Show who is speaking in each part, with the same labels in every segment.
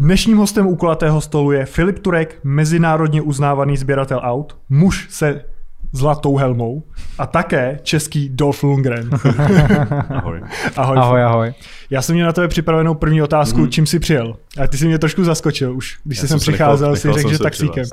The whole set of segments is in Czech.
Speaker 1: Dnešním hostem u kulatého stolu je Filip Turek, mezinárodně uznávaný sběratel aut, muž se zlatou helmou a také český Dolph Lundgren.
Speaker 2: Ahoj.
Speaker 1: ahoj.
Speaker 3: Ahoj, ahoj.
Speaker 1: Já jsem měl na tebe připravenou první otázku, mm. čím jsi přijel. A ty jsi mě trošku zaskočil už, když jsi sem přicházel, si řekl, že taxíkem.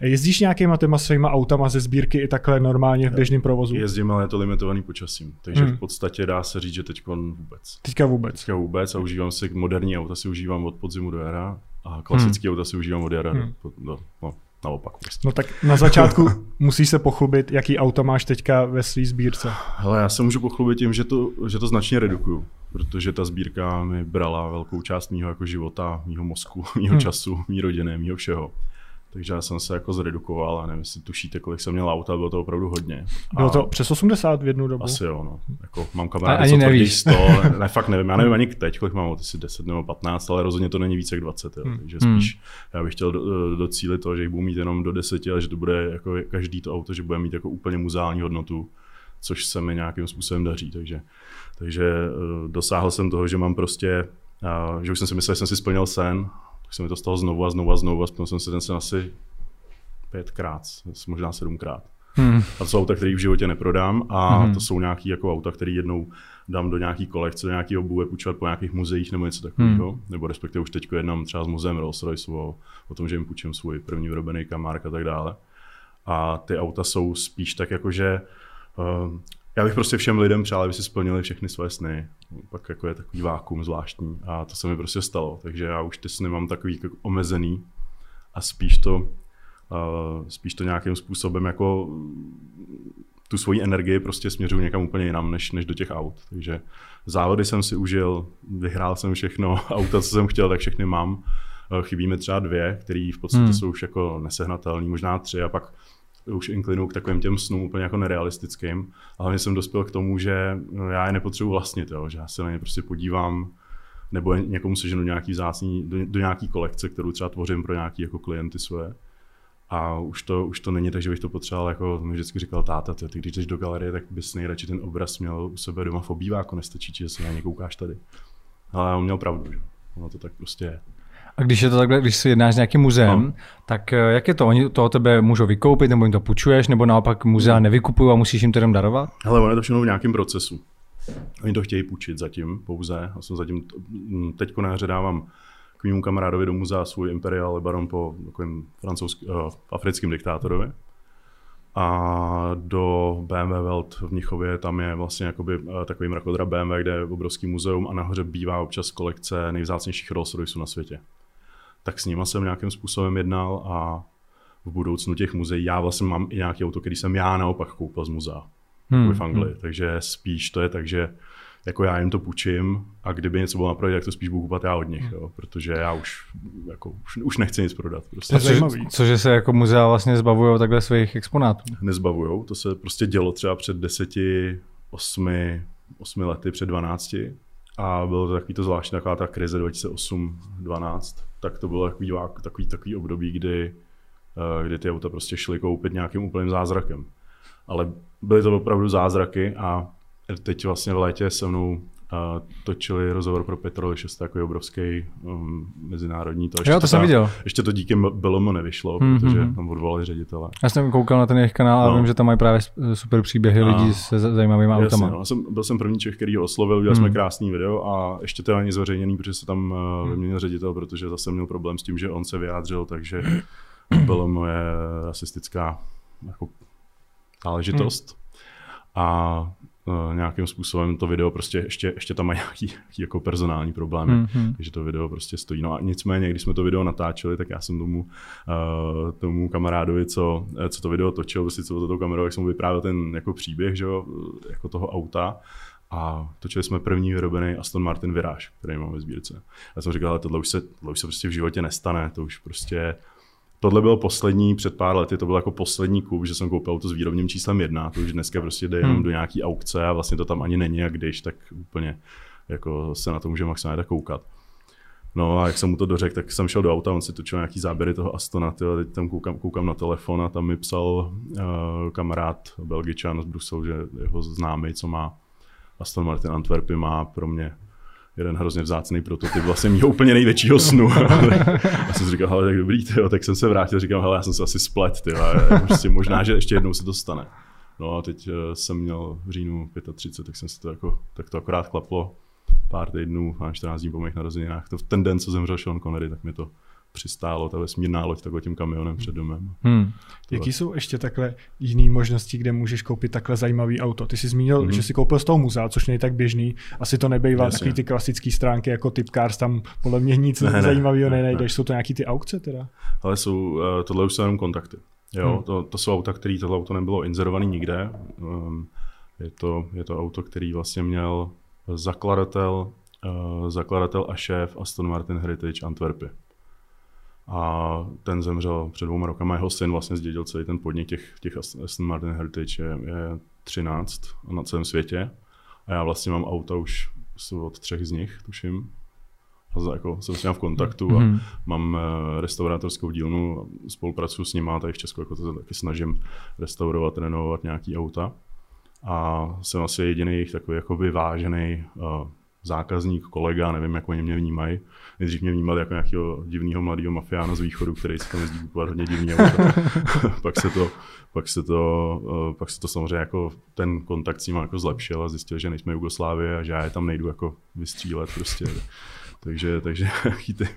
Speaker 1: Jezdíš nějakýma těma svýma autama ze sbírky i takhle normálně v běžném provozu?
Speaker 2: Jezdím, ale je to limitovaný počasím. Takže mm. v podstatě dá se říct, že teď vůbec.
Speaker 1: Teďka vůbec.
Speaker 2: Teďka vůbec a užívám si moderní auta, si užívám od podzimu do jara a klasický hmm. auta si užívám od jara hmm. do, do, no, naopak.
Speaker 1: No tak na začátku musíš se pochlubit, jaký auto máš teďka ve své sbírce.
Speaker 2: Hele, já se můžu pochlubit tím, že to, že to značně redukuju, protože ta sbírka mi brala velkou část mého jako života, mého mozku, mého hmm. času, mý rodiny, mého všeho. Takže já jsem se jako zredukoval a nevím, jestli tušíte, kolik jsem měl auta, bylo to opravdu hodně.
Speaker 1: Bylo to přes 80 v jednu dobu?
Speaker 2: Asi jo, no. Jako, mám kamarády, co nevíš. 100, ne, fakt nevím, já nevím ani teď, kolik mám, asi 10 nebo 15, ale rozhodně to není více jak 20, jo. Hmm. takže spíš já bych chtěl do, docílit to, že jich budu mít jenom do 10 a že to bude jako každý to auto, že bude mít jako úplně muzeální hodnotu, což se mi nějakým způsobem daří, takže, takže uh, dosáhl jsem toho, že mám prostě, uh, že už jsem si myslel, že jsem si splnil sen, tak se mi to stalo znovu a znovu a znovu a splnil jsem si ten sen asi pětkrát, možná sedmkrát. Hmm. A to jsou auta, které v životě neprodám a hmm. to jsou nějaké jako auta, které jednou dám do nějaké kolekce, do nějakého bude půjčovat po nějakých muzeích nebo něco takového. Hmm. Nebo respektive už teď jednám třeba s muzeem Rolls Royce o, o tom, že jim půjčím svůj první vyrobený kamárk a tak dále. A ty auta jsou spíš tak jako, že uh, já bych prostě všem lidem přál, aby si splnili všechny své sny. Pak jako je takový vákum zvláštní a to se mi prostě stalo. Takže já už ty sny mám takový jako omezený a spíš to, uh, spíš to nějakým způsobem jako tu svoji energii prostě směřuju někam úplně jinam, než, než do těch aut. Takže závody jsem si užil, vyhrál jsem všechno, auta, co jsem chtěl, tak všechny mám. Chybí mi třeba dvě, které v podstatě hmm. jsou už jako nesehnatelné, možná tři a pak už inklinuju k takovým těm snům úplně jako nerealistickým. A hlavně jsem dospěl k tomu, že no, já je nepotřebuji vlastnit, jo, že já se na ně prostě podívám, nebo někomu seženu nějaký vzácný, do, do nějaký kolekce, kterou třeba tvořím pro nějaký jako klienty své. A už to, už to není tak, že bych to potřeboval, jako mi vždycky říkal táta, ty, ty když jdeš do galerie, tak bys nejradši ten obraz měl u sebe doma v obýváku, nestačí, že se na ně koukáš tady. Ale on měl pravdu, že ono to tak prostě je.
Speaker 3: A když je to takhle, když si jednáš s nějakým muzeem, no. tak eh, jak je to? Oni to o tebe můžou vykoupit, nebo jim to půjčuješ, nebo naopak muzea nevykupují a musíš jim to jenom darovat?
Speaker 2: Hele, ono je to všechno v nějakém procesu. Oni to chtějí půjčit zatím pouze. Já jsem zatím, na hře dávám k mému kamarádovi do muzea svůj Imperial Baron po takovým francouzským, uh, africkým diktátorovi. A do BMW Welt v Mnichově tam je vlastně jakoby uh, takový mrakodra BMW, kde je obrovský muzeum a nahoře bývá občas kolekce nejvzácnějších Rolls Royceů na světě tak s nima jsem nějakým způsobem jednal a v budoucnu těch muzeí, já vlastně mám i nějaký auto, který jsem já naopak koupil z muzea hmm. v Anglii, hmm. takže spíš to je tak, že jako já jim to půjčím a kdyby něco bylo napravit, tak to spíš budu kupovat já od nich, hmm. jo, protože já už, jako, už, už nechci nic prodat. Prostě.
Speaker 3: Je cože se jako muzea vlastně zbavují takhle svých exponátů?
Speaker 2: Nezbavujou, to se prostě dělo třeba před deseti, osmi, osmi lety, před 12 a bylo to takový to zvláštní, taková ta krize 2008-12, tak to bylo takový, takový, takový období, kdy, eh, kdy ty auta prostě šly koupit nějakým úplným zázrakem. Ale byly to opravdu zázraky a teď vlastně v létě se mnou točili rozhovor pro Petrol 6, takový obrovský um, mezinárodní.
Speaker 3: To, ještě jo, to, to jsem ta, viděl.
Speaker 2: Ještě to díky Belomu nevyšlo, mm-hmm. protože mhm. tam odvolali ředitele.
Speaker 3: Já jsem koukal na ten jejich kanál no. a vím, že tam mají právě super příběhy a, lidí se zajímavými jasně, autama.
Speaker 2: No. Jsem, byl jsem první Čech, který ho oslovil, udělali mm. jsme krásný video a ještě to ani zveřejněný, protože se tam uh, vyměnil ředitel, protože zase měl problém s tím, že on se vyjádřil, takže bylo moje rasistická jako záležitost. Mm. A nějakým způsobem to video prostě ještě, ještě tam má nějaký, nějaký jako personální problémy, mm-hmm. takže to video prostě stojí. No a nicméně, když jsme to video natáčeli, tak já jsem tomu, uh, tomu kamarádovi, co, eh, co to video točil, prostě co to kamerou, jak jsem mu vyprávěl ten jako příběh, že jo, jako toho auta, a točili jsme první vyrobený Aston Martin Virage, který mám ve sbírce. Já jsem říkal, ale tohle už se, tohle už se prostě v životě nestane, to už prostě Tohle byl poslední, před pár lety, to byl jako poslední kup, že jsem koupil auto s výrobním číslem jedna, to už dneska prostě jde jenom hmm. do nějaký aukce a vlastně to tam ani není, a když, tak úplně jako se na to může maximálně tak koukat. No a jak jsem mu to dořekl, tak jsem šel do auta, on si točil nějaký záběry toho Astona, tyhle, teď tam koukám, koukám na telefon a tam mi psal uh, kamarád Belgičan z Bruselu, že jeho známý, co má Aston Martin Antwerpy, má pro mě jeden hrozně vzácný prototyp vlastně mého úplně největšího snu. já jsem si říkal, hele, tak dobrý, tyjo. tak jsem se vrátil, říkal, hele, já jsem se asi splet, tyjo. prostě možná, že ještě jednou se to stane. No a teď eh, jsem měl v říjnu 35, tak jsem se to jako, tak to akorát klaplo pár týdnů, a 14 dní po mých narozeninách. To v ten den, co zemřel Sean Connery, tak mi to přistálo, ta vesmírná loď takhle tím kamionem před domem. Hmm.
Speaker 1: Jaký jsou ještě takhle jiné možnosti, kde můžeš koupit takhle zajímavý auto? Ty jsi zmínil, hmm. že si koupil z toho muzea, což není tak běžný. Asi to nebejvá takový ty klasické stránky jako Tipcars, tam podle mě nic ne, zajímavého ne, nenajdeš. Ne. Jsou to nějaký ty aukce teda?
Speaker 2: Ale jsou, uh, tohle už jsou jenom kontakty. Jo, hmm. to, to, jsou auta, které tohle auto nebylo inzerované nikde. Um, je, to, je to auto, který vlastně měl zakladatel, uh, zakladatel a šéf Aston Martin Heritage Antwerpy. A ten zemřel před dvouma rokama. Jeho syn vlastně zdědil celý ten podnik těch, těch Aston Martin Heritage je, je 13 na celém světě. A já vlastně mám auta už od třech z nich, tuším. A jako jsem s ním v kontaktu a mm-hmm. mám eh, restaurátorskou dílnu, spolupracuji s nimi a tady v Česku jako to taky snažím restaurovat, renovovat nějaký auta. A jsem asi jediný jejich takový jako vážený uh, zákazník, kolega, nevím, jak oni mě vnímají. Nejdřív mě vnímali jako nějakého divného mladého mafiána z východu, který si tam jezdí kupovat hodně divný pak se to, pak se to, uh, pak se to samozřejmě jako ten kontakt s ním jako zlepšil a zjistil, že nejsme Jugoslávie a že já je tam nejdu jako vystřílet prostě. Takže, takže ty,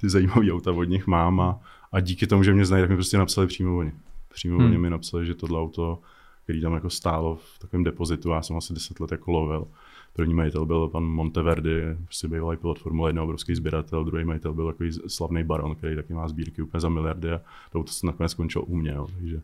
Speaker 2: ty zajímavé auta od nich mám a, a díky tomu, že mě znají, tak mi prostě napsali přímo oni. Přímo hmm. oni mi napsali, že tohle auto, který tam jako stálo v takovém depozitu, já jsem asi 10 let jako lovil, První majitel byl pan Monteverdi, prostě bývalý pilot Formule 1, obrovský sběratel. Druhý majitel byl takový slavný baron, který taky má sbírky úplně za miliardy a to se nakonec skončilo u mě. Jo. Takže,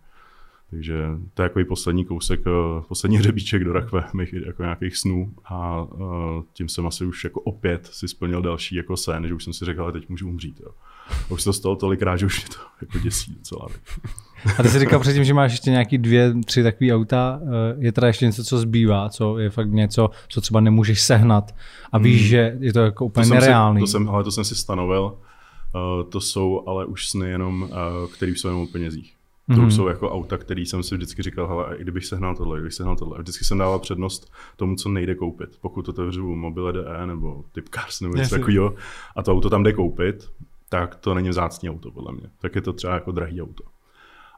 Speaker 2: takže to je takový poslední kousek, eh, poslední hřebíček do rakve mých jako nějakých snů a uh, tím jsem asi už jako opět si splnil další jako sen, že už jsem si řekl, ale teď můžu umřít. Jo. A už se to stalo tolikrát, že už mě to jako děsí docela.
Speaker 3: A ty jsi říkal předtím, že máš ještě nějaký dvě, tři takové auta. Eh, je teda ještě něco, co zbývá, co je fakt něco, co třeba nemůžeš sehnat a víš, hmm. že je to jako úplně to nereálný.
Speaker 2: Si, to jsem, ale to jsem si stanovil. Uh, to jsou ale už sny jenom, uh, který jsou jenom o penězích. To mm-hmm. jsou jako auta, který jsem si vždycky říkal, hele, kdybych sehnal tohle, kdybych sehnal tohle. Vždycky jsem dával přednost tomu, co nejde koupit. Pokud otevřu mobile DE nebo Tipcars nebo něco takového a to auto tam jde koupit, tak to není vzácný auto, podle mě. Tak je to třeba jako drahý auto.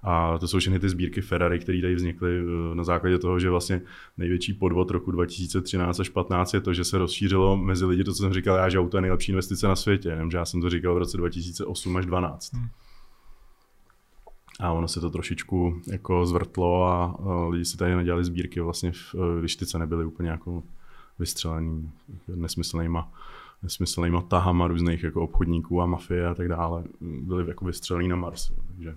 Speaker 2: A to jsou všechny ty sbírky Ferrari, které tady vznikly eh, na základě toho, že vlastně největší podvod roku 2013 až 15 je to, že se rozšířilo mezi lidi to, co jsem říkal já, že auto je nejlepší investice na světě, jenomže já jsem to říkal v roce 2008 až 12. Hmm. A ono se to trošičku jako zvrtlo a lidi si tady nedělali sbírky vlastně, když ty ceny byly úplně jako vystřelený nesmyslnýma nesmyslnýma tahama různých jako obchodníků a mafie a tak dále. Byly jako vystřelený na Mars. Takže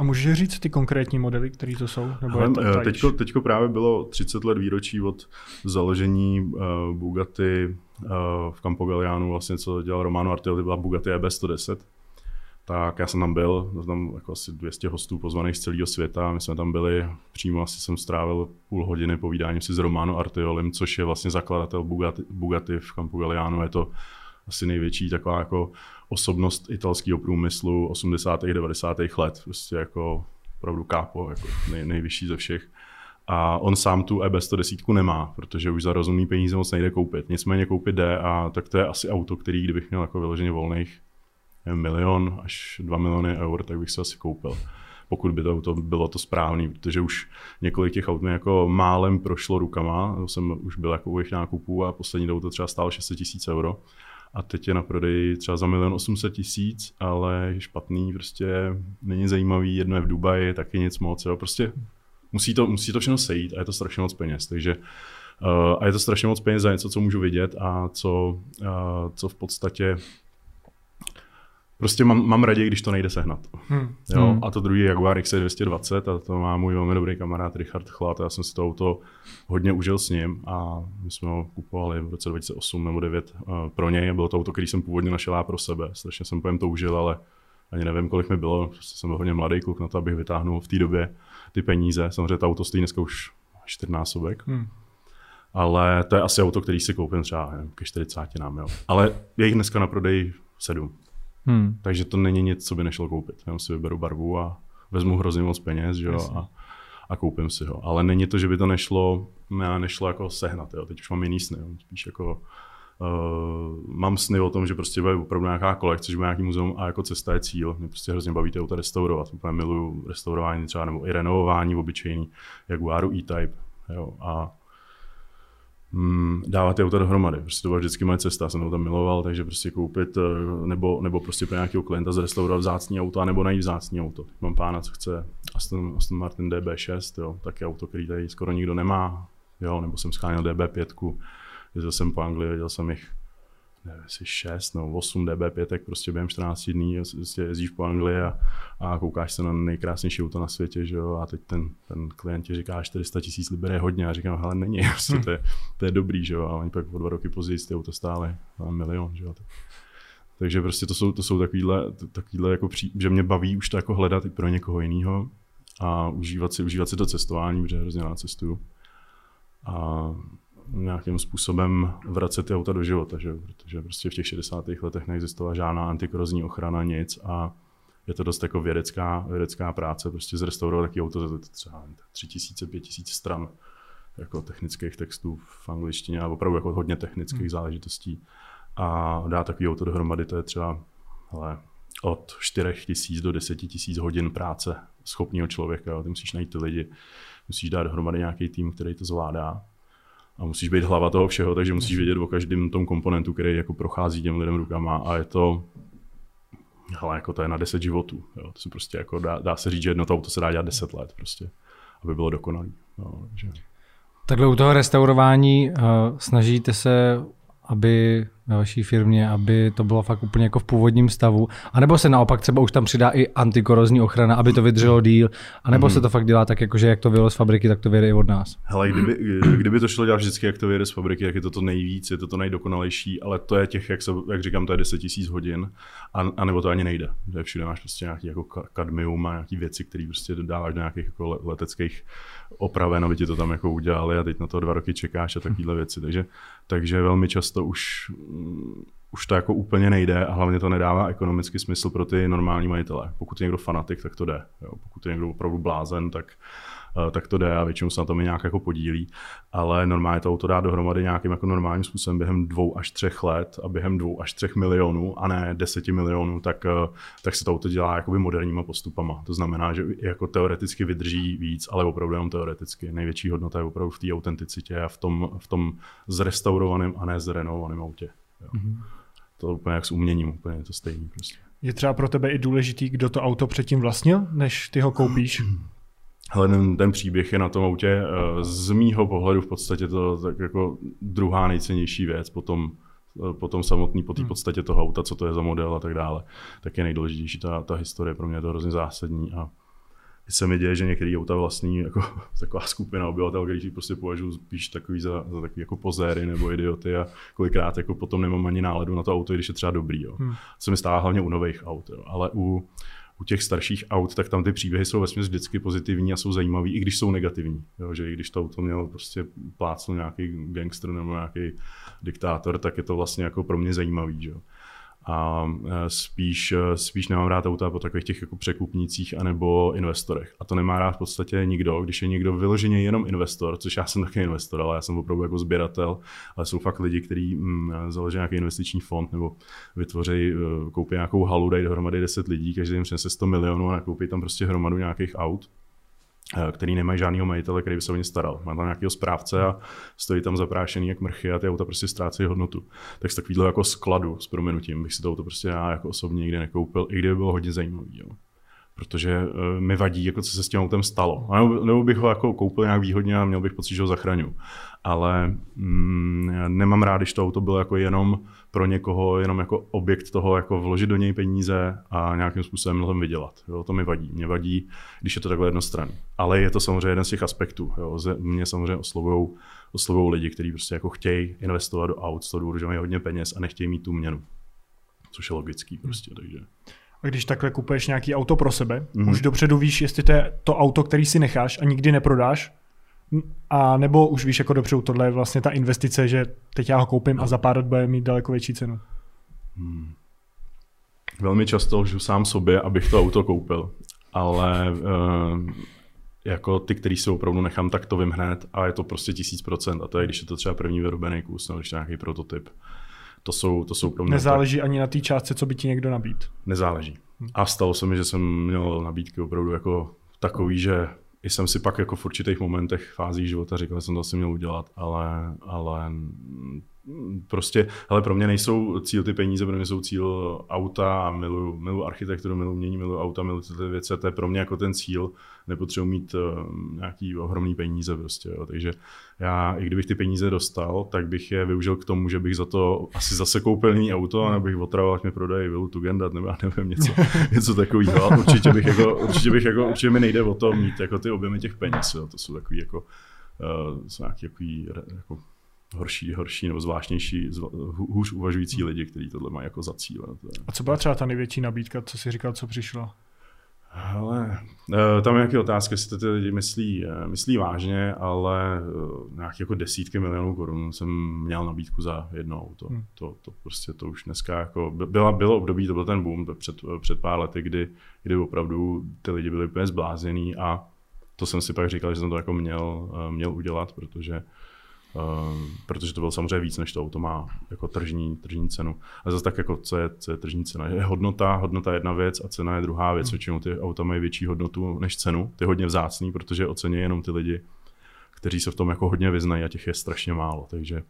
Speaker 1: a můžeš říct ty konkrétní modely, které to jsou? Nebo Ale, to
Speaker 2: eh, teďko, teďko právě bylo 30 let výročí od založení uh, Bugatti uh, v Campogallianu, vlastně co dělal Romano Artioli, byla Bugatti EB110. Tak já jsem tam byl, tam jako asi 200 hostů pozvaných z celého světa. My jsme tam byli, přímo asi jsem strávil půl hodiny povídáním si s Romano Artiolim, což je vlastně zakladatel Bugatti, Bugatti v Campogallianu. Je to asi největší taková jako osobnost italského průmyslu 80. 90. let. Prostě jako opravdu kápo, jako nej, nejvyšší ze všech. A on sám tu EB110 nemá, protože už za rozumný peníze moc nejde koupit. Nicméně koupit jde a tak to je asi auto, který kdybych měl jako vyloženě volných milion až dva miliony eur, tak bych se asi koupil pokud by to auto bylo to správný, protože už několik těch aut mi jako málem prošlo rukama, jsem už byl jako u jejich nákupů a poslední auto třeba stálo 600 tisíc euro a teď je na prodej třeba za milion 800 tisíc, ale je špatný, prostě není zajímavý, jedno je v Dubaji, taky nic moc, jo, prostě musí to, musí to všechno sejít a je to strašně moc peněz, takže uh, a je to strašně moc peněz za něco, co můžu vidět a co, uh, co v podstatě Prostě mám, mám raději, když to nejde sehnat. Hmm. Jo? Hmm. A to druhý je Jaguar XC220 a to má můj velmi dobrý kamarád Richard Chlat. Já jsem si to auto hodně užil s ním a my jsme ho kupovali v roce 2008 nebo 2009 uh, eh, pro něj. Bylo to auto, který jsem původně našel já pro sebe. Strašně jsem po něm toužil, ale ani nevím, kolik mi bylo. Prostě jsem byl hodně mladý kluk na to, abych vytáhnul v té době ty peníze. Samozřejmě to auto stojí dneska už 14 Hmm. Ale to je asi auto, který si koupím třeba nevím, ke 40 nám. Jo. Ale je jich dneska na prodej 7. Hmm. Takže to není nic, co by nešlo koupit. Jenom si vyberu barvu a vezmu hrozně moc peněz že jo, a, a, koupím si ho. Ale není to, že by to nešlo, ne, nešlo jako sehnat. Jo. Teď už mám jiný sny. Jo. Spíš jako Uh, mám sny o tom, že prostě bude opravdu nějaká kolekce, že bude nějaký muzeum a jako cesta je cíl. Mě prostě hrozně baví auta restaurovat. Úplně miluju restaurování třeba nebo i renovování obyčejný, Jaguaru E-Type. Jo. A mm, dávat auta dohromady. Prostě to byla vždycky moje cesta, jsem to tam miloval, takže prostě koupit eh, nebo, nebo prostě pro nějakého klienta zrestaurovat vzácný auto, nebo najít vzácný auto. Mám pána, co chce Aston, Aston Martin DB6, jo, taky auto, který tady skoro nikdo nemá, jo, nebo jsem scháněl DB5, jezdil jsem po Anglii, viděl jsem jich jestli 6 nebo 8 DB5, prostě během 14 dní prostě jezdíš po Anglii a, a koukáš se na nejkrásnější auto na světě, že jo, a teď ten, ten klient ti říká 400 tisíc liber je hodně a říkám, hele není, prostě to je, to je dobrý, že jo, a oni pak o dva roky později ty auto stály na milion, že jo. Takže prostě to jsou, to jsou takovýhle, takovýhle jako pří, že mě baví už to jako hledat i pro někoho jiného a užívat si, užívat si to cestování, protože hrozně na cestu. A nějakým způsobem vracet ty auta do života, že? protože prostě v těch 60. letech neexistovala žádná antikorozní ochrana, nic a je to dost jako vědecká, vědecká práce, prostě zrestaurovat taky auto za třeba 3000, 5000 stran jako technických textů v angličtině a opravdu jako hodně technických hmm. záležitostí a dát takový auto dohromady, to je třeba hele, od 4 tisíc do 10 tisíc hodin práce schopného člověka. Ty musíš najít ty lidi, musíš dát dohromady nějaký tým, který to zvládá a musíš být hlava toho všeho, takže musíš vědět o každém tom komponentu, který jako prochází těm lidem rukama a je to ale jako to je na 10 životů. Jo. To se prostě jako dá, dá, se říct, že jedno to auto se dá dělat 10 let prostě, aby bylo dokonalý. Jo, že...
Speaker 3: Takhle u toho restaurování uh, snažíte se aby ve vaší firmě, aby to bylo fakt úplně jako v původním stavu, a nebo se naopak třeba už tam přidá i antikorozní ochrana, aby to vydrželo díl, anebo mm. se to fakt dělá tak, jako, že jak to vyjelo z fabriky, tak to vyjde i od nás.
Speaker 2: Hele, kdyby, kdyby to šlo dělat vždycky, jak to vyjde z fabriky, jak je to to nejvíc, je to to nejdokonalejší, ale to je těch, jak, se, jak říkám, to je 10 000 hodin, a, a nebo to ani nejde. Že všude máš prostě nějaký jako kadmium a nějaký věci, které prostě dodáváš do nějakých jako leteckých opraven, aby ti to tam jako udělali a teď na to dva roky čekáš a takovéhle věci. Takže, takže velmi často už už to jako úplně nejde a hlavně to nedává ekonomický smysl pro ty normální majitele. Pokud je někdo fanatik, tak to jde. Jo. Pokud je někdo opravdu blázen, tak, eh, tak to jde a většinou se na tom nějak jako podílí. Ale normálně to auto dá dohromady nějakým jako normálním způsobem během dvou až třech let a během dvou až třech milionů a ne deseti milionů, tak, eh, tak se to auto dělá jakoby moderníma postupama. To znamená, že jako teoreticky vydrží víc, ale opravdu jenom teoreticky. Největší hodnota je opravdu v té autenticitě a v tom, v tom zrestaurovaném a ne zrenovovaném autě. Jo. Mm-hmm. To úplně jak s uměním, úplně to stejný prostě.
Speaker 1: Je třeba pro tebe i důležitý, kdo to auto předtím vlastnil, než ty ho koupíš?
Speaker 2: Ale ten, ten příběh je na tom autě eh, z mýho pohledu v podstatě to tak jako druhá nejcennější věc, potom eh, potom samotný, po té hmm. podstatě toho auta, co to je za model a tak dále, tak je nejdůležitější ta, ta historie, pro mě je to hrozně zásadní a se mi děje, že některý auta vlastní jako taková skupina obyvatel, který prostě považuji spíš takový za, za takový jako pozéry nebo idioty a kolikrát jako potom nemám ani náledu na to auto, když je třeba dobrý. Jo. Hmm. Co mi stává hlavně u nových aut, jo. ale u, u těch starších aut, tak tam ty příběhy jsou vlastně vždycky pozitivní a jsou zajímavé, i když jsou negativní. Jo, že i když to auto mělo prostě plácnu nějaký gangster nebo nějaký diktátor, tak je to vlastně jako pro mě zajímavý. Že jo a e, spíš, e, spíš nemám rád auta po takových těch jako překupnících anebo investorech. A to nemá rád v podstatě nikdo, když je někdo vyloženě jenom investor, což já jsem taky investor, ale já jsem opravdu jako sběratel, ale jsou fakt lidi, kteří mm, založí nějaký investiční fond nebo vytvoří, e, koupí nějakou halu, dají dohromady 10 lidí, každý jim přinese 100 milionů a koupí tam prostě hromadu nějakých aut který nemají žádného majitele, který by se o ně staral. Má tam nějakého správce a stojí tam zaprášený jak mrchy a ty auta prostě ztrácejí hodnotu. Tak z takového jako skladu s proměnutím bych si to auto prostě já jako osobně nikdy nekoupil, i kdyby bylo hodně zajímavý. Jo. Protože uh, mi vadí, jako co se s tím autem stalo. A nebo, nebo bych ho jako koupil nějak výhodně a měl bych pocit, že ho zachraňu. Ale mm, nemám rád, když to auto bylo jako jenom pro někoho jenom jako objekt toho, jako vložit do něj peníze a nějakým způsobem na tom vydělat. Jo, to mi vadí. Mě vadí, když je to takhle jednostranný. Ale je to samozřejmě jeden z těch aspektů. Jo. Mě samozřejmě oslovují oslovují lidi, kteří prostě jako chtějí investovat do aut z toho důvodu, že mají hodně peněz a nechtějí mít tu měnu. Což je logický prostě, takže.
Speaker 1: A když takhle kupuješ nějaký auto pro sebe, mm-hmm. už dopředu víš, jestli to je to auto, který si necháš a nikdy neprodáš, a nebo už víš jako dopředu, tohle je vlastně ta investice, že teď já ho koupím a za pár let bude mít daleko větší cenu. Hmm.
Speaker 2: Velmi často lžu sám sobě, abych to auto koupil, ale uh, jako ty, který si opravdu nechám, tak to vím hned a je to prostě tisíc procent a to je, když je to třeba první vyrobený kus nebo když je nějaký prototyp. To jsou, to jsou pro mě
Speaker 1: Nezáleží tak... ani na té částce, co by ti někdo nabít.
Speaker 2: Nezáleží. Hm. A stalo se mi, že jsem měl nabídky opravdu jako takový, že i jsem si pak jako v určitých momentech fází života říkal, že jsem to asi měl udělat, ale, ale prostě, ale pro mě nejsou cíl ty peníze, pro mě jsou cíl auta a miluju, miluju architekturu, miluju mění, miluju auta, miluju ty věci, to je pro mě jako ten cíl, nepotřebuji mít uh, nějaký ohromný peníze prostě, jo. takže já, i kdybych ty peníze dostal, tak bych je využil k tomu, že bych za to asi zase koupil jiný auto, a bych otravoval, jak mi prodají Vilu Tugendat, nebo já nevím, něco, něco takového, ale určitě bych jako, určitě bych jako, určitě mi nejde o to mít jako ty objemy těch peněz, jo. to jsou takový jako, uh, jsou nějaký takový, jako horší, horší nebo zvláštnější, hůř uvažující lidi, kteří tohle mají jako za cíl.
Speaker 1: A co byla třeba ta největší nabídka, co jsi říkal, co přišlo?
Speaker 2: Ale eh, tam je nějaké otázky, jestli to ty lidi myslí, eh, myslí vážně, ale eh, nějaké jako desítky milionů korun jsem měl nabídku za jedno auto. Hmm. To, to prostě to už dneska jako byla, bylo období, to byl ten boom před, před pár lety, kdy, kdy opravdu ty lidi byli úplně zblázení a to jsem si pak říkal, že jsem to jako měl, měl udělat, protože protože to bylo samozřejmě víc, než to auto má jako tržní, tržní cenu. A zase tak jako, co je, co je tržní cena? Je hodnota, hodnota je jedna věc a cena je druhá věc. Hmm. Většinou ty auta mají větší hodnotu než cenu. Ty je hodně vzácný, protože ocení jenom ty lidi, kteří se v tom jako hodně vyznají a těch je strašně málo. Takže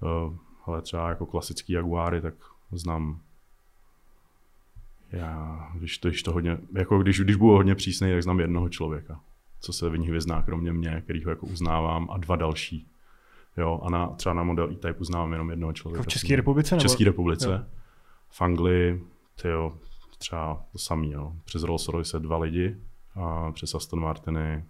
Speaker 2: uh, ale třeba jako klasický Jaguary, tak znám já, když to, když to hodně, jako když, když budu hodně přísný, tak znám jednoho člověka, co se v nich vyzná, kromě mě, který ho jako uznávám, a dva další, Jo, a na, třeba na model E-Type uznávám jenom jednoho člověka.
Speaker 1: Jako v České republice?
Speaker 2: V České republice. Jo. V Anglii, tyjo, třeba to samý, jo. Přes Rolls Royce dva lidi a přes Aston Martiny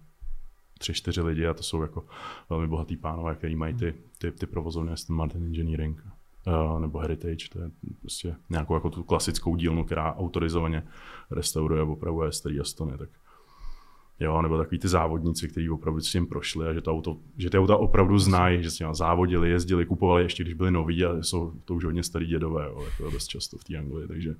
Speaker 2: tři, čtyři lidi a to jsou jako velmi bohatý pánové, kteří mají ty, ty, ty provozovny Aston Martin Engineering uh, nebo Heritage, to je prostě nějakou jako tu klasickou dílnu, která autorizovaně restauruje a opravuje starý Astony, tak Jo, nebo takový ty závodníci, kteří opravdu s tím prošli a že, to auto, že ty auta opravdu znají, že s tím závodili, jezdili, kupovali ještě, když byli noví a jsou to už hodně starý dědové, jo, jako dost často v té Anglii, takže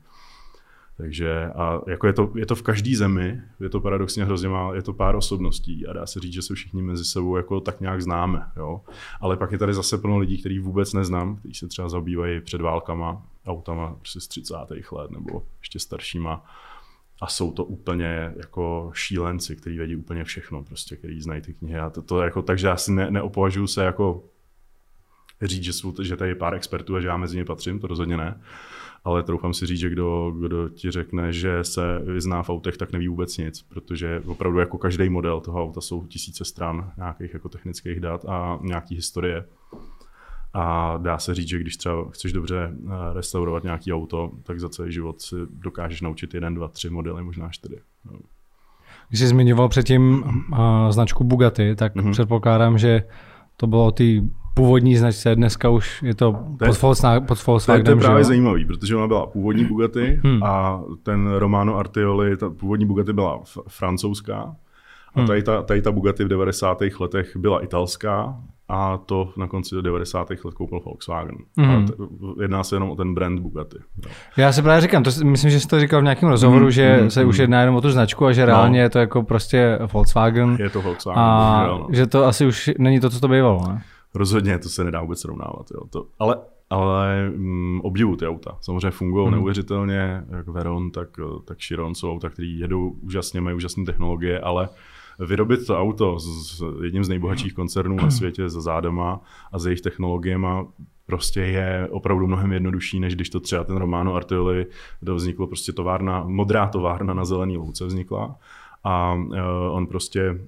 Speaker 2: takže a jako je to, je to v každé zemi, je to paradoxně hrozně má, je to pár osobností a dá se říct, že se všichni mezi sebou jako tak nějak známe. Jo? Ale pak je tady zase plno lidí, který vůbec neznám, kteří se třeba zabývají před válkama, autama prostě z 30. let nebo ještě staršíma a jsou to úplně jako šílenci, kteří vědí úplně všechno, prostě, který znají ty knihy. A to, to jako, takže já si ne, neopovažuji se jako říct, že, jsou, že tady je pár expertů a že já mezi ně patřím, to rozhodně ne. Ale troufám si říct, že kdo, kdo ti řekne, že se vyzná v autech, tak neví vůbec nic, protože opravdu jako každý model toho auta jsou tisíce stran nějakých jako technických dat a nějaký historie. A dá se říct, že když třeba chceš dobře eh, restaurovat nějaký auto, tak za celý život si dokážeš naučit jeden, dva, tři modely, možná čtyři. No.
Speaker 3: Když jsi zmiňoval předtím uh, značku Bugatti, tak mm-hmm. předpokládám, že to bylo o té původní značce, dneska už je to, to pod, Volkswagen, pod Volkswagenem.
Speaker 2: To je, to je právě zajímavý, protože ona byla původní Bugatti hmm. a ten Romano Artioli, ta původní Bugatti byla francouzská a hmm. tady ta, tady ta Bugatti v 90. letech byla italská a to na konci 90. let koupil Volkswagen. Mm. t- jedná se jenom o ten brand Bugatti.
Speaker 3: Já si právě říkám, to, myslím, že jsi to říkal v nějakém rozhovoru, mm, že mm, se mm. už jedná jenom o tu značku a že reálně no. je to jako prostě Volkswagen.
Speaker 2: Je to Volkswagen,
Speaker 3: a bohužel, no. že to asi už není to, co to bývalo, ne?
Speaker 2: Rozhodně, to se nedá vůbec srovnávat. Jo. To, ale ale mm, obdivu ty auta. Samozřejmě fungují mm. neuvěřitelně, jak Veron, tak, tak Chiron jsou auta, které jedou úžasně, mají úžasné technologie, ale vyrobit to auto s jedním z nejbohatších koncernů na světě za zádama a s jejich technologiemi prostě je opravdu mnohem jednodušší, než když to třeba ten Romano Artioli, kde vzniklo prostě továrna, modrá továrna na zelený louce vznikla. A uh, on prostě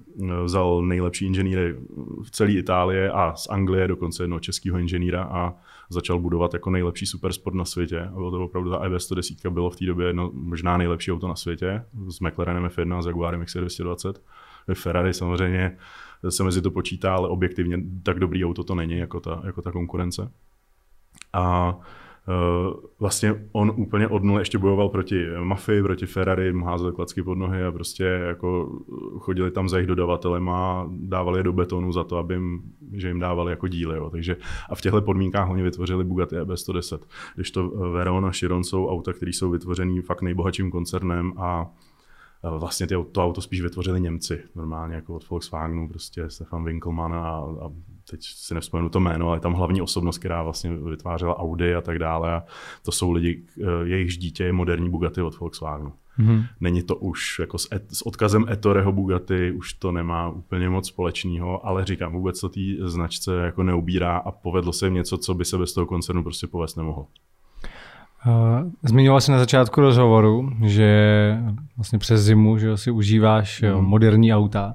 Speaker 2: vzal nejlepší inženýry v celé Itálie a z Anglie dokonce jednoho českého inženýra a začal budovat jako nejlepší supersport na světě. A bylo to opravdu ta EV110 bylo v té době jedno, možná nejlepší auto na světě s McLarenem F1 a s Jaguarem XC220 Ferrari samozřejmě se mezi to počítá, ale objektivně tak dobrý auto to není jako ta, jako ta konkurence. A Uh, vlastně on úplně od nuly ještě bojoval proti mafii, proti Ferrari, mu házel klacky pod nohy a prostě jako chodili tam za jejich dodavatelem a dávali je do betonu za to, aby jim, že jim dávali jako díly. Jo. Takže, a v těchto podmínkách oni vytvořili Bugatti EB110. Když to Veron a Chiron jsou auta, které jsou vytvořený fakt nejbohatším koncernem a vlastně ty, to auto spíš vytvořili Němci, normálně jako od Volkswagenu, prostě Stefan Winkelmann a, a teď si nevzpomenu to jméno, ale tam hlavní osobnost, která vlastně vytvářela Audi a tak dále. A to jsou lidi, jejichž dítě je moderní Bugatti od Volkswagenu. Mm-hmm. Není to už jako s, et, s odkazem Ettoreho Bugatti, už to nemá úplně moc společného, ale říkám, vůbec to té značce jako neubírá a povedlo se jim něco, co by se bez toho koncernu prostě povést nemohlo.
Speaker 3: Zmiňoval jsi na začátku rozhovoru, že vlastně přes zimu že si užíváš mm. moderní auta.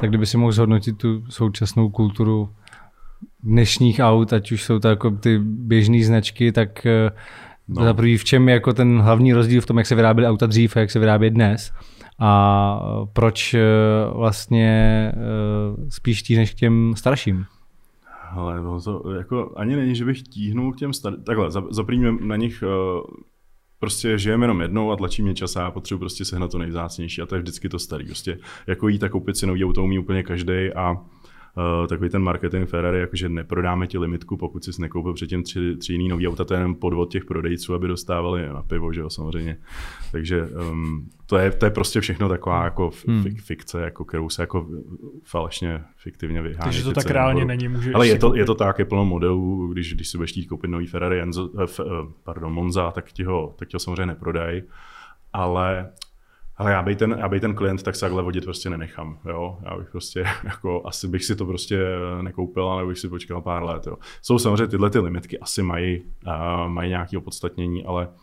Speaker 3: Tak kdyby si mohl zhodnotit tu současnou kulturu dnešních aut, ať už jsou to jako ty běžné značky, tak eh, No. Za prvý, v čem je jako ten hlavní rozdíl v tom, jak se vyráběly auta dřív a jak se vyrábí dnes? A proč eh, vlastně eh, spíš tíhneš k těm starším?
Speaker 2: Ale to jako ani není, že bych tíhnul k těm starým. Takhle, zaprýme na nich uh, prostě žijeme jenom jednou a tlačí mě čas a já potřebuji prostě sehnat to nejvzácnější a to je vždycky to starý. Prostě jako jít a koupit si nový auto umí úplně každý a uh, takový ten marketing Ferrari, jakože neprodáme ti limitku, pokud jsi nekoupil předtím tři, tři jiný nový auta, to je jenom podvod těch prodejců, aby dostávali na pivo, že jo, samozřejmě. Takže um, to, je, to je prostě všechno taková jako hmm. fikce, jako, kterou se jako falešně fiktivně vyhání.
Speaker 1: Takže to tak reálně není. Můžeš
Speaker 2: Ale je to, je to tak, je plno modelů, když, když si budeš chtít koupit nový Ferrari Enzo, eh, eh, pardon, Monza, tak ti ho, tak ti ho samozřejmě neprodají. Ale ale já bych ten, já bych ten klient tak se takhle vodit prostě nenechám, jo. Já bych prostě, jako, asi bych si to prostě nekoupil, ale bych si počkal pár let, jo. Jsou samozřejmě tyhle ty limitky, asi mají, uh, mají nějaké opodstatnění, ale Eh,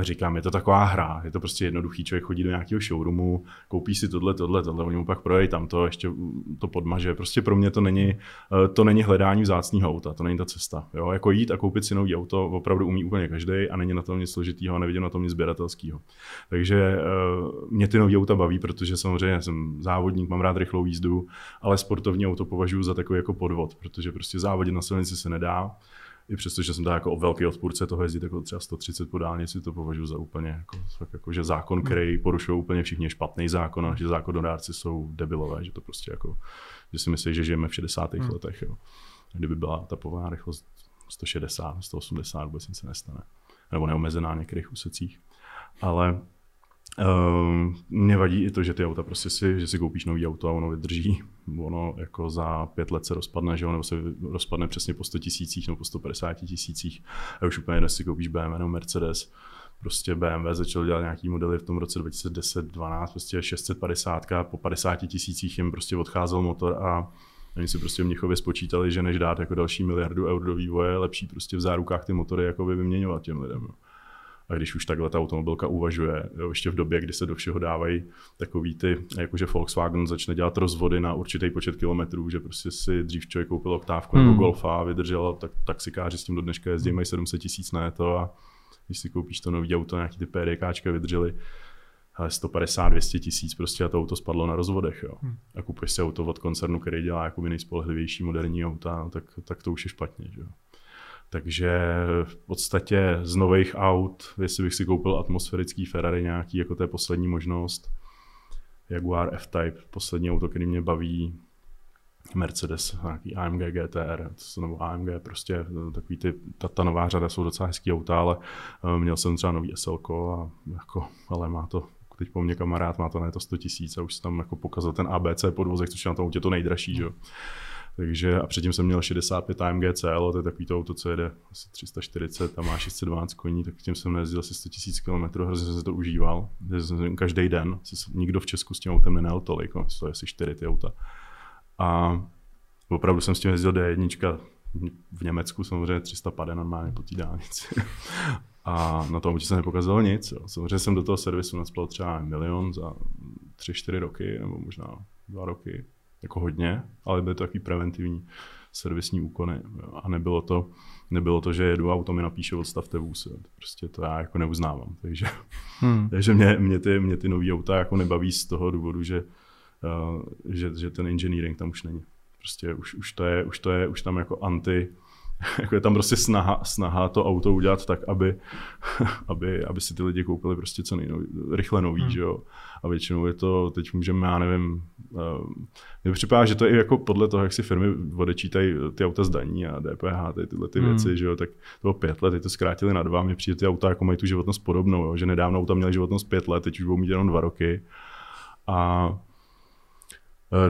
Speaker 2: říkám, je to taková hra, je to prostě jednoduchý, člověk chodí do nějakého showroomu, koupí si tohle, tohle, tohle, oni mu pak prodají tam to, ještě to podmaže. Prostě pro mě to není, eh, to není hledání vzácného auta, to není ta cesta. Jo? Jako jít a koupit si nový auto opravdu umí úplně každý a není na tom nic složitého a nevidím na tom nic sběratelského. Takže eh, mě ty nový auta baví, protože samozřejmě jsem závodník, mám rád rychlou jízdu, ale sportovní auto považuji za takový jako podvod, protože prostě závodit na silnici se nedá i přesto, že jsem tak jako velký odpůrce toho jezdit jako třeba 130 po dálnici, to považuji za úplně jako, fakt jako že zákon, který porušují úplně všichni je špatný zákon a že zákonodárci jsou debilové, že to prostě jako, že si myslí, že žijeme v 60. Hmm. letech. Jo. Kdyby byla ta povolená rychlost 160, 180, vůbec nic se nestane. Nebo neomezená na některých úsecích. Ale Uh, mě vadí i to, že ty auta prostě si, že si koupíš nový auto a ono vydrží. Ono jako za pět let se rozpadne, že ono se rozpadne přesně po 100 tisících nebo po 150 tisících. A už úplně dnes si koupíš BMW nebo Mercedes. Prostě BMW začal dělat nějaký modely v tom roce 2010-12, prostě 650, po 50 tisících jim prostě odcházel motor a Oni si prostě v Mnichově spočítali, že než dát jako další miliardu eur do vývoje, lepší prostě v zárukách ty motory jako vyměňovat těm lidem. Jo. A když už takhle ta automobilka uvažuje, jo, ještě v době, kdy se do všeho dávají takový ty, jakože Volkswagen začne dělat rozvody na určitý počet kilometrů, že prostě si dřív člověk koupil oktávku hmm. nebo Golfa a vydržel, tak taxikáři s tím do dneška jezdí, mají 700 tisíc na to a když si koupíš to nový auto, nějaký ty PDKčka vydrželi, ale 150-200 tisíc prostě a to auto spadlo na rozvodech. Jo. Hmm. A kupuješ si auto od koncernu, který dělá jako nejspolehlivější moderní auta, tak, tak to už je špatně. Že jo. Takže v podstatě z nových aut, jestli bych si koupil atmosférický Ferrari nějaký, jako to je poslední možnost, Jaguar F-Type, poslední auto, který mě baví, Mercedes, nějaký AMG GTR, nebo AMG, prostě takový ty, ta, ta nová řada jsou docela hezký auta, ale uh, měl jsem třeba nový SL a jako, ale má to teď po mně kamarád, má to na to 100 tisíc a už tam jako pokazal ten ABC podvozek, což je na tom autě to nejdražší, že jo. Takže a předtím jsem měl 65 AMG CL, to je takový to auto, co jede asi 340 a má 612 koní, tak tím jsem nejezdil asi 100 000 km, hrozně jsem se to užíval. Každý den, nikdo v Česku s tím autem nenel tolik, no, to je asi 4 ty auta. A opravdu jsem s tím jezdil D1, v Německu samozřejmě 300 pade normálně po té dálnici. A na tom se nepokazilo nic. Jo. Samozřejmě jsem do toho servisu nadspal třeba milion za 3-4 roky, nebo možná dva roky jako hodně, ale byly to takový preventivní servisní úkony. A nebylo to, nebylo to, že jedu a auto mi napíše odstavte vůz. Prostě to já jako neuznávám. Takže, hmm. takže mě, mě, ty, mě ty nový auta jako nebaví z toho důvodu, že, uh, že, že ten engineering tam už není. Prostě už, už, to je, už to je, už tam jako anti, jako je tam prostě snaha, snaha to auto udělat tak, aby, aby, aby si ty lidi koupili prostě co nejnoví, rychle nový, hmm. že jo. A většinou je to, teď můžeme, já nevím, uh, mě připadá, že to je jako podle toho, jak si firmy odečítají ty auta zdaní a DPH, ty, tyhle ty hmm. věci, že jo, tak to bylo pět let, teď to zkrátili na dva, mě přijde ty auta jako mají tu životnost podobnou, jo, že nedávno auta měly životnost pět let, teď už budou mít jenom dva roky. A Eh,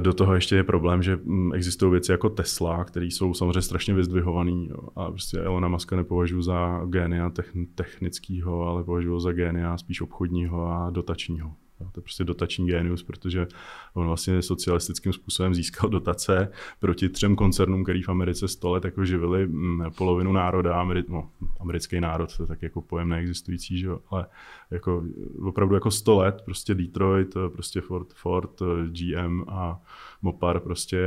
Speaker 2: do toho ještě je problém, že mm, existují věci jako Tesla, které jsou samozřejmě strašně vyzdvihované. A prostě Elona Muska nepovažuji za génia technického, ale považuji za génia spíš obchodního a dotačního. To je prostě dotační genius, protože on vlastně socialistickým způsobem získal dotace proti třem koncernům, který v Americe 100 let jako živili mm, polovinu národa, Ameri- no, americký národ, to je tak jako pojem neexistující, že? ale jako, opravdu jako 100 let, prostě Detroit, prostě Ford, Ford, GM a Mopar prostě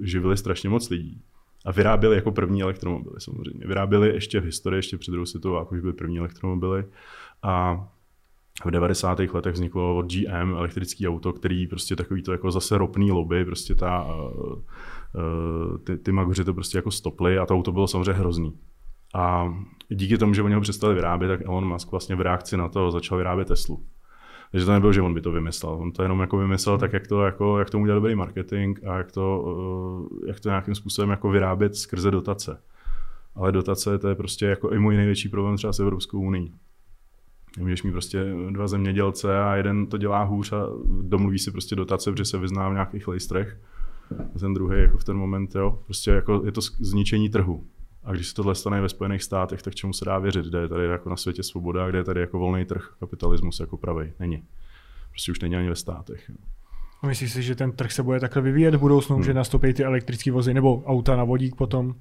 Speaker 2: živili strašně moc lidí. A vyráběli jako první elektromobily samozřejmě. Vyráběli ještě v historii, ještě před druhou světovou, jako už byly první elektromobily. A v 90. letech vzniklo od GM elektrický auto, který prostě takový to jako zase ropný lobby, prostě ta, uh, ty, ty magoři to prostě jako stoply a to auto bylo samozřejmě hrozný. A díky tomu, že oni ho přestali vyrábět, tak Elon Musk vlastně v reakci na to začal vyrábět Teslu. Takže to nebylo, že on by to vymyslel. On to jenom jako vymyslel tak, jak, to, jako, jak tomu udělat dobrý marketing a jak to, uh, jak to nějakým způsobem jako vyrábět skrze dotace. Ale dotace to je prostě jako i můj největší problém třeba s Evropskou unii. Můžeš mít prostě dva zemědělce a jeden to dělá hůř a domluví si prostě dotace, protože se vyzná v nějakých lejstrech. A ten druhý jako v ten moment, jo, prostě jako je to zničení trhu. A když se tohle stane ve Spojených státech, tak čemu se dá věřit? Kde je tady jako na světě svoboda, kde je tady jako volný trh, kapitalismus jako pravý? Není. Prostě už není ani ve státech. Jo.
Speaker 1: A myslíš si, že ten trh se bude takhle vyvíjet v budoucnu, hmm. že nastoupí ty elektrické vozy nebo auta na vodík potom?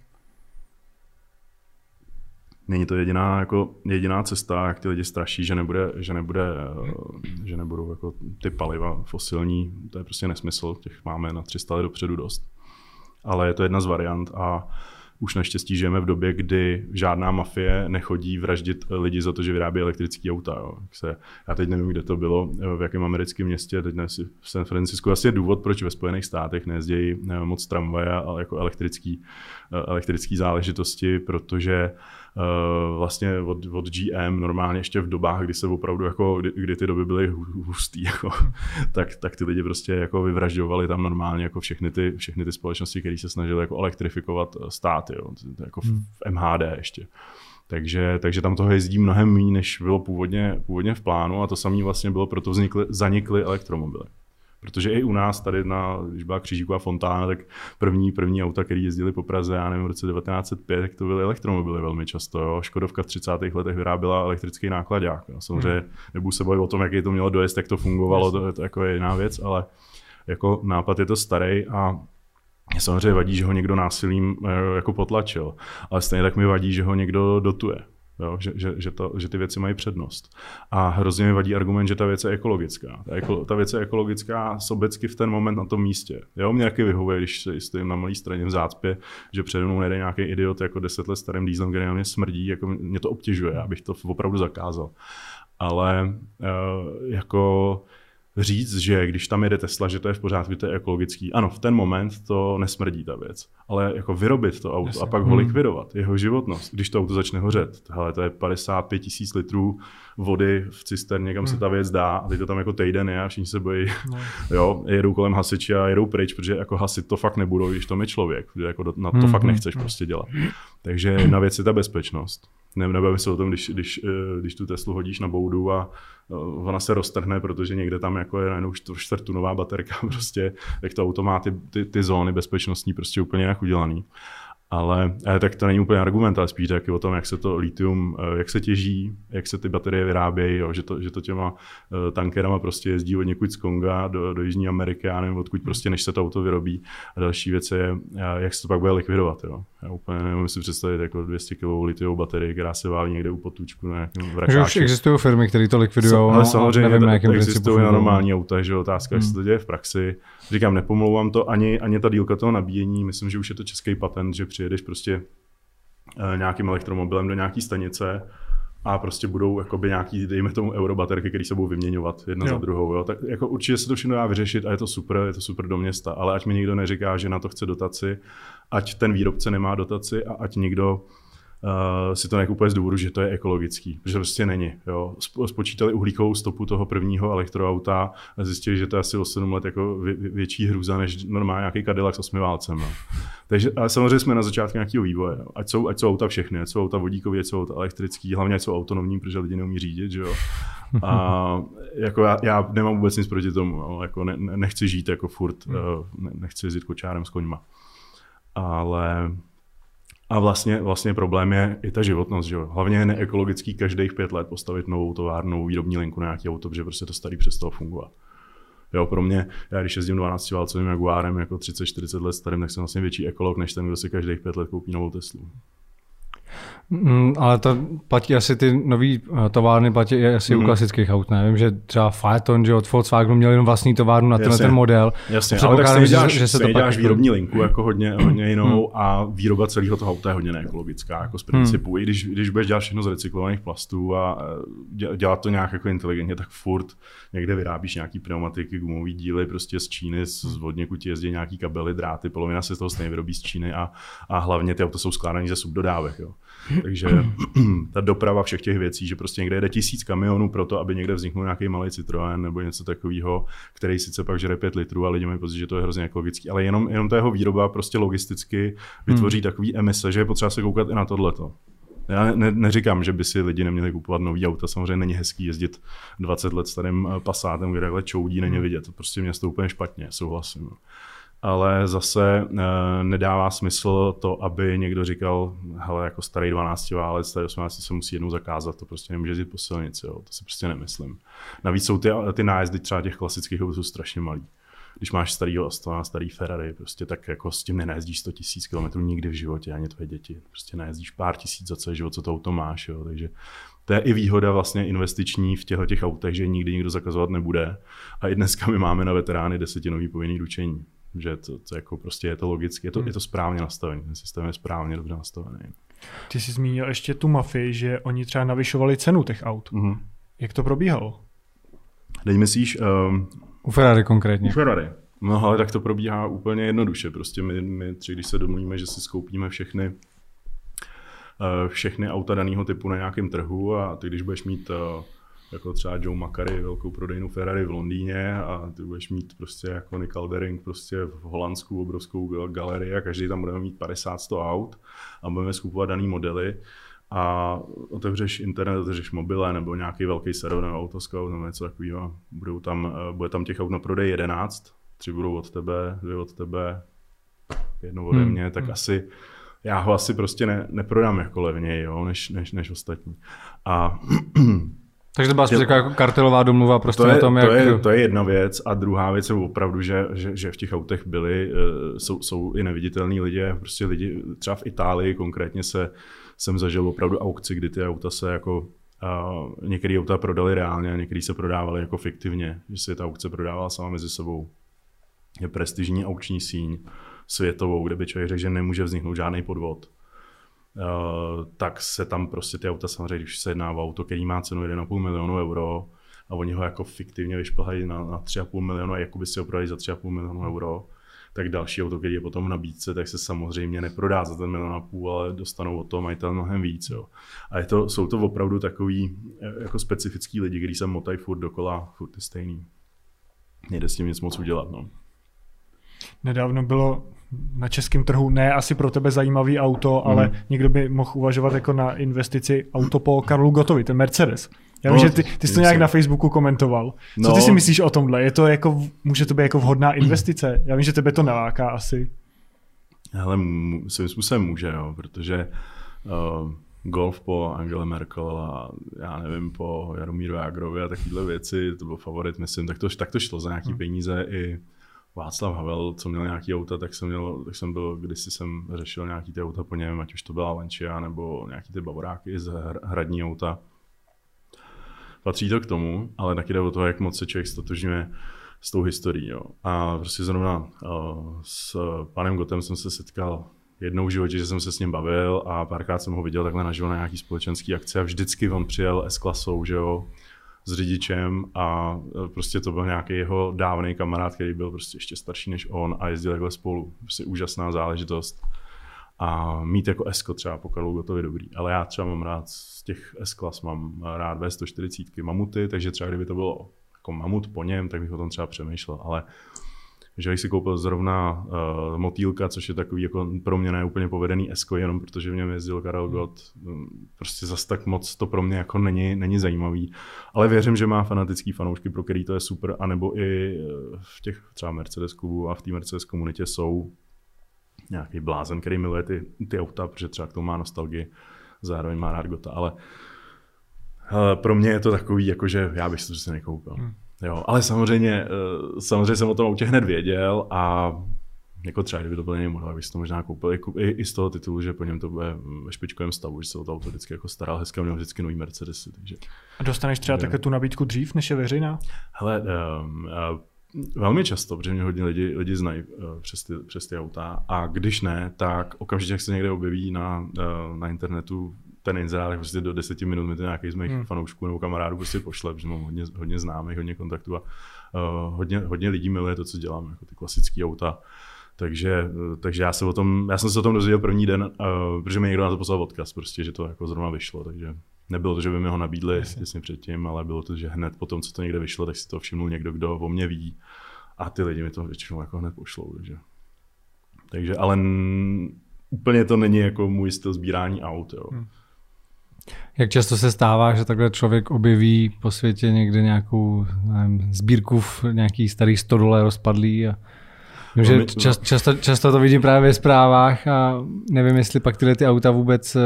Speaker 2: Není to jediná, jako, jediná cesta, jak ty lidi straší, že, nebude, že, nebude, eh, že nebudou jako ty paliva fosilní. To je prostě nesmysl, těch máme na 300 let dopředu dost. Ale je to jedna z variant a už naštěstí žijeme v době, kdy žádná mafie nechodí vraždit lidi za to, že vyrábí elektrické auta. Jo. Se, já teď nevím, kde to bylo, v jakém americkém městě, teď nevím, v San Francisco. Asi je důvod, proč ve Spojených státech nezdějí eh, moc tramvaje, ale jako elektrický, eh, elektrický záležitosti, protože uh, vlastně od, od GM normálně ještě v dobách, kdy se opravdu jako, kdy, kdy ty doby byly hustý, jako, tak, tak ty lidi prostě jako vyvražďovali tam normálně jako všechny ty, všechny ty společnosti, které se snažily jako elektrifikovat státy, jo, jako v, hmm. v MHD ještě. Takže, takže tam toho jezdí mnohem méně, než bylo původně, původně v plánu a to samé vlastně bylo, proto vznikly, zanikly elektromobily. Protože i u nás tady, na, když byla Křížíková fontána, tak první, první auta, které jezdili po Praze, já nevím, v roce 1905, tak to byly elektromobily velmi často. Jo. Škodovka v 30. letech vyráběla elektrický nákladák. Jo. Samozřejmě hmm. nebudu se bavit o tom, jak je to mělo dojezd, jak to fungovalo, to, to jako je jiná věc, ale jako nápad je to starý a mě samozřejmě vadí, že ho někdo násilím eh, jako potlačil, ale stejně tak mi vadí, že ho někdo dotuje. Jo, že, že, že, to, že ty věci mají přednost. A hrozně mi vadí argument, že ta věc je ekologická. Ta, ekolo, ta věc je ekologická sobecky v ten moment na tom místě. Jo, mě jaký vyhovuje, když stojím na malé straně v zácpě, že přede mnou nejde nějaký idiot jako deset let starým dýzlem, který na mě smrdí, jako mě to obtěžuje, abych to opravdu zakázal. Ale uh, jako říct, že když tam jede Tesla, že to je v pořádku, to je ekologický. Ano, v ten moment to nesmrdí ta věc. Ale jako vyrobit to auto Jasně. a pak ho hmm. likvidovat, jeho životnost, když to auto začne hořet, hele, to je 55 tisíc litrů vody v cisterně, kam hmm. se ta věc dá a teď to tam jako týden je a všichni se bojí, no. jo, jedou kolem hasiči a jedou pryč, protože jako hasit to fakt nebudou, když to je člověk, protože jako na to hmm. fakt nechceš hmm. prostě dělat. Takže na věc je ta bezpečnost. Ne, nebavím se o tom, když, když, eh, když tu Teslu hodíš na boudu a eh, ona se roztrhne, protože někde tam jako je najednou čtvrtunová baterka prostě, tak to auto má ty, ty, ty zóny bezpečnostní prostě úplně jinak udělaný. Ale eh, tak to není úplně argument, ale spíš taky o tom, jak se to litium, eh, jak se těží, jak se ty baterie vyrábějí, jo, že, to, že to těma eh, tankerama prostě jezdí od někud z Konga do, do Jižní Ameriky, já nevím odkud prostě, než se to auto vyrobí. A další věc je, jak se to pak bude likvidovat. Jo. Já úplně nevím si představit jako 200 kg litiovou baterii, která se válí někde u potůčku na nějakém
Speaker 3: vrakáči. Už existují firmy, které to likvidují.
Speaker 2: ale no, samozřejmě nevím, na existují na normální auta, že otázka, hmm. jak se to děje v praxi. Říkám, nepomlouvám to ani, ani ta dílka toho nabíjení, myslím, že už je to český patent, že při přijedeš prostě eh, nějakým elektromobilem do nějaký stanice a prostě budou jakoby nějaký, dejme tomu, eurobaterky, které se budou vyměňovat jedna jo. za druhou. Jo. Tak jako určitě se to všechno dá vyřešit a je to super, je to super do města, ale ať mi nikdo neříká, že na to chce dotaci, ať ten výrobce nemá dotaci a ať nikdo uh, si to nekupuje z důvodu, že to je ekologický, protože to prostě není. Jo. Spočítali uhlíkovou stopu toho prvního elektroauta a zjistili, že to je asi o 7 let jako větší hruza než normálně nějaký Cadillac s osmiválcem. No. Takže ale samozřejmě jsme na začátku nějakého vývoje. Ať jsou, ať jsou auta všechny, ať jsou auta vodíkové, ať jsou auta elektrické, hlavně ať jsou autonomní, protože lidi neumí řídit, že jo. A jako já, já, nemám vůbec nic proti tomu, jo. jako ne, nechci žít jako furt, hmm. uh, nechci jezdit kočárem s koňma. Ale a vlastně, vlastně problém je i ta životnost. Že jo? Hlavně je neekologický každých pět let postavit novou továrnu, výrobní linku na nějaký auto, protože prostě to starý přestalo fungovat. Jo, pro mě, já když jezdím 12 válcovým Jaguárem jako 30-40 let starým, tak jsem vlastně větší ekolog, než ten, kdo si každých pět let koupí novou Teslu.
Speaker 3: Mm, ale to platí asi ty nové eh, továrny, platí asi mm. u mhm. klasických aut. Ne? Vím, že třeba Phaeton, že od Volkswagenu měl jenom vlastní továrnu na tenhle ten model.
Speaker 2: Jasně, ale tak stejně děláš, že se to děláš výrobní linku jako hodně, hodně jinou mm. a výroba celého toho auta je hodně neekologická, jako z principu. Mm. I když, když budeš dělat všechno z recyklovaných plastů a eh, dělat to nějak jako inteligentně, tak furt někde vyrábíš nějaký pneumatiky, gumové díly prostě z Číny, z, z od někud jezdí nějaký kabely, dráty, polovina se z toho stejně vyrobí z Číny a, a hlavně ty auta jsou skládané ze subdodávek. Jo. Takže ta doprava všech těch věcí, že prostě někde jede tisíc kamionů pro to, aby někde vzniknul nějaký malý Citroën nebo něco takového, který sice pak žere 5 litrů a lidi mají pocit, že to je hrozně ekologický, ale jenom, jenom ta jeho výroba prostě logisticky vytvoří hmm. takový emise, že je potřeba se koukat i na tohleto. Já ne, neříkám, že by si lidi neměli kupovat nový auta, samozřejmě není hezký jezdit 20 let starým pasátem, kde takhle čoudí, není hmm. vidět, to prostě mě to úplně špatně, souhlasím ale zase e, nedává smysl to, aby někdo říkal, hele, jako starý 12 válec, starý 18 se musí jednou zakázat, to prostě nemůže jít po silnici, jo. to si prostě nemyslím. Navíc jsou ty, ty nájezdy třeba těch klasických jsou strašně malý. Když máš starý Astona, starý Ferrari, prostě tak jako s tím nenajezdíš 100 000 km nikdy v životě, ani tvoje děti. Prostě najezdíš pár tisíc za celý život, co to auto máš, jo. takže to je i výhoda vlastně investiční v těchto těch autech, že nikdy nikdo zakazovat nebude. A i dneska my máme na veterány desetinový povinný ručení že to, to jako prostě je to logicky, je to, hmm. je to správně nastavený, ten systém je správně dobře nastavený.
Speaker 1: Ty jsi zmínil ještě tu mafii, že oni třeba navyšovali cenu těch aut. Mm-hmm. Jak to probíhalo?
Speaker 2: Teď myslíš... Um,
Speaker 3: u Ferrari konkrétně.
Speaker 2: U Ferrari. No ale tak to probíhá úplně jednoduše. Prostě my, my tři, když se domluvíme, že si skoupíme všechny uh, všechny auta daného typu na nějakém trhu a ty, když budeš mít uh, jako třeba Joe Macari, velkou prodejnu Ferrari v Londýně a ty budeš mít prostě jako Nick Aldering prostě v Holandsku obrovskou galerii a každý tam budeme mít 50-100 aut a budeme skupovat daný modely a otevřeš internet, otevřeš mobile nebo nějaký velký server nebo autoscout nebo něco takového. Budou tam, eh, bude tam těch aut na prodej 11, tři budou od tebe, dvě od tebe, jedno ode hmm. mě, tak hmm. asi já ho asi prostě ne, neprodám jako levněji, jo, než, než, než ostatní. A
Speaker 3: Takže to byla spíš jako kartelová domluva prostě
Speaker 2: to je,
Speaker 3: o tom, jak...
Speaker 2: To je, to je jedna věc a druhá věc je opravdu, že, že, že v těch autech byli, eh, jsou, jsou i neviditelní lidé, prostě lidi, třeba v Itálii konkrétně se, jsem zažil opravdu aukci, kdy ty auta se jako Uh, některé auta prodali reálně a některé se prodávaly jako fiktivně, že se ta aukce prodávala sama mezi sebou. Je prestižní aukční síň světovou, kde by člověk řekl, že nemůže vzniknout žádný podvod. Eh, tak se tam prostě ty auta samozřejmě, když se jedná o auto, který má cenu 1,5 milionu euro a oni ho jako fiktivně vyšplhají na, na 3,5 milionu a jako by si ho prodali za 3,5 milionu euro, tak další auto, který je potom v nabídce, tak se samozřejmě neprodá za ten milion a půl, ale dostanou o to majitel mnohem víc. Jo. A je to, jsou to opravdu takový eh, jako specifický lidi, kteří se motají furt dokola, furt ty stejný. Nejde s tím nic moc udělat. No.
Speaker 1: Nedávno bylo na českém trhu ne asi pro tebe zajímavý auto, mm. ale někdo by mohl uvažovat jako na investici auto po Karlu Gotovi, ten Mercedes. Já vím, no, že ty, ty jsi to nějak na Facebooku komentoval. Co no. ty si myslíš o tomhle? Je to jako, může to být jako vhodná investice? Já vím, že tebe to neláká asi.
Speaker 2: Ale svým způsobem může, jo, protože uh, golf po Angele Merkel a já nevím, po Jaromíru Jagrovi a takovéhle věci, to byl favorit, myslím, tak to, tak to šlo za nějaký hmm. peníze i Václav Havel, co měl nějaký auta, tak jsem, měl, tak jsem byl, když jsem řešil nějaký ty auta po něm, ať už to byla Lancia nebo nějaký ty bavoráky z hradní auta. Patří to k tomu, ale taky jde o to, jak moc se člověk stotožňuje s tou historií. Jo. A prostě zrovna uh, s panem Gotem jsem se setkal jednou v životě, že jsem se s ním bavil a párkrát jsem ho viděl takhle naživo na nějaký společenský akci a vždycky on přijel S-klasou, že jo, s řidičem a e, prostě to byl nějaký jeho dávný kamarád, který byl prostě ještě starší než on a jezdil takhle spolu. Prostě úžasná záležitost. A mít jako Esko třeba po Karlu Gotovi dobrý. Ale já třeba mám rád z těch S-klas, mám rád V140 mamuty, takže třeba kdyby to bylo jako mamut po něm, tak bych o tom třeba přemýšlel. Ale že když si koupil zrovna uh, Motýlka, což je takový jako pro mě neúplně povedený Esko, jenom protože v něm jezdil Karel Gott, mm, prostě zas tak moc to pro mě jako není, není zajímavý. Ale věřím, že má fanatický fanoušky, pro který to je super, anebo i eh, v těch třeba Mercedes klubu a v té Mercedes komunitě jsou nějaký blázen, který miluje ty, ty auta, protože třeba k tomu má nostalgii, zároveň má rád Gota, ale ale pro mě je to takový, jako že já bych si to prostě nekoupil. Hmm. Jo, ale samozřejmě, eh, samozřejmě jsem o tom autě hned věděl a jako třeba kdyby to byl jiný model, bych to možná koupil jako i, i, z toho titulu, že po něm to bude ve špičkovém stavu, že se o to auto vždycky jako staral hezky a měl vždycky nový Mercedes. Takže,
Speaker 1: a dostaneš třeba také tu nabídku dřív, než je veřejná?
Speaker 2: Hele, um, uh, Velmi často, protože mě hodně lidi, lidi znají uh, přes, ty, přes ty auta a když ne, tak okamžitě, jak se někde objeví na, uh, na internetu ten inzerát, prostě do deseti minut mi to nějaký z mých hmm. fanoušků nebo kamarádů prostě pošle, protože mám hodně, hodně známých, hodně kontaktů a uh, hodně, hodně lidí miluje to, co dělám, jako ty klasické auta. Takže, uh, takže já, se o tom, já jsem se o tom dozvěděl první den, uh, protože mi někdo na to poslal odkaz, prostě, že to jako zrovna vyšlo, takže nebylo to, že by mi ho nabídli těsně předtím, ale bylo to, že hned po tom, co to někde vyšlo, tak si to všimnul někdo, kdo o mě ví a ty lidi mi to většinou jako hned pošlou, takže, takže ale úplně to není jako můj styl sbírání aut, jo. Hmm.
Speaker 3: Jak často se stává, že takhle člověk objeví po světě někde nějakou nevím, sbírku v nějaký starý stodole rozpadlý a Vím, že čas, často, často to vidím právě ve zprávách a nevím, jestli pak tyhle ty auta vůbec uh,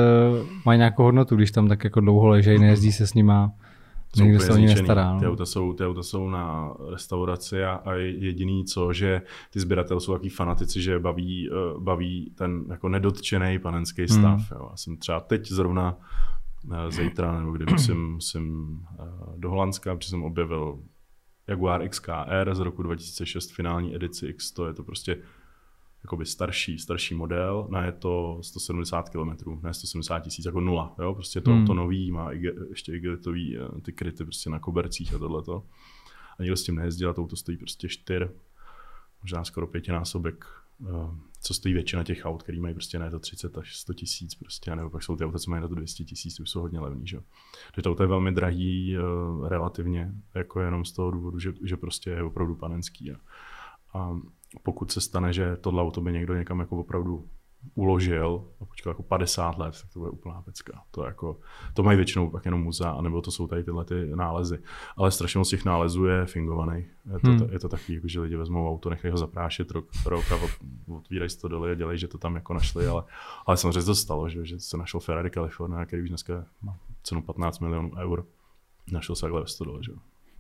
Speaker 3: mají nějakou hodnotu, když tam tak jako dlouho ležejí, nejezdí se s nima. Nikdo se o ně nestará.
Speaker 2: No. Ty, auta jsou, ty auta jsou na restauraci a, a jediný co, že ty sběratelé jsou takový fanatici, že baví, uh, baví ten jako nedotčený panenský stav. Hmm. Jo. Já jsem třeba teď zrovna zítra, nebo kdy musím, musím uh, do Holandska, protože jsem objevil Jaguar XKR z roku 2006 finální edici X, to je to prostě jakoby starší, starší model, na je to 170 km, ne 170 tisíc, jako nula, jo, prostě to, hmm. to nový, má i, ještě igelitový eh, ty kryty prostě na kobercích a tohleto. A nikdo s tím nejezdil a to stojí prostě čtyř, možná skoro pětinásobek Eh, co stojí většina těch aut, který mají prostě na to 30 až 100 tisíc prostě, nebo pak jsou ty auta, co mají na to 200 tisíc, už jsou hodně levný, že? Takže to auto je velmi drahý uh, relativně, jako jenom z toho důvodu, že, že prostě je opravdu panenský. A, a pokud se stane, že tohle auto by někdo někam jako opravdu uložil a počkal jako 50 let, tak to bude úplná pecka. To, jako, to mají většinou pak jenom muzea, anebo to jsou tady tyhle ty nálezy. Ale strašně moc těch nálezů je fingovaný. Je to, hmm. je to takový, jako, že lidi vezmou auto, nechají ho zaprášet rok, rok a otvírají to dole a dělají, že to tam jako našli, ale, ale samozřejmě to stalo, že, že se našel Ferrari California, který už dneska má cenu 15 milionů eur. Našel se takhle ve stodole, že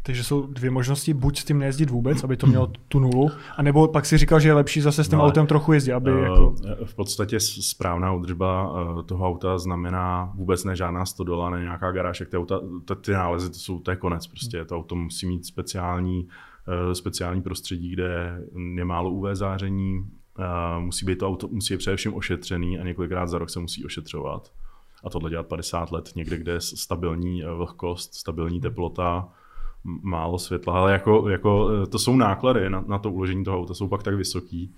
Speaker 1: takže jsou dvě možnosti, buď s tím nejezdit vůbec, aby to mělo tu nulu, anebo pak si říkal, že je lepší zase s tím no, autem trochu jezdit, aby uh, jako...
Speaker 2: V podstatě správná údržba uh, toho auta znamená vůbec ne žádná stodola, ne nějaká garáž, jak ty, auta, ty nálezy, to jsou, to je konec prostě, to auto musí mít speciální, uh, speciální prostředí, kde je málo UV záření, uh, musí být to auto, musí být především ošetřený a několikrát za rok se musí ošetřovat. A tohle dělat 50 let někde, kde je stabilní vlhkost, stabilní teplota, málo světla, ale jako, jako eh, to jsou náklady na, na to uložení toho auta, jsou pak tak vysoký,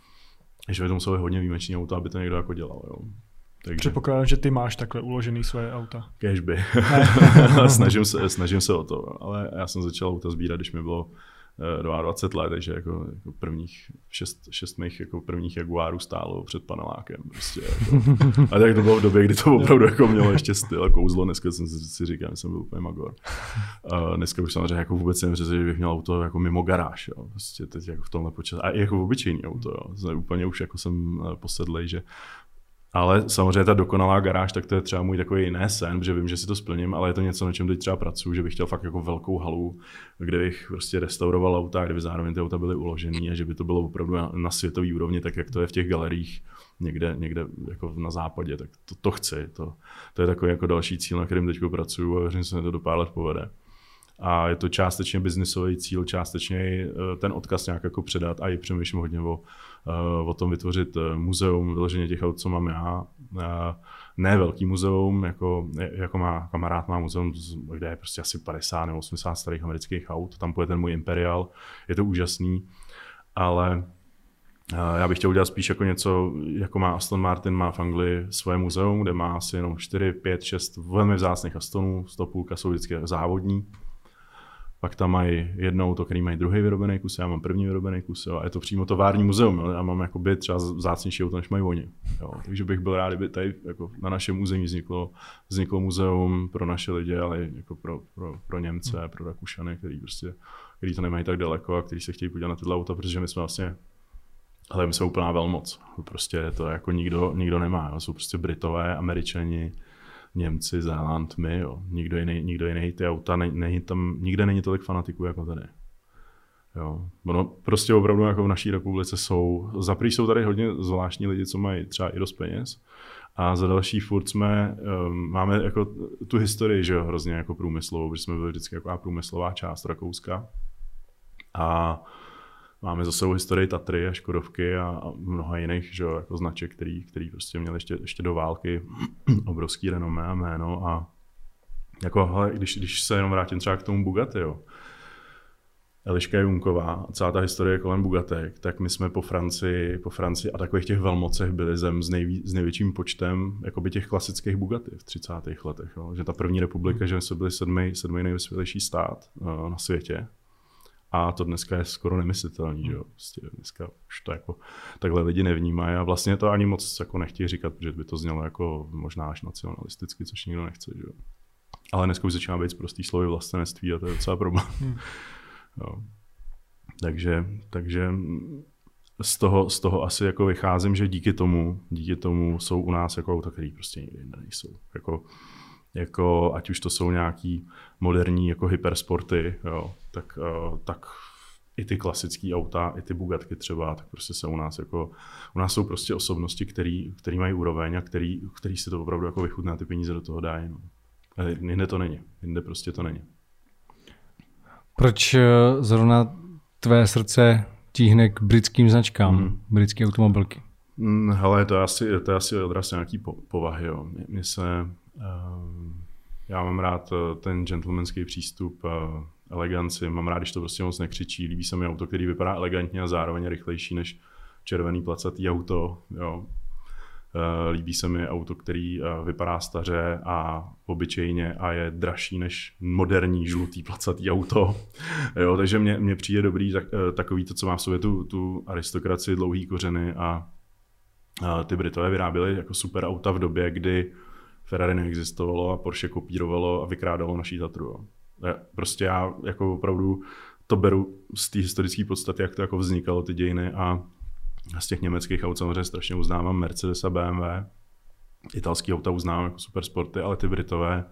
Speaker 2: že by to muselo být hodně výjimečný auto, aby to někdo jako dělal. Jo.
Speaker 1: Takže... Předpokládám, že ty máš takhle uložený své auta.
Speaker 2: Kežby. snažím, se, snažím se o to, ale já jsem začal auta sbírat, když mi bylo 22 let, takže jako, jako prvních šest, šest mých jako prvních Jaguárů stálo před panelákem. Prostě jako. A tak to bylo v době, kdy to opravdu jako mělo ještě styl a kouzlo. Dneska jsem si, si říkal, že jsem byl úplně magor. A dneska už samozřejmě jako vůbec jsem že bych měl auto jako mimo garáž. Jo. Prostě teď jako v tomhle počas. A i jako obyčejný auto. Jo. Úplně už jako jsem eh, posedlej, že ale samozřejmě ta dokonalá garáž, tak to je třeba můj takový jiný sen, že vím, že si to splním, ale je to něco, na čem teď třeba pracuji, že bych chtěl fakt jako velkou halu, kde bych prostě restauroval auta, kde by zároveň ty auta byly uložený a že by to bylo opravdu na, na světový úrovni, tak jak to je v těch galeriích někde, někde jako na západě, tak to, to chci. To, to je takový jako další cíl, na kterým teď pracuji a věřím, že se mi to do pár let povede. A je to částečně biznisový cíl, částečně eh, ten odkaz nějak jako předat a i přemýšlím hodně o Eh, o tom vytvořit eh, muzeum vyloženě těch aut, co mám já. Ne velký muzeum, jako, jako má kamarád, má muzeum, kde je prostě asi 50 nebo 80 starých amerických aut, tam půjde ten můj Imperial, je to úžasný, ale já bych chtěl udělat spíš jako něco, jako má Aston Martin, má v Anglii svoje muzeum, kde má asi jenom 4, 5, 6 velmi vzácných Astonů, 100 půlka jsou vždycky závodní pak tam mají jedno auto, který mají druhý vyrobený kus, já mám první vyrobený kus, jo, a je to přímo tovární muzeum, jo, já mám jakoby třeba zácnější auto, než mají oni. Jo, takže bych byl rád, kdyby tady jako na našem území vzniklo, vzniklo muzeum pro naše lidi, ale jako pro, pro, pro Němce, hmm. pro Rakušany, který prostě, který to nemají tak daleko a který se chtějí podívat na tyhle auta, protože my jsme vlastně ale my jsme úplná velmoc. Prostě to jako nikdo, nikdo nemá. Jo. Jsou prostě Britové, Američani, Němci, Zéland, my, jo. Nikdo jiný, nikdo jiný ty auta, ne, není tam, nikde není tolik fanatiků jako tady. Jo. Ono prostě opravdu jako v naší republice jsou, za jsou tady hodně zvláštní lidi, co mají třeba i dost peněz, a za další furt jsme, um, máme jako tu historii, že jo, hrozně jako průmyslovou, protože jsme byli vždycky jako průmyslová část Rakouska. A máme za sebou historii Tatry a Škodovky a, a mnoha jiných že, jako značek, který, který prostě měli ještě, ještě do války obrovský renomé a jméno a jako, hele, když, když se jenom vrátím třeba k tomu Bugatti, jo, Eliška Junková a celá ta historie kolem Bugatek, tak my jsme po Francii, po Francii a takových těch velmocech byli zem s, nejví, s největším počtem jakoby těch klasických Bugatti v 30. letech. Jo. Že ta první republika, že jsme byli sedmý, sedmý nejvyspělejší stát uh, na světě a to dneska je skoro nemyslitelný, že jo. Prostě dneska už to jako takhle lidi nevnímají a vlastně to ani moc jako nechtějí říkat, protože by to znělo jako možná až nacionalisticky, což nikdo nechce, že jo. Ale dneska už začíná být prostý slovy vlastenectví a to je docela problém. Hmm. jo. Takže, takže z toho, z toho asi jako vycházím, že díky tomu, díky tomu jsou u nás jako auta, které prostě nikdy jinde nejsou. Jako, jako ať už to jsou nějaký moderní jako hypersporty, jo, tak, uh, tak i ty klasické auta, i ty Bugatky třeba, tak prostě se u nás jako, u nás jsou prostě osobnosti, který, který mají úroveň a který, který si to opravdu jako vychutná ty peníze do toho dají. No. Ale jinde to není, jinde prostě to není.
Speaker 3: Proč eh, zrovna tvé srdce tíhne k britským značkám, mm. britské automobilky?
Speaker 2: Mm, hele, to je asi, to je asi odraz nějaký po, povahy. Jo. Mě se, já mám rád eh, ten gentlemanský přístup, uh, eleganci, mám rád, když to prostě moc nekřičí, líbí se mi auto, který vypadá elegantně a zároveň rychlejší než červený placatý auto. Jo. Uh, líbí se mi auto, který uh, vypadá staře a obyčejně a je dražší než moderní žlutý placatý auto. jo, takže mně, mně přijde dobrý tak, uh, takový to, co má v sobě tu, tu aristokracii, dlouhý kořeny a ty Britové vyráběli jako super auta v době, kdy Ferrari neexistovalo a Porsche kopírovalo a vykrádalo naší Tatru. Jo. Prostě já jako opravdu to beru z té historické podstaty, jak to jako vznikalo ty dějiny a z těch německých aut samozřejmě strašně uznávám Mercedes a BMW. Italský auta uznávám jako super sporty, ale ty Britové,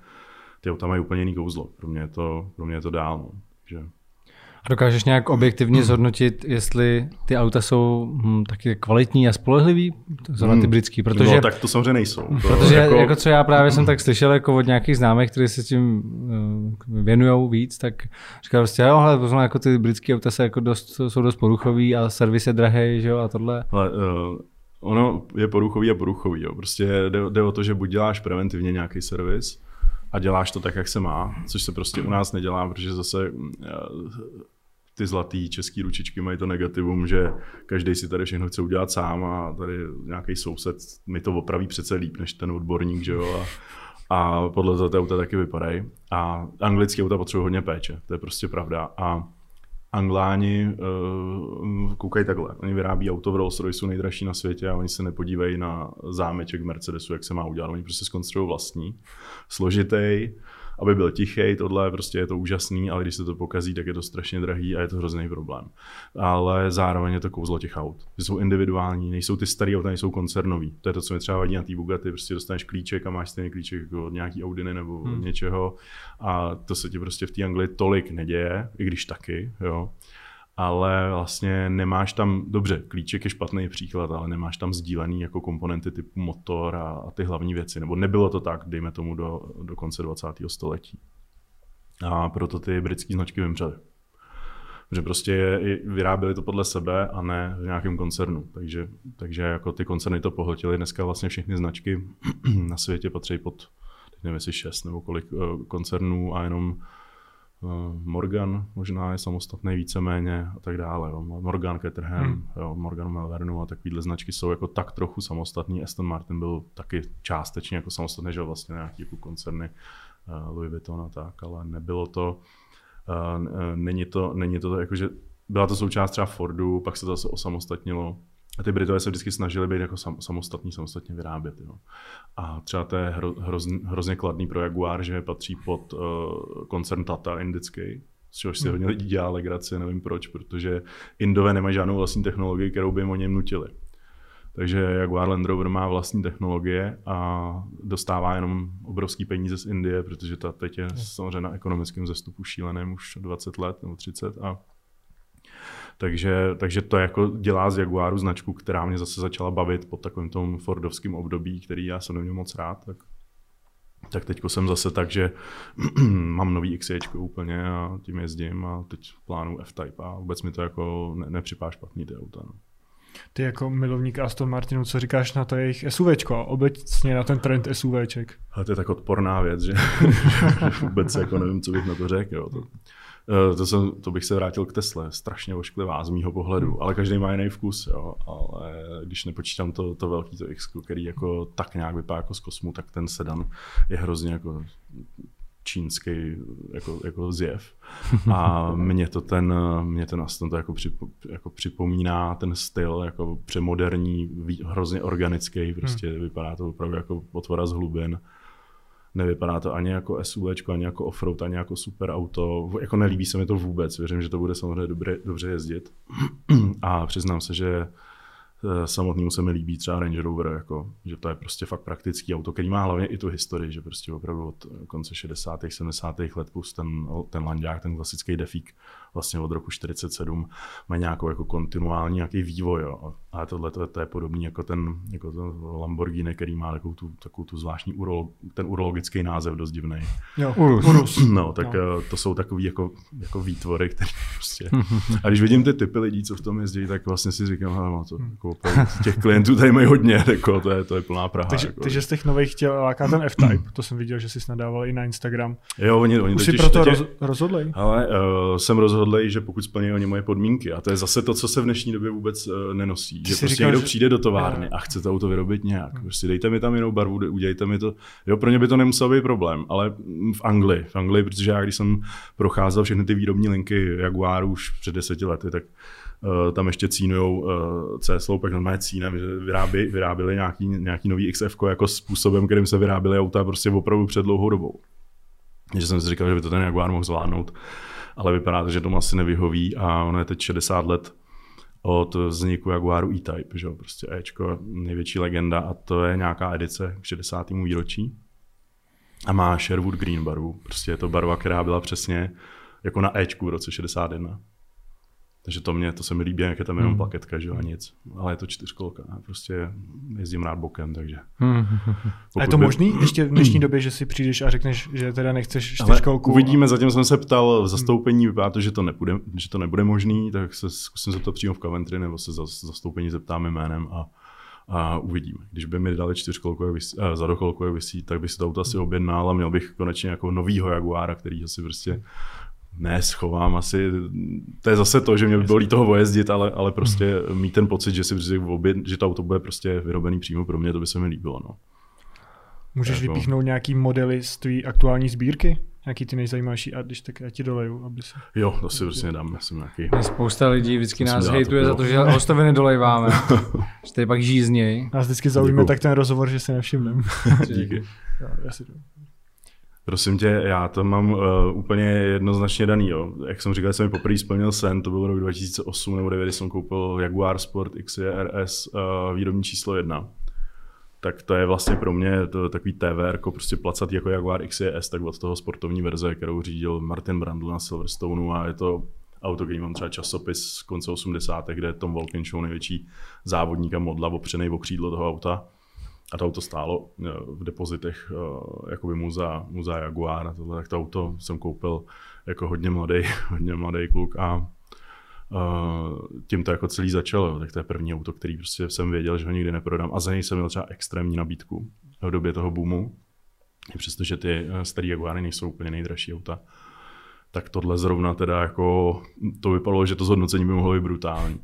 Speaker 2: ty auta mají úplně jiný kouzlo. Pro mě je to, pro mě je to dál. No. Takže
Speaker 3: a dokážeš nějak objektivně zhodnotit, jestli ty auta jsou hm, taky kvalitní a spolehlivý, zrovna ty hmm. britský, protože...
Speaker 2: No, tak to samozřejmě nejsou. To
Speaker 3: protože jako... jako... co já právě jsem tak slyšel jako od nějakých známých, kteří se tím uh, věnují víc, tak říkal prostě, jo, ale pozor, jako ty britské auta se jako dost, jsou dost poruchový a servis je drahý, že jo, a tohle.
Speaker 2: Ale, uh, ono je poruchový a poruchový, jo. Prostě jde, jde o to, že buď děláš preventivně nějaký servis, a děláš to tak, jak se má, což se prostě u nás nedělá, protože zase ty zlatý české ručičky mají to negativum, že každý si tady všechno chce udělat sám a tady nějaký soused mi to opraví přece líp než ten odborník, že jo. A, a podle toho ty auta taky vypadají. A anglické auta potřebují hodně péče, to je prostě pravda. A Angláni uh, koukají takhle. Oni vyrábí auto v Rolls Royce nejdražší na světě a oni se nepodívají na zámeček Mercedesu, jak se má udělat. Oni prostě zkonstruují vlastní, složitý, aby byl tichý, tohle prostě je to úžasný, ale když se to pokazí, tak je to strašně drahý a je to hrozný problém. Ale zároveň je to kouzlo těch aut. Že jsou individuální, nejsou ty staré auta, nejsou koncernový. To je to, co mi třeba vadí na té Bugatti, prostě dostaneš klíček a máš stejný klíček jako od nějaký Audiny nebo hmm. něčeho a to se ti prostě v té Anglii tolik neděje, i když taky, jo ale vlastně nemáš tam, dobře, klíček je špatný příklad, ale nemáš tam sdílený jako komponenty typu motor a, a ty hlavní věci, nebo nebylo to tak, dejme tomu, do, do konce 20. století. A proto ty britské značky vymřely. Že prostě vyráběli to podle sebe a ne v nějakém koncernu. Takže, takže jako ty koncerny to pohltily. Dneska vlastně všechny značky na světě patří pod, nevím jestli šest nebo kolik eh, koncernů a jenom Morgan možná je samostatný víceméně a tak dále. Jo. Morgan Caterham, hmm. jo, Morgan Melvernu a takovýhle značky jsou jako tak trochu samostatný. Aston Martin byl taky částečně jako samostatný, že vlastně nějaký jako koncerny uh, Louis Vuitton a tak, ale nebylo to není to, není to jako, že byla to součást třeba Fordu, pak se to zase osamostatnilo. A ty Britové se vždycky snažili být jako sam, samostatní, samostatně vyrábět. Jo. A třeba to je hro, hrozně, hrozně kladný pro Jaguar, že patří pod uh, koncern Tata indický, z čehož si hmm. hodně lidí dělá legraci, nevím proč, protože Indové nemají žádnou vlastní technologii, kterou by jim o něm nutili. Takže Jaguar Land Rover má vlastní technologie a dostává jenom obrovský peníze z Indie, protože ta teď je samozřejmě na ekonomickém zestupu šíleném už 20 let nebo 30 a takže, takže to jako dělá z Jaguaru značku, která mě zase začala bavit po takovém tom Fordovském období, který já jsem neměl moc rád. Tak, tak teď jsem zase tak, že mám nový XJ úplně a tím jezdím a teď plánu F-Type a vůbec mi to jako ne, nepřipá špatný ty auta. No.
Speaker 1: Ty jako milovník Aston Martinu, co říkáš na to jejich SUVčko, obecně na ten trend SUVček?
Speaker 2: Ale to je tak odporná věc, že vůbec jako nevím, co bych na to řekl. Jo. To, to, jsem, to bych se vrátil k Tesle, strašně ošklivá z mýho pohledu, hmm. ale každý má jiný vkus, jo. ale když nepočítám to, to velký to X, který jako tak nějak vypadá jako z kosmu, tak ten sedan je hrozně jako čínský jako, jako zjev. A mě to ten, mě ten Aston to jako, připo, jako připomíná ten styl, jako přemoderní, hrozně organický, prostě hmm. vypadá to opravdu jako otvora z hlubin. Nevypadá to ani jako SUV, ani jako offroad, ani jako super auto. Jako nelíbí se mi to vůbec. Věřím, že to bude samozřejmě dobře, dobře jezdit. A přiznám se, že Eh, samotnému se mi líbí třeba Range Rover, jako, že to je prostě fakt praktický auto, který má hlavně i tu historii, že prostě opravdu od konce 60. 70. let plus ten, ten landák, ten klasický defík vlastně od roku 47 má nějakou jako kontinuální nějaký vývoj. Jo. A tohle to, to je podobný jako ten, jako ten Lamborghini, který má takovou tu, takovou tu zvláštní urolog, ten urologický název dost divný.
Speaker 1: Jo, urus. urus.
Speaker 2: No, tak no. to jsou takový jako, jako výtvory, které prostě... A když vidím ty typy lidí, co v tom jezdí, tak vlastně si říkám, no, to, hmm. jako těch klientů tady mají hodně, jako, to, je, to je plná Praha.
Speaker 1: Takže,
Speaker 2: jako.
Speaker 1: takže z těch nových chtěl láká ten F-Type, to jsem viděl, že jsi nadával i na Instagram.
Speaker 2: Jo, oni, oni
Speaker 1: Už jsi proto roz, rozhodli?
Speaker 2: Ale uh, jsem rozhodl, že pokud splní oni moje podmínky, a to je zase to, co se v dnešní době vůbec uh, nenosí, Ty že prostě říkal, někdo že... přijde do továrny a chce to auto vyrobit nějak, hmm. prostě dejte mi tam jinou barvu, udělejte mi to, jo, pro ně by to nemusel být problém, ale v Anglii, v Anglii, protože já když jsem procházel všechny ty výrobní linky Jaguaru už před deseti lety, tak Uh, tam ještě cínujou uh, C-sloupek, normálně cínem, že vyrábí, vyráběli nějaký, nějaký nový XF jako způsobem, kterým se vyráběly auta prostě opravdu před dlouhou dobou. Takže jsem si říkal, že by to ten Jaguar mohl zvládnout, ale vypadá to, že tomu asi nevyhoví a ono je teď 60 let od vzniku Jaguaru E-Type, že jo, prostě Ečko, největší legenda a to je nějaká edice k 60. výročí a má Sherwood Green barvu, prostě je to barva, která byla přesně jako na Ečku v roce 61. Takže to mě, to se mi líbí, jak je tam jenom hmm. plaketka, že a nic. Ale je to čtyřkolka, ne? prostě jezdím rád bokem, takže.
Speaker 1: Hmm. A je to by... možný ještě v dnešní době, že si přijdeš a řekneš, že teda nechceš čtyřkolku?
Speaker 2: Ale uvidíme, zatím jsem se ptal v zastoupení, vypadá to, že to nebude, že to nebude možný, tak se zkusím to přímo v Coventry, nebo se za zastoupení zeptáme jménem a a uvidíme. Když by mi dali čtyřkolku, eh, zadokolku, jak vysí, tak by si to auto asi objednal a měl bych konečně jako novýho Jaguara, který asi prostě ne, schovám asi, to je zase to, že mě by bylo líto toho jezdit, ale, ale prostě hmm. mít ten pocit, že si oběd, že to auto bude prostě vyrobený přímo pro mě, to by se mi líbilo. No.
Speaker 1: Můžeš jako... vypíchnout nějaký modely z tvé aktuální sbírky? Nějaký ty nejzajímavější a když tak já ti doleju, aby se...
Speaker 2: Jo, to si prostě nedám, já jsem nějaký...
Speaker 3: Spousta lidí vždycky nás hejtuje za to, že hostovi nedolejváme. že tady pak žízněj.
Speaker 1: Nás vždycky zaujíme tak ten rozhovor, že se nevšimneme.
Speaker 2: Díky. Jo, já si Prosím tě, já to mám uh, úplně jednoznačně daný. Jo. Jak jsem říkal, jsem mi poprvé splnil sen, to byl rok 2008 nebo 2009, jsem koupil Jaguar Sport XRS uh, eh, výrobní číslo 1. Tak to je vlastně pro mě to takový TV, jako prostě placat jako Jaguar XJS, tak od toho sportovní verze, kterou řídil Martin Brandl na Silverstoneu a je to auto, který mám třeba časopis z konce 80. kde je Tom Walkinshaw největší závodník a modla opřený o křídlo toho auta a to auto stálo eh, v depozitech eh, jakoby muzea, muzea Jaguar a tohle, tak to auto jsem koupil jako hodně mladý, hodně mladý kluk a Uh, tím to jako celý začalo, tak to je první auto, který prostě jsem věděl, že ho nikdy neprodám. A za něj jsem měl třeba extrémní nabídku v době toho boomu, přestože ty staré Jaguary nejsou úplně nejdražší auta, tak tohle zrovna teda jako, to vypadalo, že to zhodnocení by mohlo být brutální.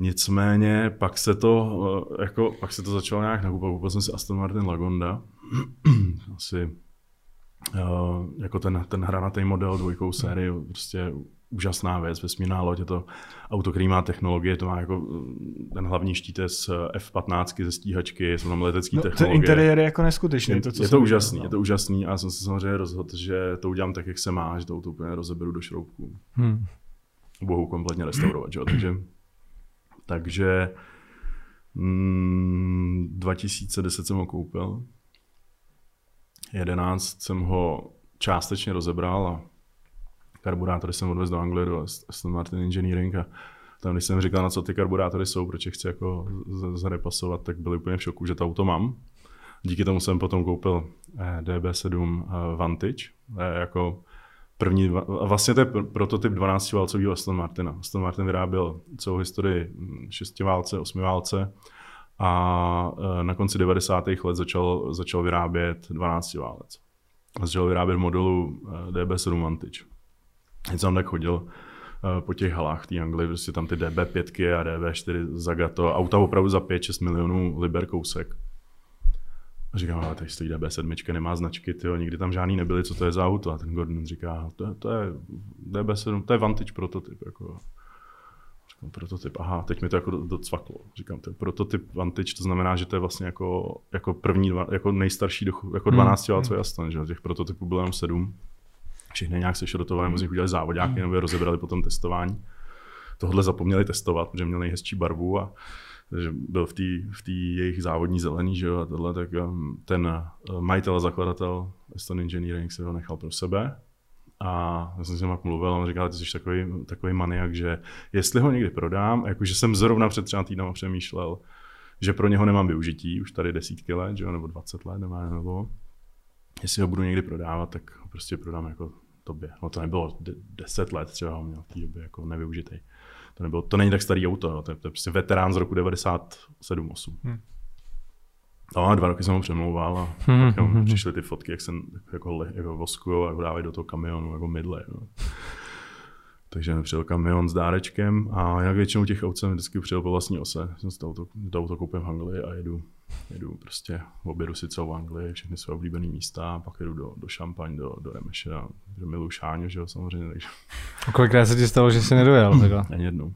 Speaker 2: Nicméně pak se to, eh, jako, pak se to začalo nějak nakupovat. Koupil jsem si Aston Martin Lagonda. Asi Uh, jako ten, ten hranatý model dvojkou série, prostě úžasná věc, vesmírná loď, je to auto, který má technologie, to má jako ten hlavní štít je z F-15 ze stíhačky, jsou tam letecké no, technologie.
Speaker 1: Ten interiér je jako neskutečný. To,
Speaker 2: co je to úžasný, no. je to úžasný a jsem se samozřejmě rozhodl, že to udělám tak, jak se má, že to auto úplně rozeberu do šroubků. Hmm. Bohu kompletně restaurovat, že? takže takže mm, 2010 jsem ho koupil, 11 jsem ho částečně rozebral a karburátory jsem odvezl do Anglie, do Aston Martin Engineering a tam, když jsem říkal, na co ty karburátory jsou, proč je chci jako zarepasovat, tak byli úplně v šoku, že to auto mám. Díky tomu jsem potom koupil eh, DB7 eh, Vantage, eh, jako první, a vlastně to je prototyp 12 válcového Aston Martina. Aston Martin vyráběl celou historii 6 válce, 8 válce a na konci 90. let začal, začal vyrábět 12 válec. Začal vyrábět modelu DB7 Vantage. Teď jsem tak chodil eh, po těch halách té Anglii, prostě tam ty DB5 a DB4 Zagato, auta opravdu za 5-6 milionů liber kousek. A říkám, ale tady stojí DB7, nemá značky, tyjo, nikdy tam žádný nebyly, co to je za auto? A ten Gordon říká, to je, to je DB7, to je Vantage prototyp. Jako. Říkám, prototyp, aha, teď mi to jako docvaklo. Říkám, to je prototyp Vantage, to znamená, že to je vlastně jako, jako první, jako nejstarší, jako 12 hmm. válcový Aston, že těch prototypů bylo jenom 7 všechny nějak sešrotovali, nebo z nich udělali závodňáky, hmm. nebo je rozebrali po tom testování. Tohle zapomněli testovat, protože měl nejhezčí barvu a že byl v té v jejich závodní zelený, že jo, a tohle, tak um, ten uh, majitel a zakladatel Aston Engineering se ho nechal pro sebe. A já jsem s ním mluvil a on říkal, ty jsi takový, takový maniak, že jestli ho někdy prodám, jakože jsem zrovna před třeba týdnem přemýšlel, že pro něho nemám využití, už tady desítky let, že jo, nebo 20 let, nemá, nebo jestli ho budu někdy prodávat, tak ho prostě prodám jako tobě. No to nebylo 10 let, třeba ho měl v té době jako nevyužitý. To, nebylo, to není tak starý auto, to je, to je prostě veterán z roku 97-8. Hmm. No a dva roky jsem ho přemlouval a hmm, hmm, hmm. přišly ty fotky, jak jsem jako, jako voskuju a dávají do toho kamionu jako mydle. No. Takže mi přijel kamion s dárečkem a jak většinou těch aut jsem vždycky přijel po vlastní ose. Jsem si to auto, to auto koupím v Anglii a jedu, jedu prostě, objedu si celou Anglii, všechny své oblíbené místa, pak jedu do, do Šampaň, do, do Remeše, do Milu Šáňu, že jo, samozřejmě. Takže...
Speaker 3: A kolikrát se ti stalo, že jsi nedojel?
Speaker 2: Ani jednou.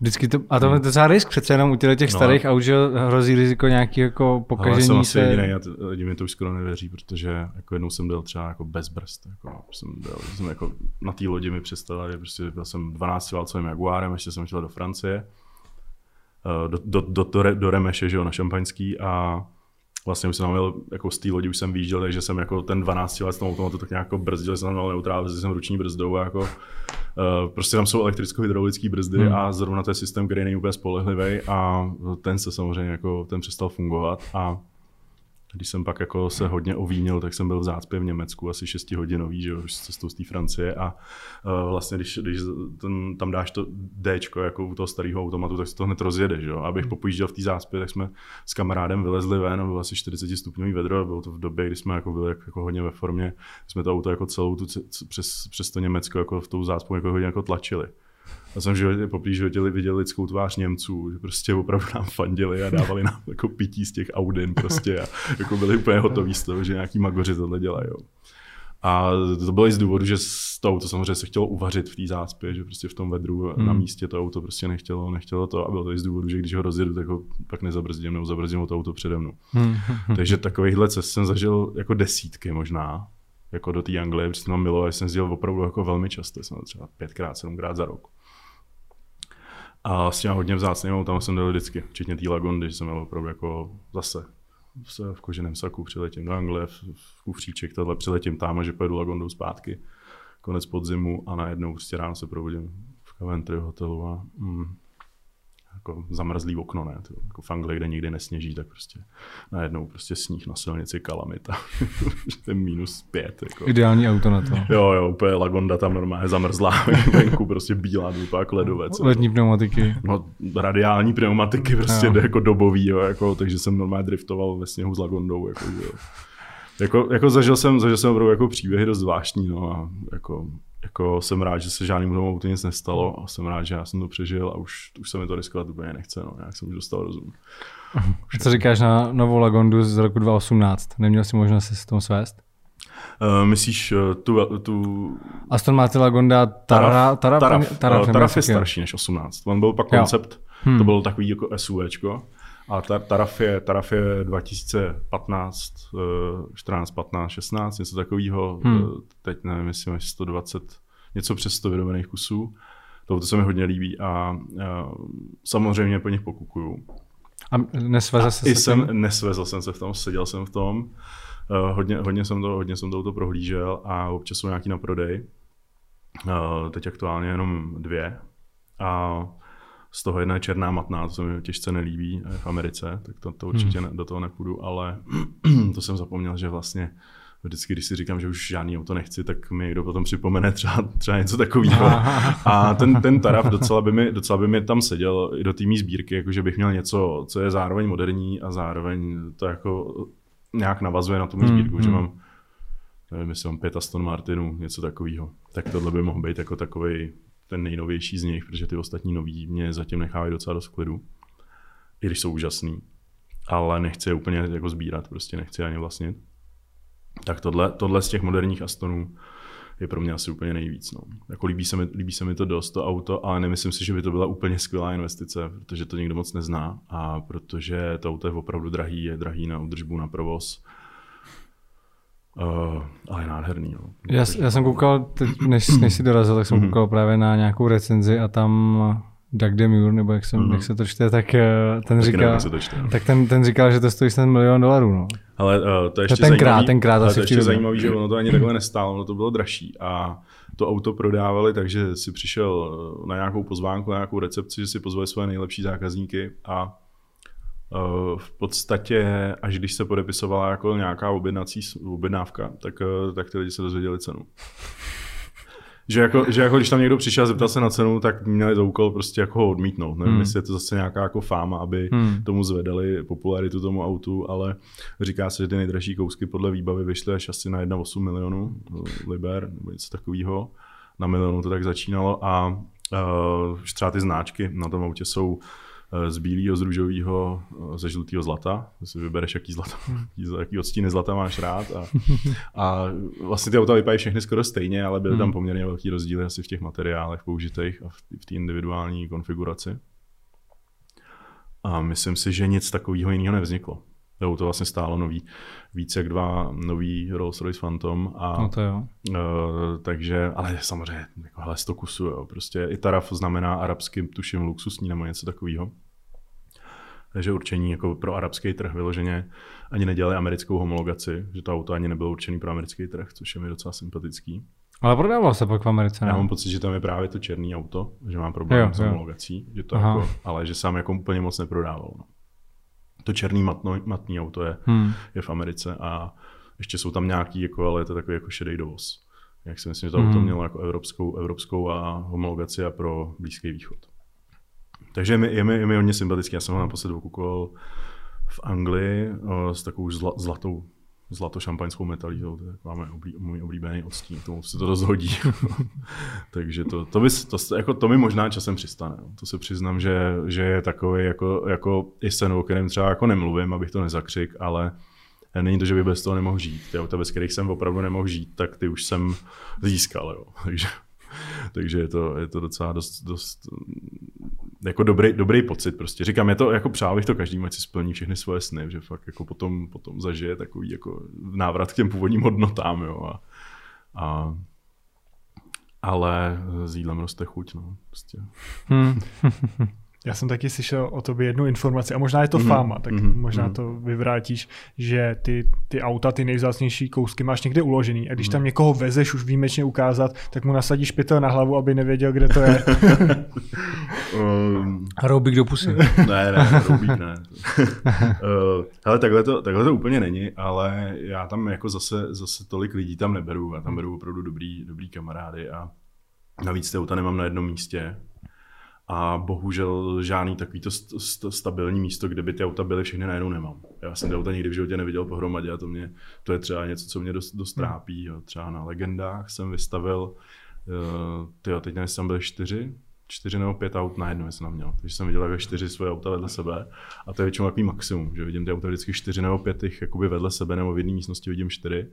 Speaker 3: Vždycky to, a to je docela risk přece jenom u těch, těch no, starých aut, že hrozí riziko nějaký jako pokažení jsem se.
Speaker 2: Jediný, já, lidi mi to už skoro nevěří, protože jako jednou jsem byl třeba jako bez brzd. Jako, jsem, byl, jsem jako na té lodi mi přestala, prostě byl jsem 12 válcovým Jaguárem, ještě jsem šel do Francie, do, do, do, do, do Remeše, že jo, na šampaňský a vlastně už jsem měl, jako z té lodi už jsem výjížděl, takže jsem jako ten 12 let s automatu tak nějak jako brzdil, jsem tam měl neutrál, jsem ruční brzdou a jako Uh, prostě tam jsou elektricko-hydraulické brzdy hmm. a zrovna to je systém, který není úplně spolehlivý a ten se samozřejmě jako, ten přestal fungovat a když jsem pak jako se hodně ovínil, tak jsem byl v zácpě v Německu, asi 6 hodinový, že jo, cestou z té Francie a uh, vlastně když, když ten, tam dáš to D jako u toho starého automatu, tak se to hned rozjede, že jo. Abych hmm. popojížděl v té zácpě, tak jsme s kamarádem vylezli ven, bylo asi 40 stupňový vedro, bylo to v době, kdy jsme jako byli jako, jako hodně ve formě, jsme to auto jako celou tu, přes, přes to Německo jako v tou zácpu jako hodně jako tlačili. Já jsem v životě, poprvé životě viděl lidskou tvář Němců, že prostě opravdu nám fandili a dávali nám jako pití z těch Audin prostě a jako byli úplně hotoví z toho, že nějaký magoři tohle dělají. A to bylo i z důvodu, že to auto samozřejmě se chtělo uvařit v té zácpě, že prostě v tom vedru hmm. na místě to auto prostě nechtělo, nechtělo to a bylo to i z důvodu, že když ho rozjedu, tak ho pak nezabrzdím nebo zabrzdím to auto přede mnou. Hmm. Takže takovýchhle cest jsem zažil jako desítky možná, jako do té Anglie, protože mám milo a jsem jezdil opravdu jako velmi často, jsem třeba pětkrát, sedmkrát za rok. A s těma hodně vzácným tam jsem byl vždycky, včetně té Lagondy, že jsem měl opravdu jako zase v koženém saku, přiletím do Anglie, v, v kufříček, tohle přiletím tam, že pojedu Lagondou zpátky, konec podzimu a najednou prostě ráno se probudím v Coventry hotelu a mm, jako zamrzlý okno, ne? To, jako v Anglii, kde nikdy nesněží, tak prostě najednou prostě sníh na silnici kalamita. Ten minus pět. Jako.
Speaker 3: Ideální auto na to.
Speaker 2: Jo, jo, úplně Lagonda tam normálně zamrzlá venku, prostě bílá důpak, ledovec.
Speaker 3: Letní pneumatiky.
Speaker 2: No, radiální pneumatiky, prostě jo. jako dobový, jo, jako, takže jsem normálně driftoval ve sněhu s Lagondou, jako, jo. Jako, jako zažil jsem, zažil jsem opravdu jako příběhy dost zvláštní, no a jako jako jsem rád, že se žádným tomu autu nic nestalo a jsem rád, že já jsem to přežil a už, už se mi to riskovat úplně nechce, no, jak jsem už dostal rozum.
Speaker 3: Co říkáš na novou Lagondu z roku 2018? Neměl jsi možnost se s tom svést?
Speaker 2: Uh, myslíš uh, tu, tu...
Speaker 3: Aston Martin Lagonda Tara,
Speaker 2: Taraf, Taraf, Taraf, uh, Taraf je starší než 18. On byl pak koncept, hmm. to byl takový jako SUVčko. A Taraf je, Taraf je 2015, 14, 15, 16, něco takového. Hmm. Teď nevím, jestli máš 120, něco přes 100 vyrobených kusů. To, to se mi hodně líbí a, a samozřejmě po nich pokukuju.
Speaker 3: A nesvezl se
Speaker 2: jsem, nesvezl jsem se v tom, seděl jsem v tom. Uh, hodně, hodně, jsem to, hodně jsem to, to prohlížel a občas jsou nějaký na prodej. Uh, teď aktuálně jenom dvě. A z toho jedna je černá matná, to se mi těžce nelíbí v Americe, tak to, to určitě hmm. ne, do toho nepůjdu, ale to jsem zapomněl, že vlastně vždycky, když si říkám, že už žádný auto nechci, tak mi někdo potom připomene třeba, třeba něco takového. A ten, ten taraf docela by, mi, docela by mi tam seděl i do té sbírky, jako že bych měl něco, co je zároveň moderní a zároveň to jako nějak navazuje na tu mou hmm, sbírku, hmm. že mám nevím, jestli mám pět Aston Martinů, něco takového. Tak tohle by mohl být jako takový ten nejnovější z nich, protože ty ostatní noví mě zatím nechávají docela dost klidu. I když jsou úžasný. Ale nechci je úplně jako sbírat, prostě nechci ani vlastnit. Tak tohle, tohle z těch moderních Astonů je pro mě asi úplně nejvíc. No. Jako líbí, se mi, líbí se mi to dost, to auto, ale nemyslím si, že by to byla úplně skvělá investice, protože to nikdo moc nezná a protože to auto je opravdu drahý, je drahý na údržbu, na provoz. Uh, ale je nádherný. No.
Speaker 3: Já, já jsem koukal, teď, než, než jsi dorazil, tak jsem mm-hmm. koukal právě na nějakou recenzi a tam Doug Demure, nebo jak, jsem, mm-hmm. jak se to čte, tak eh, ten říkal, tak ten, ten říkal, že to stojí snad milion dolarů. No.
Speaker 2: Ale uh, to je ještě
Speaker 3: tenkrát, zajímavý, tenkrát
Speaker 2: asi to je ještě zajímavý, že ono to ani takhle nestálo, ono to bylo dražší a to auto prodávali, takže si přišel na nějakou pozvánku, na nějakou recepci, že si pozvali své nejlepší zákazníky a v podstatě, až když se podepisovala jako nějaká objednací, objednávka, tak, uh, tak ty lidi se dozvěděli cenu že jako, že jako když tam někdo přišel a zeptal se na cenu, tak měli za úkol prostě jako ho odmítnout. Nevím, hmm. jestli je to zase nějaká jako fáma, aby hmm. tomu zvedali popularitu tomu autu, ale říká se, že ty nejdražší kousky podle výbavy vyšly až asi na 1,8 milionů liber nebo něco takového. Na milionu to tak začínalo a uh, třeba ty značky na tom autě jsou Eh, z bílého, z růžového, eh, ze žlutého zlata. Si vybereš, jaký, zlata, jaký odstíny zlata máš rád. A, a vlastně ty auta vypadají všechny skoro stejně, ale byly tam hmm. poměrně velký rozdíly asi v těch materiálech použitých a v, v té individuální konfiguraci. A myslím si, že nic takového jiného nevzniklo. To auto vlastně stálo nový, víc jak dva nový Rolls-Royce Phantom. A,
Speaker 3: no to jo.
Speaker 2: Uh, takže, ale samozřejmě, jako hele, 100 kusů, jo. Prostě i taraf znamená arabským, tuším, luxusní nebo něco takového. Takže určení jako pro arabský trh vyloženě ani nedělali americkou homologaci, že to auto ani nebylo určený pro americký trh, což je mi docela sympatický.
Speaker 3: Ale prodávalo se pak v Americe,
Speaker 2: ne? Já mám pocit, že tam je právě to černý auto, že mám problém jo, s homologací, že to jako, ale že sám jako úplně moc neprodával. No to černý matno, matný auto je, hmm. je v Americe a ještě jsou tam nějaký, jako, ale je to takový jako šedý dovoz. Jak si myslím, že to hmm. auto mělo jako evropskou, evropskou a homologaci a pro Blízký východ. Takže je mi, je mi, je mi hodně sympatický. Já jsem ho naposled okukoval v Anglii o, s takovou zla, zlatou zlato-šampaňskou metalí, to je máme oblí, můj oblíbený odstín, tomu se to rozhodí. Takže to, to, bys, to, jako, to mi možná časem přistane. To se přiznám, že, že je takový jako, jako i sen, o kterém třeba jako nemluvím, abych to nezakřik, ale není to, že by bez toho nemohl žít. Ty auta, bez kterých jsem opravdu nemohl žít, tak ty už jsem získal. Jo. Takže takže je to, je to docela dost, dost jako dobrý, dobrý pocit prostě. Říkám, je to, jako přál bych to každý, ať si splní všechny svoje sny, že fakt jako potom, potom zažije takový jako návrat k těm původním hodnotám, jo. A, a ale s jídlem roste chuť, no. Prostě. Hmm.
Speaker 1: Já jsem taky slyšel o tobě jednu informaci, a možná je to mm-hmm. fáma, tak mm-hmm. možná mm-hmm. to vyvrátíš, že ty, ty auta, ty nejvzácnější kousky máš někde uložený a když mm-hmm. tam někoho vezeš už výjimečně ukázat, tak mu nasadíš pytel na hlavu, aby nevěděl, kde to je.
Speaker 3: um, a roubík do pusy.
Speaker 2: ne, ne, roubík ne. uh, ale takhle to, takhle to úplně není, ale já tam jako zase, zase tolik lidí tam neberu, já tam beru opravdu dobrý, dobrý kamarády a navíc ty auta nemám na jednom místě, a bohužel žádný takovýto st- st- stabilní místo, kde by ty auta byly všechny najednou nemám. Já jsem ty auta nikdy v životě neviděl pohromadě a to, mě, to je třeba něco, co mě dost, dost trápí. Jo. Třeba na legendách jsem vystavil, uh, tyjo, teď tam byly čtyři, čtyři nebo pět aut na jedno jsem měl. Takže jsem viděl jako čtyři svoje auta vedle sebe a to je většinou takový maximum, že vidím ty auta vždycky čtyři nebo pět jich jakoby vedle sebe nebo v jedné místnosti vidím čtyři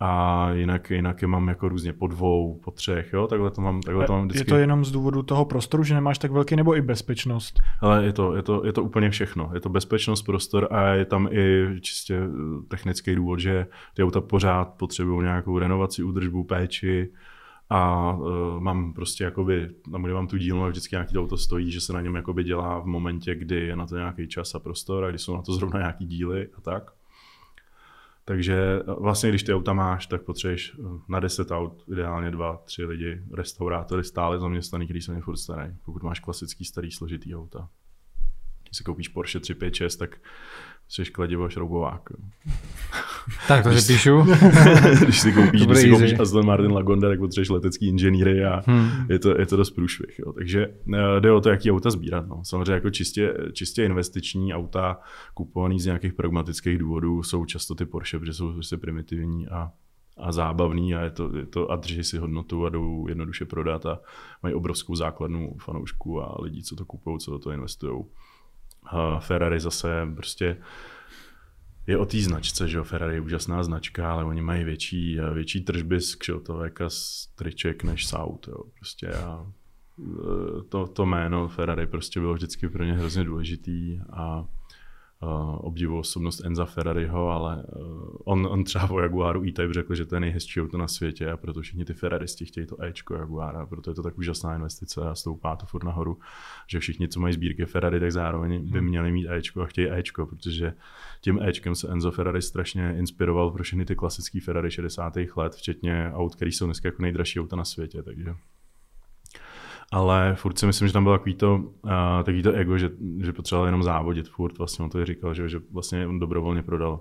Speaker 2: a jinak, jinak je mám jako různě po dvou, po třech, jo, takhle to mám, takhle to mám vždycky.
Speaker 1: Je to jenom z důvodu toho prostoru, že nemáš tak velký, nebo i bezpečnost?
Speaker 2: Ale je to, je to, je to úplně všechno. Je to bezpečnost, prostor a je tam i čistě eh, technický důvod, že ty auta pořád potřebují nějakou renovaci, údržbu, péči, a uh, mám prostě jakoby, tam kde mám tu dílnu a vždycky nějaký auto stojí, že se na něm jakoby dělá v momentě, kdy je na to nějaký čas a prostor a kdy jsou na to zrovna nějaký díly a tak. Takže vlastně, když ty auta máš, tak potřebuješ eh, na 10 aut ideálně dva, tři lidi, restaurátory stále zaměstnaný, který se mě furt starají. Pokud máš klasický starý složitý auta. Když si koupíš Porsche 356, tak jsi kladivo šroubovák.
Speaker 3: Tak to si píšu.
Speaker 2: když si koupíš, když si koupíš Aston Martin Lagonda, tak potřebuješ letecký inženýry a hmm. je, to, je to dost průšvih. Jo. Takže eh, jde o to, jaký auta sbírat. No. Samozřejmě jako čistě, čistě investiční auta kupovaný z nějakých pragmatických důvodů jsou často ty Porsche, protože jsou prostě primitivní a a zábavný a, je to, je to, a drží si hodnotu a jdou jednoduše prodat a mají obrovskou základnu fanoušků a lidí, co to kupují, co do toho investují. Ferrari zase prostě je o té značce, že jo, Ferrari je úžasná značka, ale oni mají větší, větší tržby z kšiltovek a z triček než z aut, jo, prostě a e, to, to jméno Ferrari prostě bylo vždycky pro ně hrozně důležitý a obdivu osobnost Enza Ferrariho, ale uh, on, on třeba o Jaguaru E-Type řekl, že to je nejhezčí auto na světě a proto všichni ty Ferraristi chtějí to Ečko Jaguara, proto je to tak úžasná investice a stoupá to furt nahoru, že všichni, co mají sbírky Ferrari, tak zároveň by hmm. měli mít Ečko a chtějí Ečko, protože tím Ečkem se Enzo Ferrari strašně inspiroval pro všechny ty klasické Ferrari 60. let, včetně aut, které jsou dneska jako nejdražší auta na světě, takže ale furt si myslím, že tam bylo takový to, uh, takový to ego, že, že potřeboval jenom závodit furt, vlastně on to říkal, že, že vlastně on dobrovolně prodal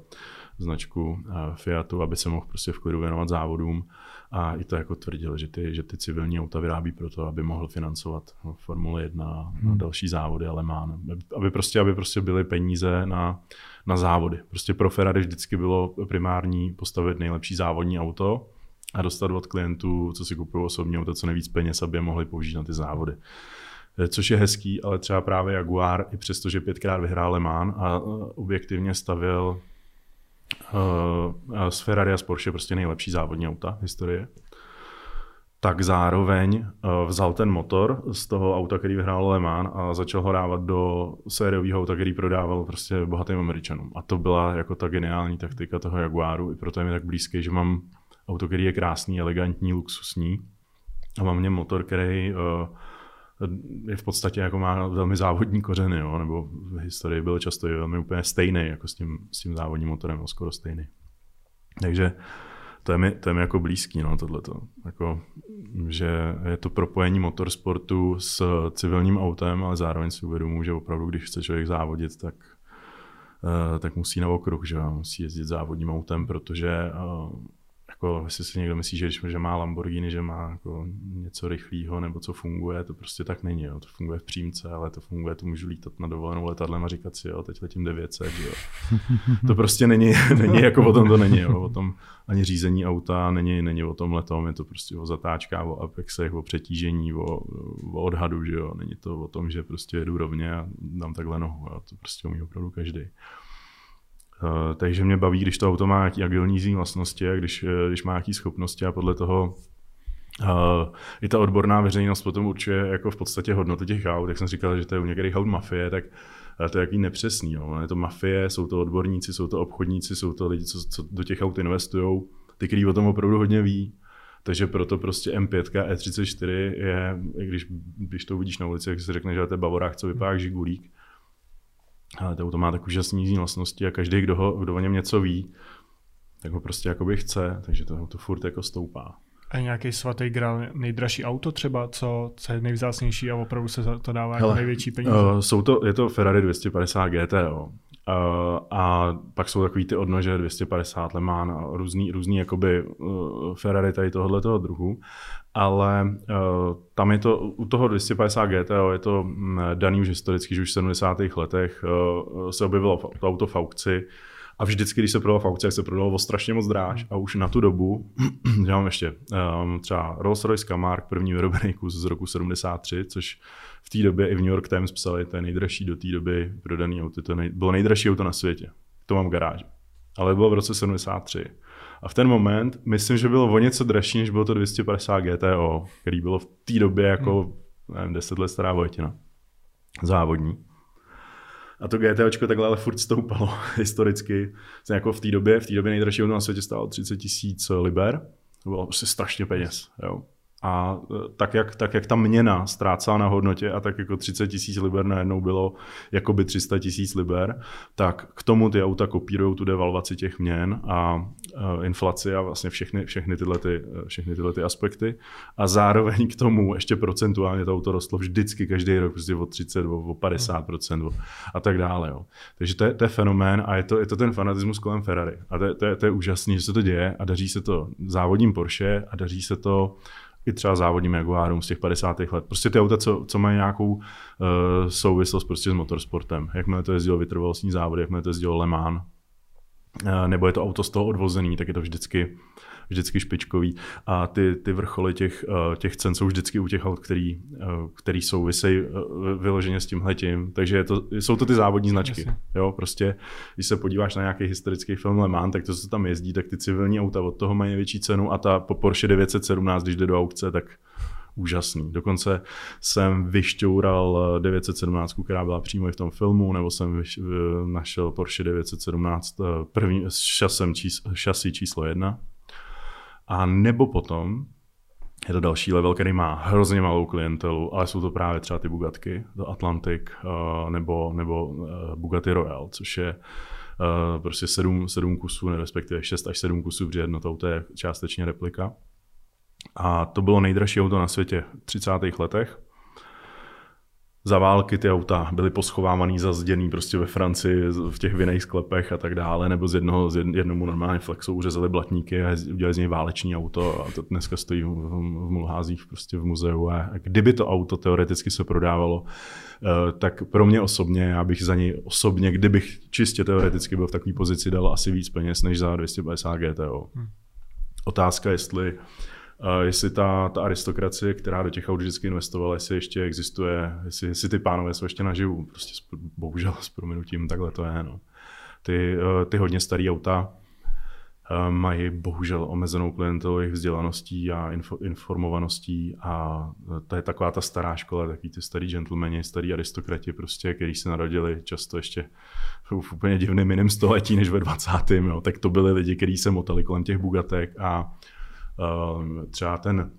Speaker 2: značku uh, Fiatu, aby se mohl prostě v klidu věnovat závodům a i to jako tvrdil, že ty, že ty civilní auta vyrábí proto, aby mohl financovat Formule 1 a hmm. další závody ale má, Aby prostě, aby prostě byly peníze na, na závody. Prostě pro Ferrari vždycky bylo primární postavit nejlepší závodní auto, a dostat od klientů, co si kupují osobně auto, co nejvíc peněz, aby je mohli použít na ty závody. Eh, což je hezký, ale třeba právě Jaguar, i přesto, že pětkrát vyhrál Le Mans a eh, objektivně stavil uh, z Ferrari a z Porsche prostě nejlepší závodní auta v historii, tak zároveň vzal ten motor z toho auta, který vyhrál Le Mans a začal ho dávat do sériového auta, který prodával prostě bohatým Američanům. A to byla jako ta geniální taktika toho Jaguaru, i proto je mi tak blízký, že mám auto, který je krásný, elegantní, luxusní. A mám mě motor, který uh, je v podstatě jako má velmi závodní kořeny, jo, nebo v historii byl často velmi úplně stejný jako s tím, s tím závodním motorem, skoro stejný. Takže to je mi, to je mi jako blízký, no, tohleto. Jako, že je to propojení motorsportu s civilním autem, ale zároveň si uvědomuji, že opravdu, když chce člověk závodit, tak, uh, tak musí na okruh, že musí jezdit závodním autem, protože uh, jako, jestli si někdo myslí, že, že má Lamborghini, že má jako něco rychlého nebo co funguje, to prostě tak není. Jo. To funguje v přímce, ale to funguje, to můžu lítat na dovolenou letadlem a říkat si, jo, teď letím 900. Jo. To prostě není, není jako o tom to není. Jo. O tom ani řízení auta není, není o tom letom, je to prostě o zatáčkách, o apexech, o přetížení, o, o odhadu, že jo. Není to o tom, že prostě jedu rovně a dám takhle nohu. Jo. To prostě umí opravdu každý. Uh, takže mě baví, když to auto má nějaký agilní vlastnosti a když, eh, když má nějaké schopnosti a podle toho uh, i ta odborná veřejnost potom určuje jako v podstatě hodnotu těch aut. Jak jsem říkal, že to je u některých aut mafie, tak to je jaký nepřesný. Jo. Je to mafie, jsou to odborníci, jsou to obchodníci, jsou to lidi, co, co do těch aut investují, ty, kteří o tom opravdu hodně ví. Takže proto prostě M5 E34 je, když, když to uvidíš na ulici, jak si řekne, že to je Bavorák, co vypadá jak žigulík, ale to auto má tak úžasný vlastnosti a každý, kdo, ho, kdo o něm něco ví, tak ho prostě jakoby chce, takže to auto furt jako stoupá.
Speaker 1: A nějaký svatý grál, nejdražší auto třeba, co, co je nejvzácnější a opravdu se to dává jako Hele, jako největší peníze? Uh,
Speaker 2: jsou to, je to Ferrari 250 GTO. Uh, a pak jsou takový ty odnože 250 Le Mans a různý, různý jakoby uh, Ferrari tady tohoto druhu ale uh, tam je to, u toho 250 GTO je to um, daný už historicky, že už v 70. letech se objevilo to auto v aukci a vždycky, když se prodalo v aukci, se prodalo strašně moc dráž a už na tu dobu, že mám ještě um, třeba Rolls-Royce Camargue, první vyrobený kus z roku 73, což v té době i v New York Times psali, to je nejdražší do té doby prodaný auto, to nej, bylo nejdražší auto na světě. To mám v garáži. Ale bylo v roce 73. A v ten moment, myslím, že bylo o něco dražší, než bylo to 250 GTO, který bylo v té době jako, hmm. nevím, 10 let stará Vojtina. Závodní. A to GTOčko takhle ale furt stoupalo historicky. Jako v té době, v té době nejdražší na světě stálo 30 tisíc liber. To bylo prostě strašně peněz. Jo. A e, tak jak, tak jak ta měna ztrácela na hodnotě a tak jako 30 tisíc liber najednou bylo jako by 300 tisíc liber, tak k tomu ty auta kopírují tu devalvaci těch měn a uh, inflaci a vlastně všechny, všechny, tyhle ty, e, všechny tyhle ty aspekty. A zároveň k tomu ještě procentuálně to auto rostlo vždycky každý rok prostě o 30, o, o 50 o, a tak dále. Jo. Takže to je, to je fenomén a je to, je to ten fanatismus kolem Ferrari. A to, je, to, je, to je úžasný, že se to děje a daří se to závodním Porsche a daří se to i třeba závodním Jaguarům z těch 50. let. Prostě ty auta, co, co mají nějakou uh, souvislost prostě s motorsportem. Jakmile to jezdilo vytrvalostní závody, jakmile to jezdilo Le Mans, nebo je to auto z toho odvozený, tak je to vždycky vždycky špičkový a ty, ty vrcholy těch, eh, těch cen jsou vždycky u těch aut, který, eh, který souvisejí eh, vyloženě s tímhletím. Takže je to, jsou to ty závodní značky. Jasně. Jo, prostě, když se podíváš na nějaký historický film Le Mans, tak to, co tam jezdí, tak ty civilní auta od toho mají větší cenu a ta po Porsche 917, když jde do aukce, tak úžasný. Dokonce jsem vyšťoural 917, která byla přímo i v tom filmu, nebo jsem vyš, našel Porsche 917 první, s šasem čís, šasy číslo jedna, a nebo potom je to další level, který má hrozně malou klientelu, ale jsou to právě třeba ty Bugatky, Atlantic nebo, nebo Bugatti Royal, což je prostě sedm, sedm kusů, respektive šest až sedm kusů, protože jedno to je částečně replika. A to bylo nejdražší auto na světě v 30. letech za války ty auta byly poschovávaný, zazděný prostě ve Francii v těch vinných sklepech a tak dále, nebo z jednoho, z jednomu normálně flexu uřezali blatníky a udělali z něj váleční auto a to dneska stojí v, v Mulházích prostě v muzeu a kdyby to auto teoreticky se prodávalo, eh, tak pro mě osobně, já bych za něj osobně, kdybych čistě teoreticky byl v takové pozici, dal asi víc peněz než za 250 GTO. Hmm. Otázka, jestli jestli ta, ta aristokracie, která do těch aut vždycky investovala, jestli ještě existuje, jestli, jestli ty pánové jsou ještě naživu. Prostě bohužel s prominutím takhle to je. No. Ty, eh, ty hodně staré auta eh, mají bohužel omezenou klientelu jejich vzdělaností a info, informovaností a to je taková ta stará škola, takový ty starý gentlemani, starý aristokrati, prostě, kteří se narodili často ještě v úplně divným jiném století než ve 20. Jo. Tak to byli lidi, kteří se motali kolem těch bugatek a třeba ten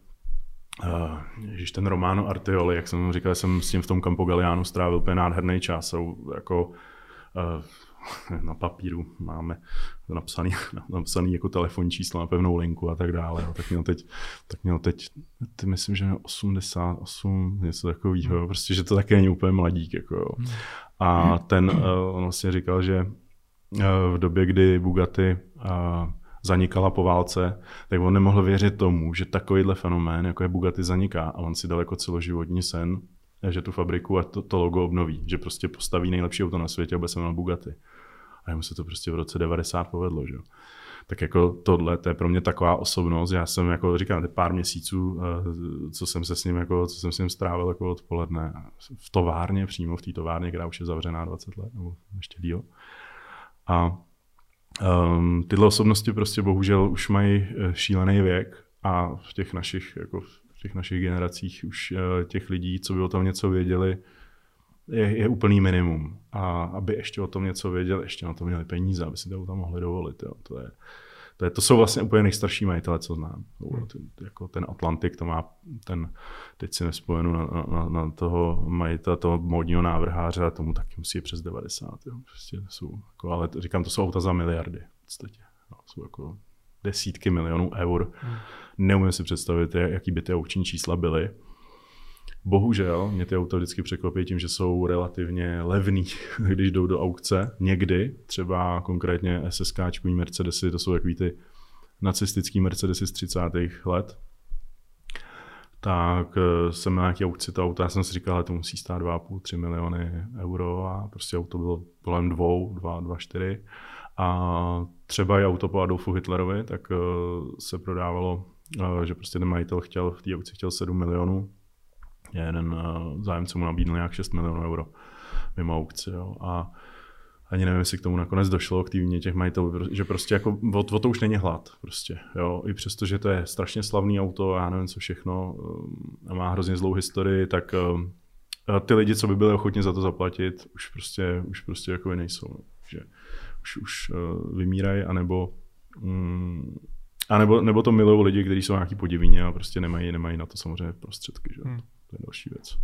Speaker 2: Uh, ježiš, ten Romano Artioli, jak jsem říkal, jsem s tím v tom Campo Galliano strávil úplně nádherný čas. Jsou jako uh, na papíru máme napsaný, napsaný jako telefonní číslo na pevnou linku a tak dále. Jo. Tak měl teď, tak měl teď ty myslím, že 88, něco takového, prostě, že to také není úplně mladík. Jako, jo. A ten, uh, on vlastně říkal, že v době, kdy Bugatti uh, zanikala po válce, tak on nemohl věřit tomu, že takovýhle fenomén, jako je Bugatti, zaniká. A on si dal jako celoživotní sen, že tu fabriku a to, to logo obnoví, že prostě postaví nejlepší auto na světě a bude se Bugatti. A mu se to prostě v roce 90 povedlo, že tak jako tohle, to je pro mě taková osobnost. Já jsem, jako říkám, ty pár měsíců, eh, co jsem se s ním, jako, co jsem s ním strávil jako odpoledne v továrně, přímo v té továrně, která už je zavřená 20 let, nebo ještě díl. A Um, tyhle osobnosti prostě bohužel už mají eh, šílený věk a v těch našich, jako v těch našich generacích už uh, těch lidí, co by o tom něco věděli, je, je úplný minimum. A aby ještě o tom něco věděli, ještě na to měli peníze, aby si to tam mohli dovolit. Jo. To, je, to, je, to jsou vlastně úplně nejstarší majitele, co znám. Hmm. Jako ten Atlantik, to má ten, teď si nespomenu na, na, na toho majitele, toho módního návrháře, a tomu taky musí přes 90. Jo. Prostě jsou, jako, ale říkám, to jsou auta za miliardy v podstatě. No, jsou jako desítky milionů eur. Hmm. Neumím si představit, jaký by ty aukční čísla byly. Bohužel mě ty auta vždycky překvapí tím, že jsou relativně levný, když jdou do aukce. Někdy, třeba konkrétně SSK, Mercedesy, to jsou takový ty nacistický Mercedesy z 30. let, tak eh, jsem na nějaké aukci to auto, já jsem si říkal, že to musí stát 2,5-3 miliony euro a prostě auto bylo kolem 2, 2, 2, 4. A třeba i auto po Adolfu Hitlerovi, tak eh, se prodávalo, eh, že prostě ten majitel chtěl v té aukci chtěl 7 milionů jeden zájemce mu nabídl nějak 6 milionů euro mimo aukci. Jo. A ani nevím, jestli k tomu nakonec došlo, k té těch majitelů, že prostě jako o, o, to už není hlad. Prostě, jo. I přesto, že to je strašně slavný auto, já nevím co všechno, a má hrozně zlou historii, tak ty lidi, co by byli ochotni za to zaplatit, už prostě, už prostě jako nejsou. No. Že už, už vymírají, anebo mm, a nebo, nebo to milují lidi, kteří jsou nějaký podivíně a prostě nemají, nemají na to samozřejmě prostředky. Že? Hmm. To je další věc.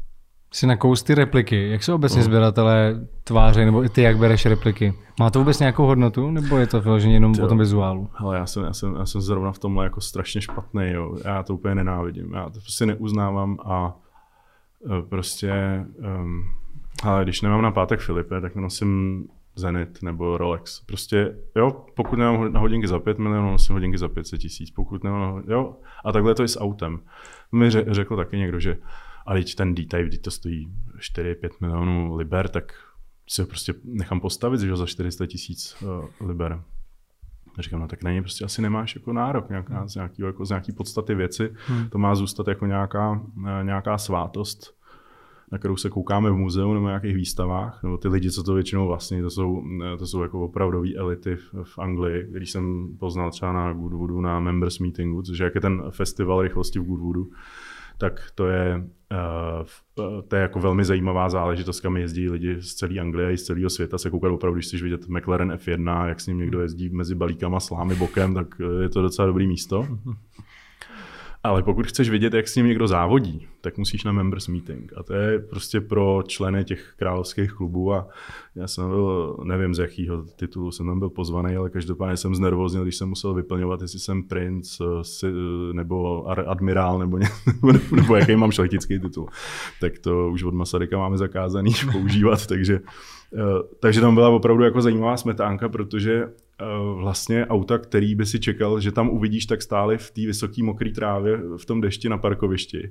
Speaker 3: Jsi na ty repliky. Jak se obecně no. sběratelé tváře, nebo i ty, jak bereš repliky? Má to vůbec nějakou hodnotu, nebo je to vyloženě jenom o tom vizuálu?
Speaker 2: Ale já jsem, já, jsem, já jsem zrovna v tomhle jako strašně špatný. Jo. Já to úplně nenávidím. Já to prostě neuznávám a e, prostě um, ale když nemám na pátek Filipe, tak nosím Zenit nebo Rolex. Prostě, jo, pokud nemám na hodinky za 5 milionů, nosím hodinky za 500 tisíc. Pokud nemám, jo, a takhle to je s autem. Mi řekl taky někdo, že ale teď ten D-Type, když to stojí 4-5 milionů liber, tak si ho prostě nechám postavit že za 400 tisíc uh, liber. A říkám, no tak na něj prostě asi nemáš jako nárok nějaká, z, nějaký, jako z nějaký podstaty věci. Hmm. To má zůstat jako nějaká, uh, nějaká svátost na kterou se koukáme v muzeu nebo nějakých výstavách, nebo ty lidi, co to většinou vlastně, to jsou, to jsou jako opravdové elity v, v Anglii, když jsem poznal třeba na Goodwoodu na Members Meetingu, což je jak je ten festival rychlosti v Goodwoodu, tak to je, uh, to je jako velmi zajímavá záležitost, kam jezdí lidi z celé Anglie i z celého světa se koukat opravdu, když chceš vidět McLaren F1, jak s ním někdo jezdí mezi balíkama slámy bokem, tak je to docela dobrý místo. Ale pokud chceš vidět, jak s ním někdo závodí, tak musíš na members meeting. A to je prostě pro členy těch královských klubů a já jsem byl, nevím z jakého titulu jsem tam byl pozvaný, ale každopádně jsem znervoznil, když jsem musel vyplňovat, jestli jsem princ nebo admirál nebo, ně, nebo, nebo jaký mám šlechtický titul. Tak to už od Masaryka máme zakázaný používat, takže, eh, takže tam byla opravdu jako zajímavá smetánka, protože Eh, vlastně auta, který by si čekal, že tam uvidíš, tak stály v té vysoké mokré trávě v tom dešti na parkovišti.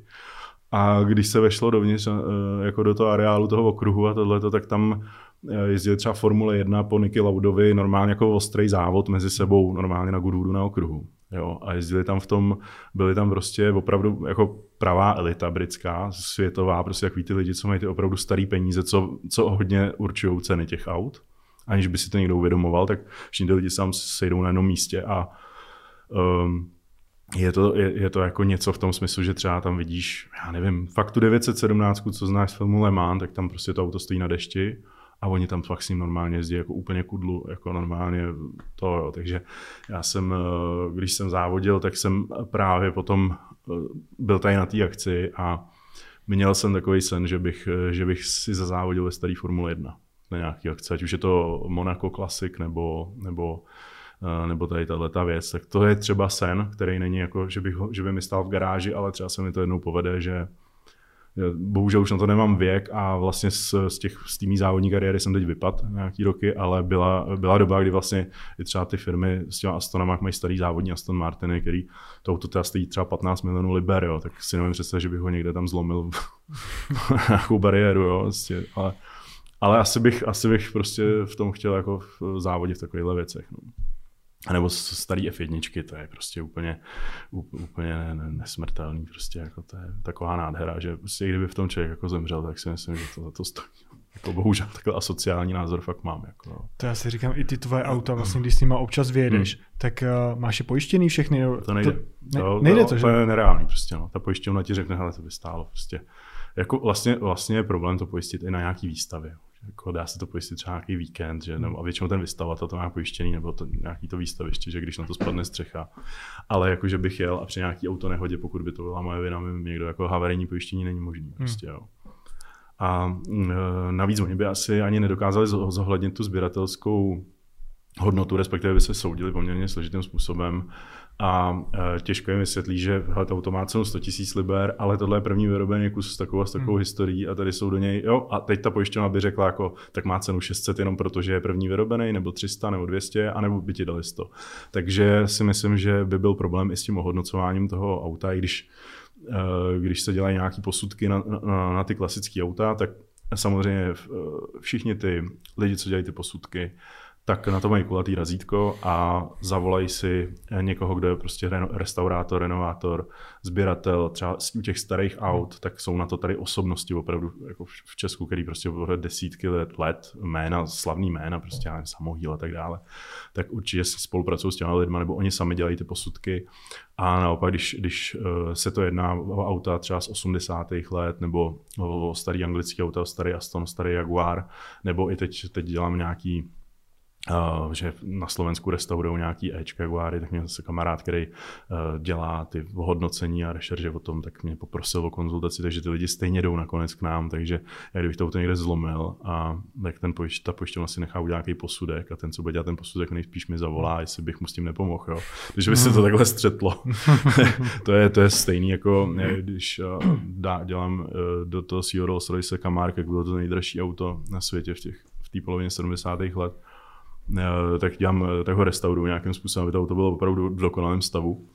Speaker 2: A když se vešlo dovnitř, eh, jako do toho areálu toho okruhu a tohleto, tak tam eh, jezdil třeba Formule 1 po Niky Laudovi, normálně jako ostrý závod mezi sebou, normálně na Goodwoodu na okruhu. Jo, a jezdili tam v tom, byli tam prostě opravdu jako pravá elita britská, světová, prostě jak ty lidi, co mají ty opravdu starý peníze, co, co hodně určují ceny těch aut aniž by si to někdo uvědomoval, tak všichni lidi sám sejdou na jednom místě a um, je to, je, je to jako něco v tom smyslu, že třeba tam vidíš, já nevím, fakt tu 917, co znáš z filmu Le Mans, tak tam prostě to auto stojí na dešti a oni tam fakt s ním normálně jezdí jako úplně kudlu, jako normálně to, jo. Takže já jsem, eh, když jsem závodil, tak jsem právě potom eh, byl tady na té akci a měl jsem takový sen, že bych, eh, že bych si zazávodil ve staré Formule 1 na nějaký akce, ať už je to Monaco Classic nebo, nebo, eh, nebo tady tato věc, tak to je třeba sen, který není jako, že, bych, že by mi stál v garáži, ale třeba se mi to jednou povede, že Bohužel už na to nemám věk a vlastně z, z, těch, z týmí závodní kariéry jsem teď vypad nějaký roky, ale byla, byla doba, kdy vlastně i třeba ty firmy s těma Astonama mají starý závodní Aston Martiny, který to auto teda stojí třeba 15 milionů liber, jo, tak si nevím představit, že bych ho někde tam zlomil nějakou bariéru, jo, vlastně, ale ale asi bych, asi bych prostě v tom chtěl jako v závodě v takovýchhle věcech. No. A nebo starý F1, to je prostě úplně, úplně nesmrtelný, prostě jako to je taková nádhera, že prostě kdyby v tom člověk jako zemřel, tak si myslím, že to za to stojí. Jako bohužel takhle asociální názor fakt mám. Jako, no.
Speaker 1: To já si říkám, i ty tvoje auta, vlastně, když s nima občas vyjedeš, hmm. tak uh, máš je pojištěný všechny?
Speaker 2: To nejde. To,
Speaker 1: ne, to, nejde to, to,
Speaker 2: že? To je nereálný prostě, no. Ta pojišťovna ti řekne, hele, to by stálo prostě. Jako vlastně, vlastně je problém to pojistit i na nějaký výstavě jako dá se to pojistit třeba nějaký víkend, že, nebo, a většinou ten vystavatel to má pojištěný, nebo to, nějaký to výstaviště, že když na to spadne střecha. Ale jako, že bych jel a při nějaký auto nehodě, pokud by to byla moje vina, mi někdo jako havarijní pojištění není možný. Hmm. Prostě, jo. A e, navíc oni by asi ani nedokázali zohlednit tu sběratelskou hodnotu, respektive by se soudili poměrně složitým způsobem a e, těžko jim vysvětlí, že hele, to auto má cenu 100 000 liber, ale tohle je první vyrobený kus s takovou, s takovou hmm. historií a tady jsou do něj, jo, a teď ta pojišťovna by řekla, jako, tak má cenu 600 jenom proto, že je první vyrobený, nebo 300, nebo 200, anebo by ti dali 100. Takže si myslím, že by byl problém i s tím ohodnocováním toho auta, i když, e, když se dělají nějaké posudky na, na, na ty klasické auta, tak samozřejmě e, všichni ty lidi, co dělají ty posudky, tak na to mají kulatý razítko a zavolají si někoho, kdo je prostě restaurátor, renovátor, sběratel, třeba u těch starých aut, tak jsou na to tady osobnosti opravdu jako v Česku, který prostě desítky let, let jména, slavný jména, prostě já samohýl a tak dále, tak určitě spolupracují s těmi lidmi, nebo oni sami dělají ty posudky a naopak, když, když eh, se to jedná o auta třeba z 80. let, nebo o starý anglický auta, o starý Aston, starý Jaguar, nebo i teď, teď dělám nějaký Uh, že na Slovensku restaurují nějaký Ečka Jaguary, tak mě zase kamarád, který uh, dělá ty hodnocení a rešerže o tom, tak mě poprosil o konzultaci, takže ty lidi stejně jdou nakonec k nám, takže já kdybych to někde zlomil a tak ten pojišť, ta pojišťovna si nechá udělat nějaký posudek a ten, co bude dělat ten posudek, nejspíš mi zavolá, jestli bych mu s tím nepomohl. Jo. Takže by se to takhle střetlo. to, je, to je stejný, jako když uh, dá, dělám do toho CEO Rolls Royce Camargue, bylo to nejdražší auto na světě v těch v té polovině 70. let Eh, tak dělám, eh, tak ho restauruju nějakým způsobem, aby to auto bylo opravdu v dokonalém stavu.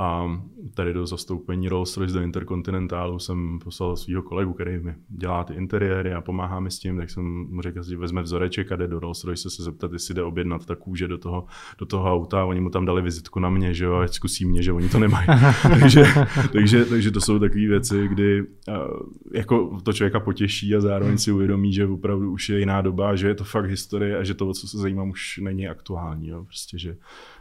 Speaker 2: A tady do zastoupení Rolls-Royce do Intercontinentalu jsem poslal svého kolegu, který mi dělá ty interiéry a pomáhá mi s tím, tak jsem mu řekl, že vezme vzoreček a jde do Rolls-Royce se zeptat, jestli jde objednat ta kůže do toho, do toho auta. Oni mu tam dali vizitku na mě, že jo, ať zkusí mě, že oni to nemají. takže, takže, takže, to jsou takové věci, kdy jako to člověka potěší a zároveň si uvědomí, že opravdu už je jiná doba, že je to fakt historie a že to, o co se zajímám, už není aktuální. Jo. Prostě, že,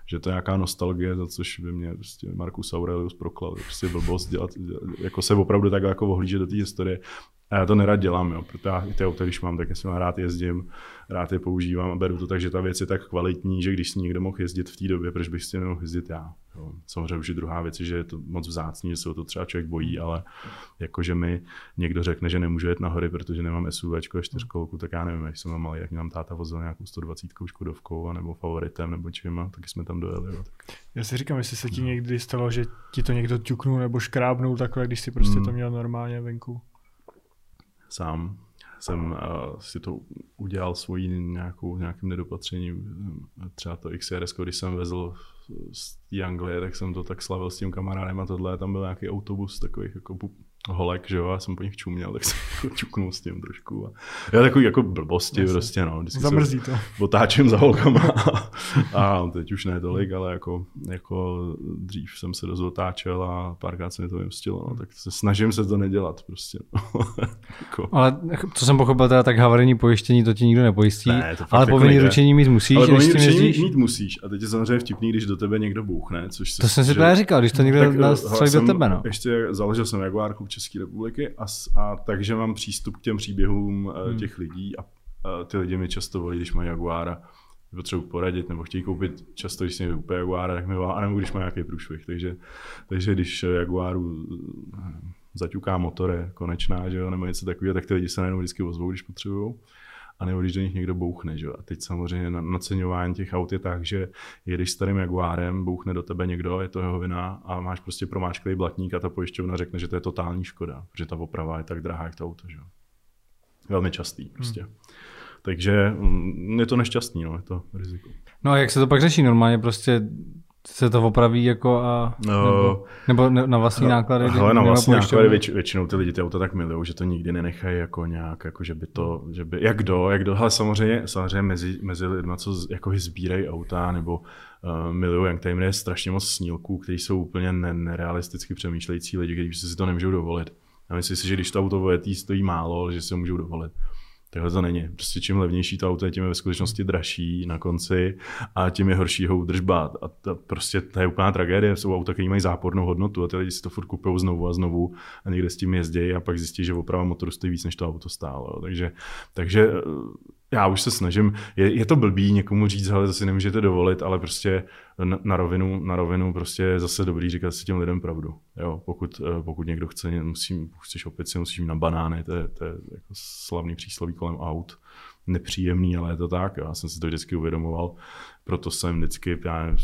Speaker 2: že to je nějaká nostalgie, za což by mě prostě Marcus Aurelius proklal. Prostě blbost dělat, jako se opravdu tak jako ohlížet do té historie. A já to nerad dělám, jo, protože já ty auta, když mám, tak já si rád jezdím, rád je používám a beru to tak, že ta věc je tak kvalitní, že když si někdo mohl jezdit v té době, proč bych si nemohl jezdit já. Jo. Samozřejmě už je druhá věc, že je to moc vzácný, že se o to třeba člověk bojí, ale jakože mi někdo řekne, že nemůžu jet na hory, protože nemám SUV a čtyřkolku, tak já nevím, když jsem malý, jak nám táta vozil nějakou 120 škodovkou nebo favoritem nebo čím, tak jsme tam dojeli. Jo, tak.
Speaker 1: Já si říkám, jestli se ti někdy stalo, že ti to někdo ťuknul nebo škrábnul takhle, když si prostě hmm. to měl normálně venku
Speaker 2: sám jsem uh, si to udělal svojí nějakou, nějakým nedopatřením. Třeba to XRS, když jsem vezl z Anglie, tak jsem to tak slavil s tím kamarádem a tohle. Tam byl nějaký autobus takových jako holek, že jo, já jsem po nich čuměl, tak jsem čuknul s tím trošku. A já takový jako blbosti Jasně. prostě, no.
Speaker 1: Zamrzí to.
Speaker 2: Otáčím za holkama a teď už ne tolik, ale jako, jako dřív jsem se dost otáčel a párkrát se mi to vymstilo, no, tak se snažím se to nedělat prostě. No.
Speaker 3: jako. Ale co jsem pochopil, teda tak havarijní pojištění to ti nikdo nepojistí, ne, to ale jako povinný jako ručení mít musíš, ale
Speaker 2: povinný ručení mít musíš a teď je samozřejmě vtipný, když do tebe někdo bouchne, což
Speaker 3: To jsem si právě říkal, když to někdo tak, do tebe, no.
Speaker 2: Ještě založil jsem Jaguárku České republiky a, a takže mám přístup k těm příběhům eh, hmm. těch lidí a, a ty lidi mi často volí, když mají Jaguára, potřebuji poradit nebo chtějí koupit často, když si někdo úplně Jaguára, tak mi volá, anebo když má nějaký průšvih. Takže, takže když Jaguáru eh, zaťuká motor je konečná, že jo, nebo něco takového, tak ty lidi se najednou vždycky ozvou, když potřebují a nebo když do nich někdo bouchne. Že? A teď samozřejmě naceňování těch aut je tak, že jedeš starým Jaguárem, bouchne do tebe někdo, je to jeho vina a máš prostě promáčklý blatník a ta pojišťovna řekne, že to je totální škoda, protože ta oprava je tak drahá, jak to auto. Že? Velmi častý prostě. Hmm. Takže mm, je to nešťastný, no, je to riziko.
Speaker 3: No a jak se to pak řeší? Normálně prostě se to opraví jako a, no, nebo, nebo na vlastní náklady?
Speaker 2: Ale na vlastní náklady věč, většinou ty lidi ty auta tak milují, že to nikdy nenechají jako nějak, jako že by to, že by, jak do, jak do, ale samozřejmě, samozřejmě mezi, mezi lidmi, co jako sbírají auta nebo uh, milují, jak tady je strašně moc snílků, kteří jsou úplně nerealisticky přemýšlející lidi, kteří si to nemůžou dovolit. Já myslím si, že když to auto vojetý stojí málo, že si ho můžou dovolit. Takhle to není. Prostě čím levnější to auto je, tím je ve skutečnosti dražší na konci a tím je horší ho udržba. A to prostě to je úplná tragédie. Jsou auta, které mají zápornou hodnotu a ty lidi si to furt kupují znovu a znovu a někde s tím jezdí a pak zjistí, že oprava motoru stojí víc, než to auto stálo. Takže, takže já už se snažím, je, je to blbý někomu říct, ale zase nemůžete dovolit, ale prostě na, na, rovinu, na rovinu prostě je zase dobrý říkat si těm lidem pravdu. Jo, pokud, eh, pokud někdo chce, musím, chceš opět si musím na banány, to je, to je jako slavný přísloví kolem aut, nepříjemný, ale je to tak. Já jsem si to vždycky uvědomoval, proto jsem vždycky, já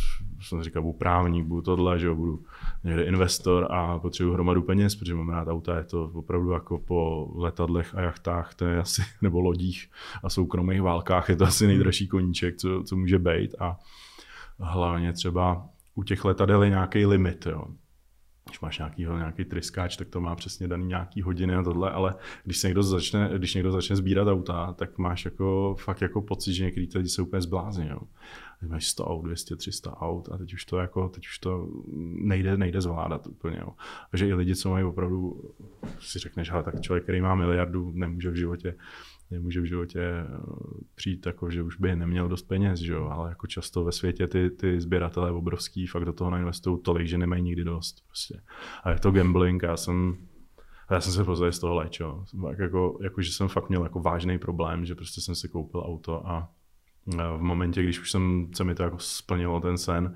Speaker 2: jsem říkal, budu právník, budu tohle, že jo, budu někde investor a potřebuji hromadu peněz, protože mám rád auta, je to opravdu jako po letadlech a jachtách, to je asi, nebo lodích a soukromých válkách, je to asi nejdražší koníček, co, co může být a hlavně třeba u těch letadel je nějaký limit, jo. když máš nějakýho, nějaký tryskáč, tak to má přesně daný nějaký hodiny a tohle, ale když někdo začne, když někdo začne sbírat auta, tak máš jako fakt jako pocit, že některý lidi se úplně zblázní. Jo. Máš 100 aut, 200, 300 aut a teď už to jako, teď už to nejde, nejde zvládat úplně. Jo. Takže i lidi, co mají opravdu, si řekneš, ale tak člověk, který má miliardu, nemůže v životě nemůže v životě eh, přijít jako, že už by neměl dost peněz, že jo? ale jako často ve světě ty, ty sběratelé obrovský fakt do toho nainvestují tolik, že nemají nikdy dost. Prostě. A je to gambling, já jsem já jsem se později z toho léčil. Jako, jako, že jsem fakt měl jako vážný problém, že prostě jsem si koupil auto a v momentě, když už jsem, se mi to jako splnilo ten sen,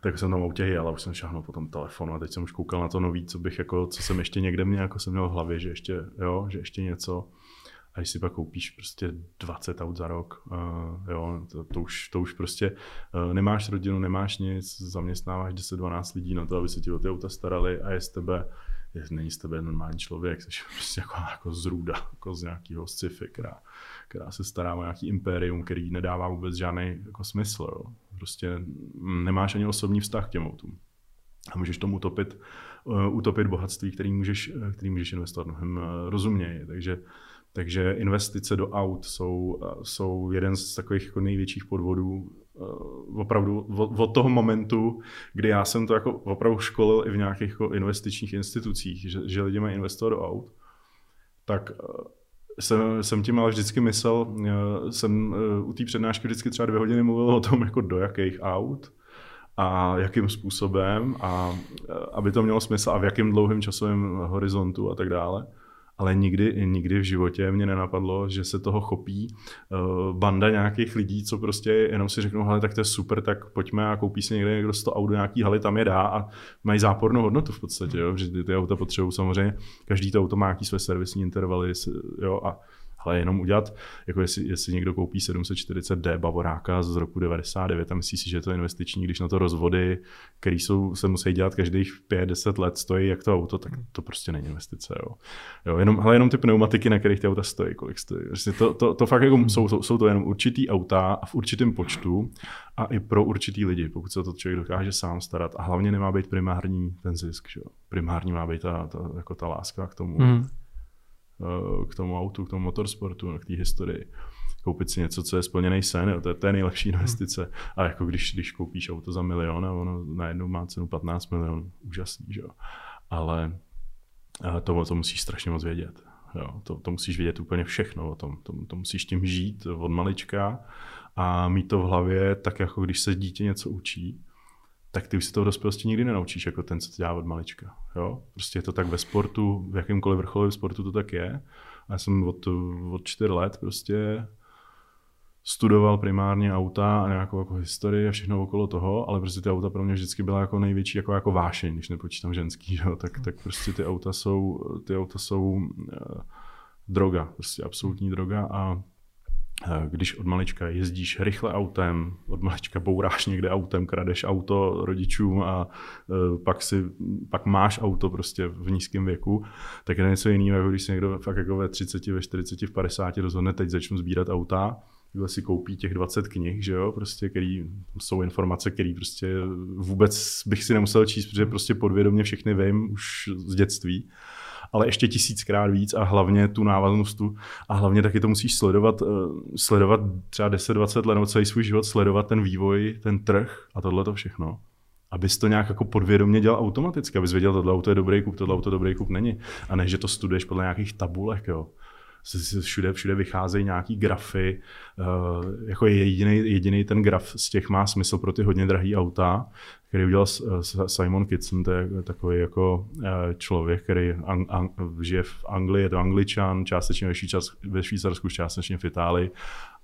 Speaker 2: tak jsem tam autě jel a už jsem šáhnul po tom telefonu a teď jsem už koukal na to nový, co bych jako, co jsem ještě někde měl, jako jsem měl v hlavě, že ještě, jo, že ještě něco. A když si pak koupíš prostě 20 aut za rok, uh, jo, to, to, už, to už prostě uh, nemáš rodinu, nemáš nic, zaměstnáváš 10-12 lidí na to, aby se ti o ty auta starali a je z tebe, je, není z tebe normální člověk, jsi prostě jako, jako zrůda, jako z nějakého sci-fi, která, která se stará o nějaký impérium, který nedává vůbec žádný jako smysl. Jo. Prostě nemáš ani osobní vztah k těm autům. A můžeš tomu utopit, uh, utopit bohatství, který můžeš, který můžeš investovat mnohem uh, rozuměji. Takže takže investice do aut jsou, jsou jeden z takových jako největších podvodů eh, opravdu od toho momentu, kdy já jsem to jako opravdu školil i v nějakých jako investičních institucích, že, že lidi mají investovat do aut, tak eh, jsem, jsem tím ale vždycky myslel, eh, jsem u té přednášky vždycky třeba dvě hodiny mluvil o tom, jako do jakých aut, a jakým způsobem a aby to mělo smysl a v jakém dlouhém časovém horizontu a tak dále ale nikdy, nikdy v životě mě nenapadlo, že se toho chopí uh, banda nějakých lidí, co prostě jenom si řeknou, hele, tak to je super, tak pojďme a koupí si někde někdo 100 aut do nějaký haly, tam je dá a mají zápornou hodnotu v podstatě, jo? že ty, ty auta potřebují samozřejmě, každý to auto má nějaký své servisní intervaly jo? a ale jenom udělat, jako jestli, jestli někdo koupí 740D Bavoráka z roku 99 a myslí si, že je to investiční, když na to rozvody, které jsou, se musí dělat každých 5-10 let, stojí jak to auto, tak to prostě není investice. Jo. Jo, jenom, ale jenom ty pneumatiky, na kterých ty auta stojí, kolik stojí. Vlastně to, to, to fakt jako jsou, jsou, jsou, to jenom určitý auta a v určitém počtu a i pro určitý lidi, pokud se to člověk dokáže sám starat. A hlavně nemá být primární ten zisk. Že. Primární má být ta, ta, jako ta láska k tomu. Mm k tomu autu, k tomu motorsportu, k té historii. Koupit si něco, co je splněný sen, jo, to, je, to je nejlepší hmm. investice. A jako když, když koupíš auto za milion a ono najednou má cenu 15 milionů, úžasný, že jo. Ale eh, to, to musíš strašně moc vědět. Jo, to, to musíš vědět úplně všechno o tom. To, to musíš tím žít od malička a mít to v hlavě tak, jako když se dítě něco učí, tak ty už si to v dospělosti nikdy nenaučíš, jako ten, co to dělá od malička. Jo? Prostě je to tak ve sportu, v jakémkoliv vrcholovém sportu to tak je. A já jsem od, od čtyř let prostě studoval primárně auta a nějakou jako historii a všechno okolo toho, ale prostě ty auta pro mě vždycky byla jako největší jako, jako vášeň, když nepočítám ženský, jo? Tak, tak prostě ty auta jsou, ty auta jsou uh, droga, prostě absolutní droga a Eh, když od malička jezdíš rychle autem, od malička bouráš někde autem, kradeš auto rodičům a eh, pak, si, pak máš auto prostě v nízkém věku, tak je něco jiného, jako když se někdo fakt jako ve 30, ve 40, v 50 rozhodne, teď začnu sbírat auta, takhle si koupí těch 20 knih, že jo, prostě, který jsou informace, které prostě vůbec bych si nemusel číst, protože prostě podvědomě všechny vím už z dětství ale ještě tisíckrát víc a hlavně tu návaznost tu, a hlavně taky to musíš sledovat, eh, sledovat třeba 10-20 let nebo celý svůj život, sledovat ten vývoj, ten trh a tohle to všechno abys to nějak jako podvědomě dělal automaticky, abys věděl, tohle auto je dobrý kup, tohle auto dobrý kup není. A ne, že to studuješ podle nějakých tabulek, jo. Všude, všude vycházejí nějaký grafy, uh, jako jediný, jediný ten graf z těch má smysl pro ty hodně drahé auta, který udělal Simon Kitson, to je takový jako eh, člověk, který žije v Anglii, je to angličan, částečně ve Švýcarsku, částečně v Itálii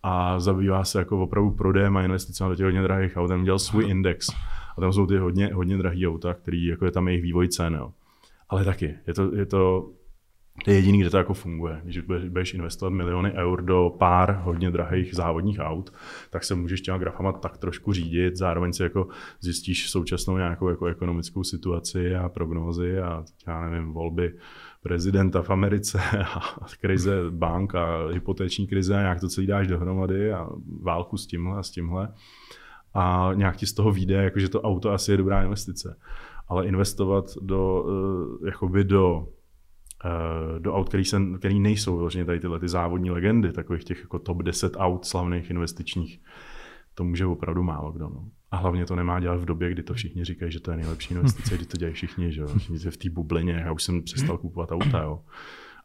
Speaker 2: a zabývá se jako opravdu prodejem a investicemi do těch hodně drahých aut. Ten udělal svůj index a tam jsou ty hodně, hodně drahé auta, který jako je tam jejich vývoj cen. Jo. Ale taky, je to, je to to je jediný, kde to jako funguje. Když budeš investovat miliony eur do pár hodně drahých závodních aut, tak se můžeš těma grafama tak trošku řídit, zároveň si jako zjistíš současnou nějakou jako ekonomickou situaci a prognózy a já nevím, volby prezidenta v Americe a krize bank a hypotéční krize a nějak to celý dáš dohromady a válku s tímhle a s tímhle a nějak ti z toho vyjde, jakože to auto asi je dobrá investice. ale investovat do, uh, jakoby do do aut, který, se, který nejsou vyloženě tady tyhle ty závodní legendy, takových těch jako top 10 aut slavných investičních, to může opravdu málo kdo. No. A hlavně to nemá dělat v době, kdy to všichni říkají, že to je nejlepší investice, kdy to dělají všichni, že jo. Všichni v té bublině, já už jsem přestal kupovat auta, jo.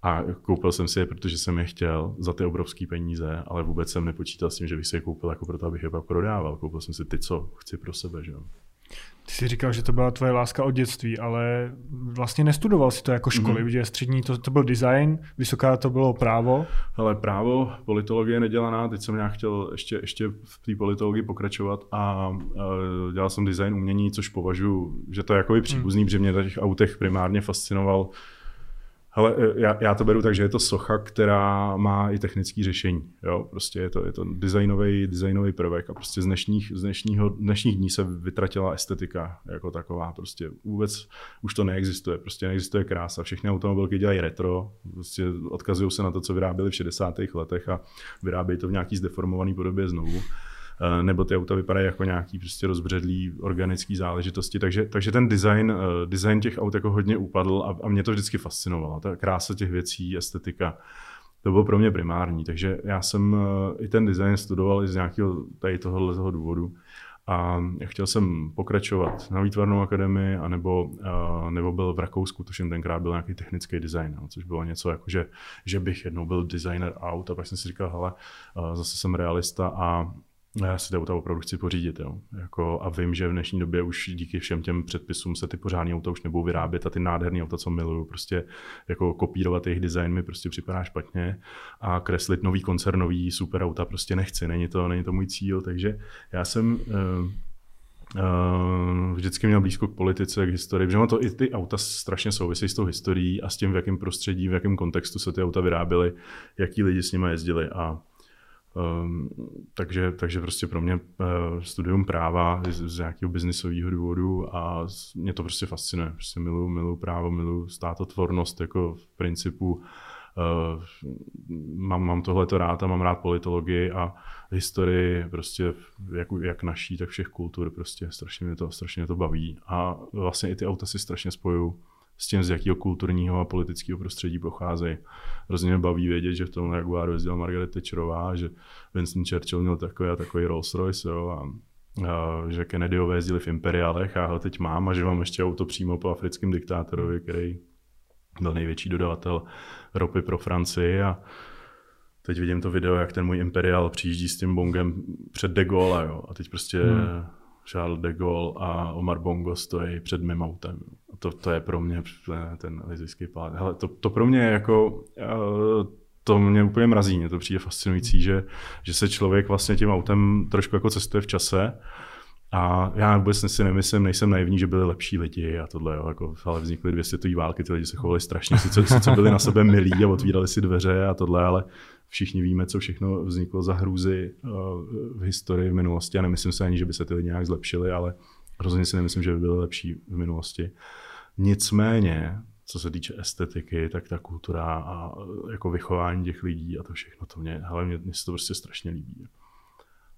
Speaker 2: A koupil jsem si je, protože jsem je chtěl za ty obrovské peníze, ale vůbec jsem nepočítal s tím, že bych si je koupil jako proto, abych je pak prodával. Koupil jsem si ty, co chci pro sebe. Že?
Speaker 1: Ty jsi říkal, že to byla tvoje láska od dětství, ale vlastně nestudoval si to jako školy, mm-hmm. že střední to, to byl design, vysoká to bylo právo.
Speaker 2: Ale právo, politologie nedělaná, teď jsem nějak chtěl ještě, ještě v té politologii pokračovat a, a dělal jsem design umění, což považuji, že to je jako příbuzný, mm. protože mě na těch autech primárně fascinoval ale e, já, já to beru tak, že je to socha, která má i technické řešení. Jo? Prostě je to, je to designový, designový prvek a prostě z, dnešních, z dnešního, dnešních dní se vytratila estetika jako taková. Prostě vůbec už to neexistuje. Prostě neexistuje krása. Všechny automobilky dělají retro, prostě odkazují se na to, co vyráběli v 60. letech a vyrábějí to v nějaký zdeformované podobě znovu. Eh, nebo ty auta vypadají jako nějaký prostě rozbředlý organický záležitosti. Takže, takže ten design, eh, design těch aut jako hodně upadl a, a mě to vždycky fascinovalo. Ta krása těch věcí, estetika, to bylo pro mě primární. Takže já jsem eh, i ten design studoval i z nějakého tady tohohle toho důvodu. A chtěl jsem pokračovat na výtvarnou akademii, anebo, nebo byl v Rakousku, tuším tenkrát byl nějaký technický design, no, což bylo něco jako, že, že bych jednou byl designer aut a pak jsem si říkal, hele, zase jsem realista a já si ty auta opravdu chci pořídit. Jo. Jako, a vím, že v dnešní době už díky všem těm předpisům se ty pořádné auta už nebudou vyrábět a ty nádherné auta, co miluju, prostě jako kopírovat jejich design mi prostě připadá špatně a kreslit nový koncernový super auta prostě nechci. Není to, není to můj cíl, takže já jsem uh, Uh, vždycky měl blízko k politice, k historii, protože to i ty auta strašně souvisí s tou historií a s tím, v jakém prostředí, v jakém kontextu se ty auta vyráběly, jaký lidi s nimi jezdili a Um, takže, takže prostě pro mě uh, studium práva z, z nějakého biznisového důvodu a mě to prostě fascinuje. Prostě miluju, miluju právo, miluju státotvornost jako v principu. Uh, mám, mám tohleto rád a mám rád politologii a historii prostě jak, jak naší, tak všech kultur prostě strašně mě to, strašně mě to baví a vlastně i ty auta si strašně spojuju s tím, z jakého kulturního a politického prostředí pocházejí. Hrozně mě baví vědět, že v tom Jaguaru jezdila Margaret Thatcherová, že Winston Churchill měl takový a takový Rolls Royce, jo, a, a že Kennedyové jezdili v imperiálech a ho teď mám a že mám ještě auto přímo po africkém diktátorovi, který byl největší dodavatel ropy pro Francii a teď vidím to video, jak ten můj imperiál přijíždí s tím bongem před de Gaulle, jo, a teď prostě hmm Charles de Gaulle a Omar Bongo stojí před mým autem. To, to je pro mě ten elizijský pát. Hele, to, to pro mě jako, eh, to mě úplně mrazí, mě to přijde fascinující, že, že se člověk vlastně tím autem trošku jako cestuje v čase a já vůbec si nemyslím, nejsem naivní, že byli lepší lidi a tohle, jo, jako, ale vznikly dvě světové války, ty lidi se chovali strašně, sice, sice byli na sebe milí a otvírali si dveře a tohle, ale všichni víme, co všechno vzniklo za hrůzy eh, v historii v minulosti a nemyslím se ani, že by se ty lidi nějak zlepšili, ale rozhodně si nemyslím, že by byly lepší v minulosti. Nicméně, co se týče estetiky, tak ta kultura a jako vychování těch lidí a to všechno, to mě, hele, mě, mě se to prostě strašně líbí.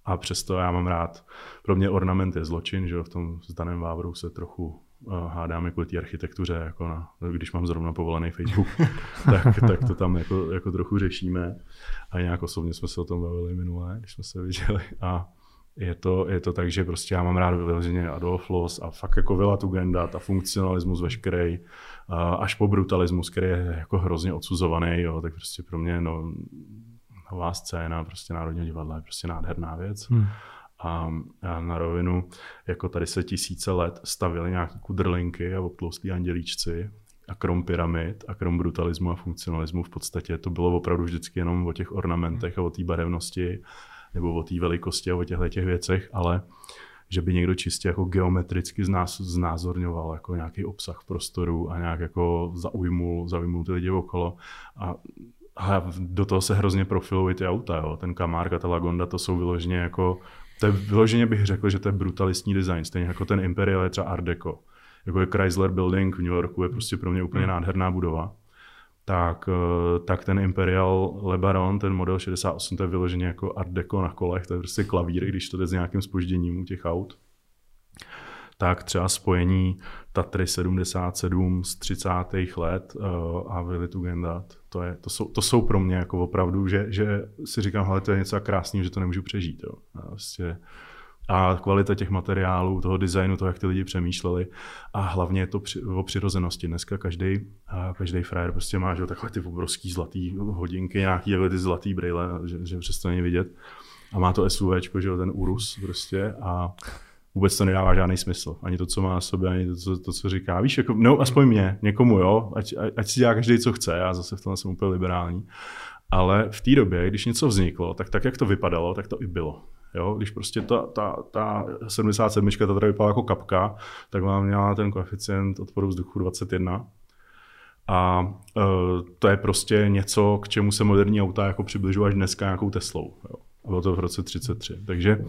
Speaker 2: A přesto já mám rád, pro mě ornament je zločin, že v tom zdaném Vávru se trochu hádáme kvůli té architektuře, jako na, když mám zrovna povolený Facebook, tak, tak to tam jako, jako trochu řešíme. A nějak osobně jsme se o tom bavili minule, když jsme se viděli. A je to, je to tak, že prostě já mám rád vyloženě Adolf Loss a fakt jako Vila Tugenda, ta funkcionalismus veškerý, až po brutalismus, který je jako hrozně odsuzovaný, jo, tak prostě pro mě no, nová scéna prostě Národního divadla je prostě nádherná věc. Hmm. A, a na rovinu, jako tady se tisíce let stavili nějaké kudrlinky a obtloustlí andělíčci a krom pyramid a krom brutalismu a funkcionalismu v podstatě to bylo opravdu vždycky jenom o těch ornamentech a o té barevnosti nebo o té velikosti a o těchto těch věcech, ale že by někdo čistě jako geometricky znázorňoval jako nějaký obsah prostoru a nějak jako zaujmul, zaujmul ty lidi okolo. A, a do toho se hrozně profilují ty auta. Jo. Ten a ta Lagonda to jsou vyloženě jako to je vyloženě bych řekl, že to je brutalistní design, stejně jako ten Imperial je třeba Art Deco. Jako je Chrysler Building v New Yorku je prostě pro mě úplně hmm. nádherná budova. Tak, eh, tak ten Imperial LeBaron, ten model 68, to je vyloženě jako Art Deco na kolech, to je prostě klavír, když to jde s nějakým spožděním u těch aut. Tak třeba spojení Tatry 77 z 30. let uh, a Willy Tugendhat, to, je, to, jsou, to jsou pro mě jako opravdu, že, že si říkám, hele, to je něco krásného, že to nemůžu přežít. Jo. A, vlastně, a kvalita těch materiálů, toho designu, toho, jak ty lidi přemýšleli a hlavně je to při, o přirozenosti. Dneska každý, každý frajer prostě má že, takhle ty obrovský zlatý hodinky, nějaký ty zlatý brýle, že, že přesto není vidět. A má to SUV, že ten Urus prostě a vůbec to nedává žádný smysl. Ani to, co má na sobě, ani to, co, to, co říká. Víš, jako, no aspoň mě, někomu, jo, ať, ať si dělá každý, co chce, já zase v tom jsem úplně liberální. Ale v té době, když něco vzniklo, tak tak, jak to vypadalo, tak to i bylo. Jo, když prostě ta, ta, ta 77 ta tady vypadala jako kapka, tak vám měla ten koeficient odporu vzduchu 21. A uh, to je prostě něco, k čemu se moderní auta jako přibližují až dneska nějakou Teslou. Jo. Bylo to v roce 33. Takže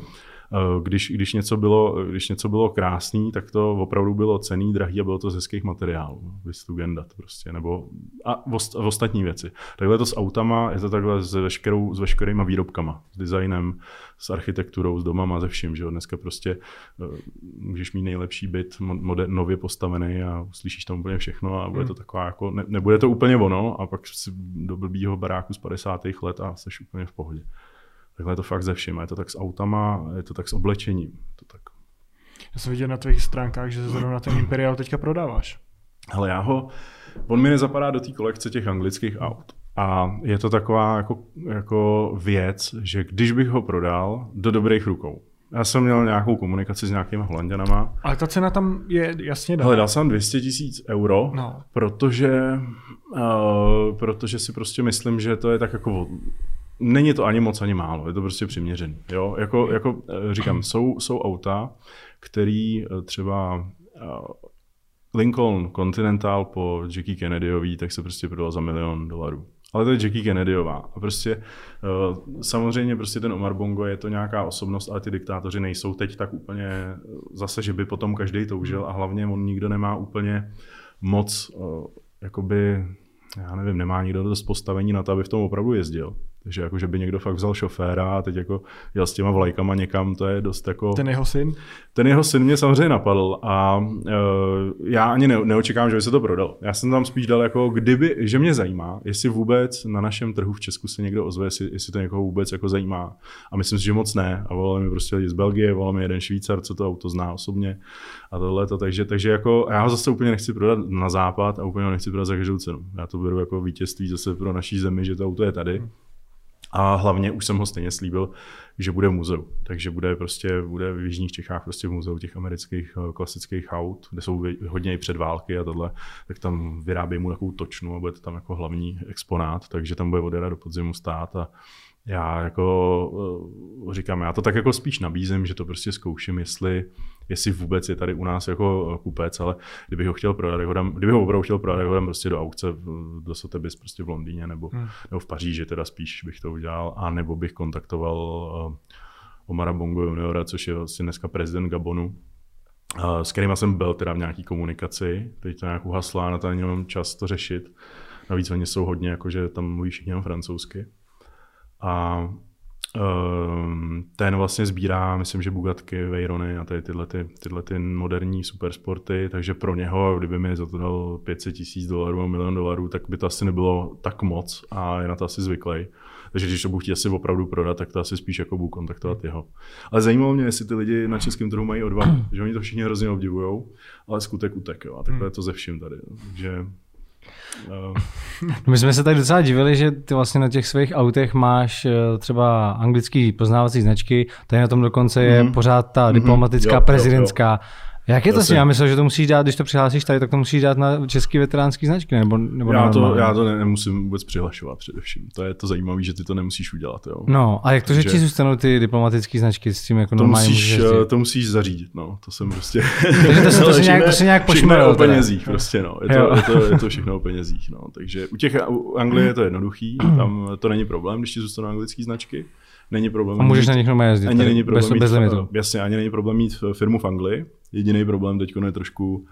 Speaker 2: když, když, něco bylo, když něco bylo krásný, tak to opravdu bylo cený, drahý a bylo to z hezkých materiálů. Vystugendat prostě, nebo a v, v ostatní věci. Takhle to s autama, je to takhle s, veškerou, s veškerýma výrobkama, s designem, s architekturou, s domama, ze vším, že jo. Dneska prostě uh, můžeš mít nejlepší byt, moder, nově postavený a uslyšíš tam úplně všechno a bude to hmm. taková jako, ne, nebude to úplně ono a pak si do blbýho baráku z 50. let a jsi úplně v pohodě. Takhle je to fakt ze vším. Je to tak s autama, je to tak s oblečením. To tak.
Speaker 1: Já jsem viděl na tvých stránkách, že zrovna ten Imperial teďka prodáváš.
Speaker 2: Ale já ho, on mi nezapadá do té kolekce těch anglických aut. A je to taková jako, jako věc, že když bych ho prodal do dobrých rukou, já jsem měl nějakou komunikaci s nějakými holanděnama.
Speaker 1: Ale ta cena tam je jasně
Speaker 2: daná. dal jsem 200 tisíc euro, no. protože, uh, protože si prostě myslím, že to je tak jako není to ani moc, ani málo, je to prostě přiměřený. Jo? Jako, jako eh, říkám, jsou, jsou auta, který eh, třeba eh, Lincoln Continental po Jackie Kennedyový, tak se prostě prodal za milion dolarů. Ale to je Jackie Kennedyová. A prostě samozřejmě prostě ten Omar Bongo je to nějaká osobnost, ale ty diktátoři nejsou teď tak úplně zase, že by potom každý toužil a hlavně on nikdo nemá úplně moc jakoby já nevím, nemá nikdo dost postavení na to, aby v tom opravdu jezdil. Takže jako, že by někdo fakt vzal šoféra a teď jako jel s těma vlajkama někam, to je dost jako...
Speaker 1: Ten jeho syn?
Speaker 2: Ten jeho syn mě samozřejmě napadl a uh, já ani ne, neočekám, že by se to prodal. Já jsem tam spíš dal jako, kdyby, že mě zajímá, jestli vůbec na našem trhu v Česku se někdo ozve, jestli, jestli to někoho vůbec jako zajímá. A myslím si, že moc ne. A volali mi prostě lidi z Belgie, volal mi jeden Švýcar, co to auto zná osobně a tohle to. Takže, takže jako já ho zase úplně nechci prodat na západ a úplně ho nechci prodat za každou cenu. Já to beru jako vítězství zase pro naší zemi, že to auto je tady. A hlavně už jsem ho stejně slíbil, že bude v muzeu. Takže bude prostě bude v Jižních Čechách prostě v muzeu těch amerických eh, klasických aut, kde jsou hodně i před války a tohle, tak tam vyrábí mu takovou točnu a bude to tam jako hlavní exponát, takže tam bude od do podzimu stát a já jako eh, říkám, já to tak jako spíš nabízím, že to prostě zkouším, jestli, jestli vůbec je tady u nás jako eh, kupec, ale kdybych ho chtěl prodat, ho dám, kdybych ho opravdu chtěl prodat, ho dám prostě do aukce do Sotheby's prostě v Londýně nebo, hmm. nebo v Paříži, teda spíš bych to udělal, a nebo bych kontaktoval uh, Omara Bongo juniora, což je vlastně dneska prezident Gabonu, s kterým jsem byl teda v nějaký komunikaci, teď to nějak uhasla, na to ani nemám čas to řešit. Navíc oni jsou hodně, jakože tam mluví všichni jenom francouzsky. A um, ten vlastně sbírá, myslím, že Bugatky, Veyrony a tady tyhle, ty, tyhle ty moderní supersporty, takže pro něho, kdyby mi za to dal 500 tisíc dolarů a milion dolarů, tak by to asi nebylo tak moc a je na to asi zvyklý. Takže když to budu chtít asi opravdu prodat, tak to asi spíš jako budu kontaktovat jeho. Ale zajímalo mě, jestli ty lidi na českém trhu mají odvahu, že oni to všichni hrozně obdivují, ale skutek utek. Jo. A takhle je to ze vším tady. Takže
Speaker 3: No. My jsme se tak docela divili, že ty vlastně na těch svých autech máš eh, třeba anglický poznávací značky, tady na tom dokonce je mm-hmm. pořád ta diplomatická, mm-hmm. jo, prezidentská. Jo, jo. Jak je to s Já myslel, že to musíš dát, když to přihlásíš tady, tak to musíš dát na český veteránský značky, nebo, nebo
Speaker 2: já, to, já to ne, nemusím vůbec přihlašovat především. To je to zajímavé, že ty to nemusíš udělat. Jo.
Speaker 3: No, a jak to, že ti zůstanou ty diplomatické značky s tím jako
Speaker 2: to musíš, eh, to musíš zařídit, no. To jsem prostě...
Speaker 3: Takže to, se, to, se nějak, to se nějak
Speaker 2: pošmeril. o penězích, prostě, no. Je to, je, to, je to všechno o penězích, no. Takže u těch u Anglie je to jednoduchý, tam to není problém, když ti zůstanou anglické značky není problém.
Speaker 3: A můžeš mít, na nich normálně jezdit.
Speaker 2: Ani není problém bez, mít, bez limitu. Jasně, ani není problém mít firmu v Anglii. Jediný problém teď je trošku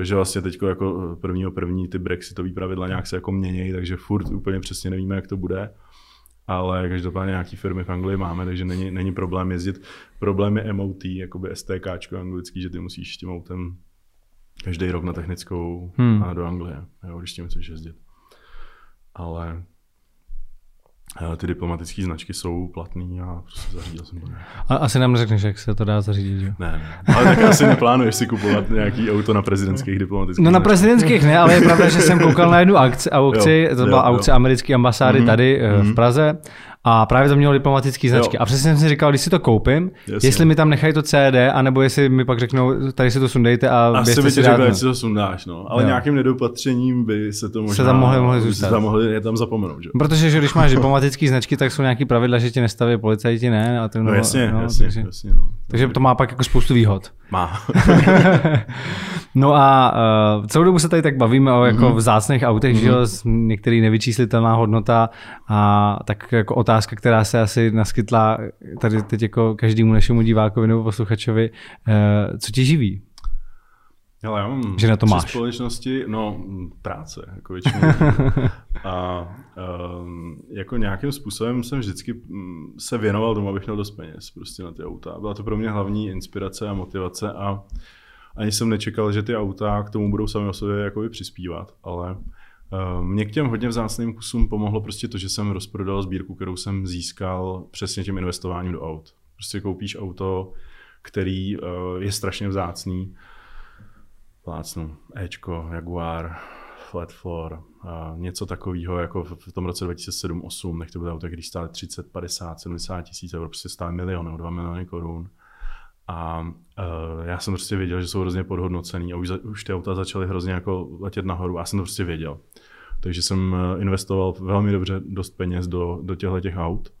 Speaker 2: eh, že vlastně teď jako prvního první ty brexitové pravidla nějak se jako měnějí, takže furt úplně přesně nevíme, jak to bude. ale každopádně nějaký firmy v Anglii máme, takže není, není problém jezdit. Problém je MOT, jakoby STK anglický, že ty musíš s tím autem každý rok na technickou hmm. a do Anglie, jo, když tím chceš jezdit. Ale Eh, ty diplomatické značky jsou platný a prostě zařídil jsem to.
Speaker 3: A asi nám neřekneš, jak se to dá zařídit, že?
Speaker 2: Ne, ne. Ale tak asi neplánuješ si kupovat nějaký auto na prezidentských diplomatických
Speaker 3: No na prezidentských ne, ale je pravda, že jsem koukal na jednu akci, aukci, jo, to byla jo, aukce jo. americké ambasády mm-hmm. tady mm-hmm. v mhm. Praze a právě to mělo diplomatické značky. Jo. A přesně jsem si říkal, když si to koupím, Jasně. jestli mi tam nechají to CD, anebo jestli mi pak řeknou, tady si to sundejte a
Speaker 2: Asi by ti řekl, si to sundáš, no. Ale jo. nějakým nedopatřením by se to možná...
Speaker 3: Se tam mohli, mohli zůstat.
Speaker 2: Tam mohli je tam zapomenout, že?
Speaker 3: Protože že když máš diplomatické značky, tak jsou nějaký pravidla, že ti nestaví policajti, ne?
Speaker 2: A to, no, no jasně, no, jasně, takže, jasně no.
Speaker 3: takže to má pak jako spoustu výhod.
Speaker 2: Má.
Speaker 3: no a uh, celou dobu se tady tak bavíme o jako mm-hmm. vzácných autech, mm-hmm. že jo, mhm. některý nevyčíslitelná hodnota a tak jako otázka, která se asi naskytla tady teď jako každému našemu divákovi nebo posluchačovi, uh, co tě živí?
Speaker 2: Ale já mám
Speaker 3: že na to máš.
Speaker 2: společnosti, no práce, jako většinou. a um, jako nějakým způsobem jsem vždycky mm, se věnoval tomu, abych měl dost peněz prostě na ty auta. Byla to pro mě hlavní inspirace a motivace a ani jsem nečekal, že ty auta k tomu budou sami o sobě jakoby přispívat, ale mě k těm hodně vzácným kusům pomohlo prostě to, že jsem rozprodal sbírku, kterou jsem získal přesně tím investováním do aut. Prostě koupíš auto, který uh, je strašně vzácný, plácnu Ečko, Jaguar, Flat Floor, něco takového jako v tom roce 2007-2008, nech to bylo auto, když stály 30, 50, 70 tisíc eur, prostě stály miliony nebo 2 miliony korun. A uh, já jsem prostě věděl, že jsou hrozně podhodnocený a už, za, už ty auta začaly hrozně jako letět nahoru já jsem to prostě věděl. Takže jsem e, investoval velmi dobře dost peněz do, do těchto těch aut.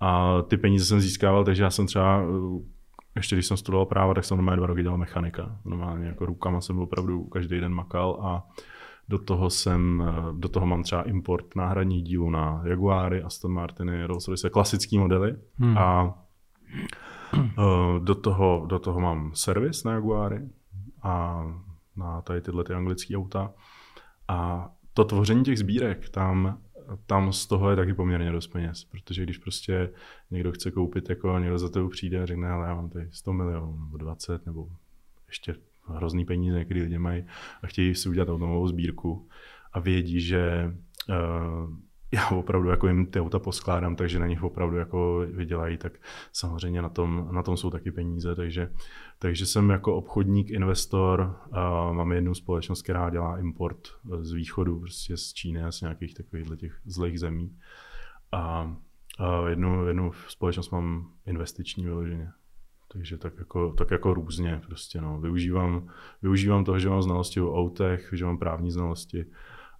Speaker 2: A ty peníze jsem získával, takže já jsem třeba ještě když jsem studoval práva, tak jsem normálně dva roky dělal mechanika. Normálně jako rukama jsem opravdu každý den makal a do toho jsem, do toho mám třeba import náhradních dílů na Jaguary, Aston Martiny, Rolls Royce, klasický modely hmm. a eh, do toho, do toho mám servis na Jaguary a na tady tyhle ty anglické auta. A to tvoření těch sbírek, tam tam z toho je taky poměrně dost peněz, protože když prostě někdo chce koupit, jako někdo za tebou přijde a řekne, ale já mám tady 100 milionů nebo 20 nebo ještě hrozný peníze někdy lidi mají a chtějí si udělat automovou sbírku a vědí, že uh, já opravdu jako jim ty auta poskládám, takže na nich opravdu jako vydělají, tak samozřejmě na tom, na tom jsou taky peníze, takže, takže jsem jako obchodník, investor, a mám jednu společnost, která dělá import z východu, prostě z Číny a z nějakých takových těch zlých zemí. A, a jednu, jednu společnost mám investiční vyloženě. Takže tak jako, tak jako různě prostě no. Využívám, využívám toho, že mám znalosti o autech, že mám právní znalosti,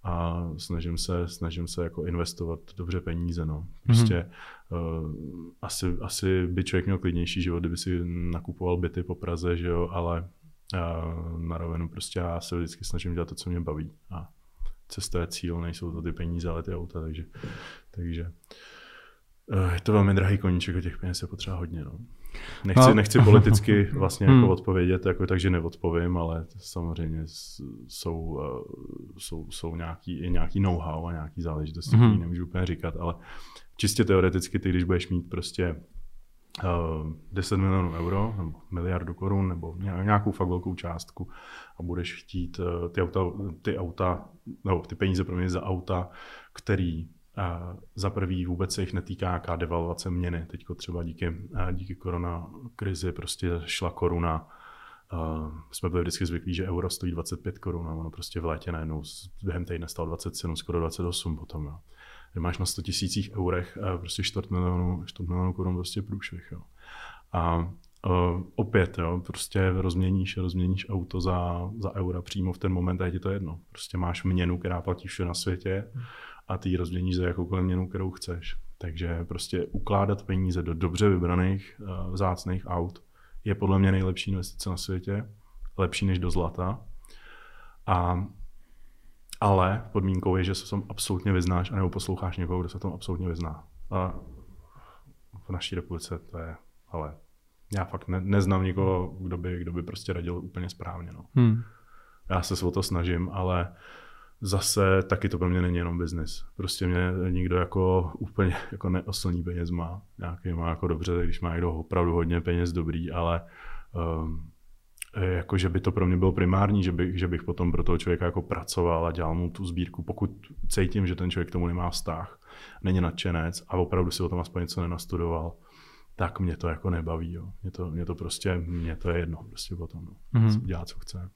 Speaker 2: a snažím se, snažím se jako investovat dobře peníze. No. Prostě mm-hmm. uh, asi, asi by člověk měl klidnější život, kdyby si nakupoval byty po Praze, že jo, ale uh, na rovinu prostě já se vždycky snažím dělat to, co mě baví. A cesta je cíl, nejsou to ty peníze, ale ty auta, takže, takže uh, je to velmi drahý koníček a těch peněz je potřeba hodně. No. Nechci, no. nechci politicky vlastně jako hmm. odpovědět, jako, takže neodpovím, ale samozřejmě jsou, eh, jsou, jsou nějaký, je nějaký know-how a nějaký záležitosti, hmm. které nemůžu úplně říkat, ale čistě teoreticky ty, když budeš mít prostě uh, eh, 10 milionů euro, nebo miliardu korun, nebo nějakou fakt velkou částku a budeš chtít uh, ty auta, ty auta, nebo ty peníze pro mě za auta, který za prvý vůbec se jich netýká nějaká devalvace měny. Teď třeba díky, díky korona krizi prostě šla koruna. Jsme byli vždycky zvyklí, že euro stojí 25 korun a ono prostě v létě najednou během týdne stalo 27, skoro 28 potom. Jo. Že máš na 100 tisících eurech uh, prostě čtvrt milionu, čtvrt milionu korun prostě průšvih. Jo. A uh, opět, jo, prostě rozměníš, rozměníš auto za, za eura přímo v ten moment a je ti to jedno. Prostě máš měnu, která platí všude na světě a ty ji rozměníš za jakoukoliv měnu, kterou chceš. Takže prostě ukládat peníze do dobře vybraných uh, vzácných aut je podle mě nejlepší investice na světě, lepší než do zlata. A, ale podmínkou je, že se tom absolutně vyznáš, anebo posloucháš někoho, kdo se tom absolutně vyzná. A v naší republice to je, ale já fakt ne, neznám nikoho, kdo by, kdo by prostě radil úplně správně. No. Hmm. Já se o to snažím, ale zase taky to pro mě není jenom biznis. Prostě mě nikdo jako úplně jako neoslní peněz má. Nějaký má jako dobře, když má někdo opravdu hodně peněz dobrý, ale um, jako, že by to pro mě bylo primární, že bych, že bych potom pro toho člověka jako pracoval a dělal mu tu sbírku, pokud cítím, že ten člověk k tomu nemá vztah, není nadšenec a opravdu si o tom aspoň něco nenastudoval, tak mě to jako nebaví. Jo. Mě, to, mě to prostě, mě to je jedno prostě potom. No. Mm-hmm. Dělat, co chce.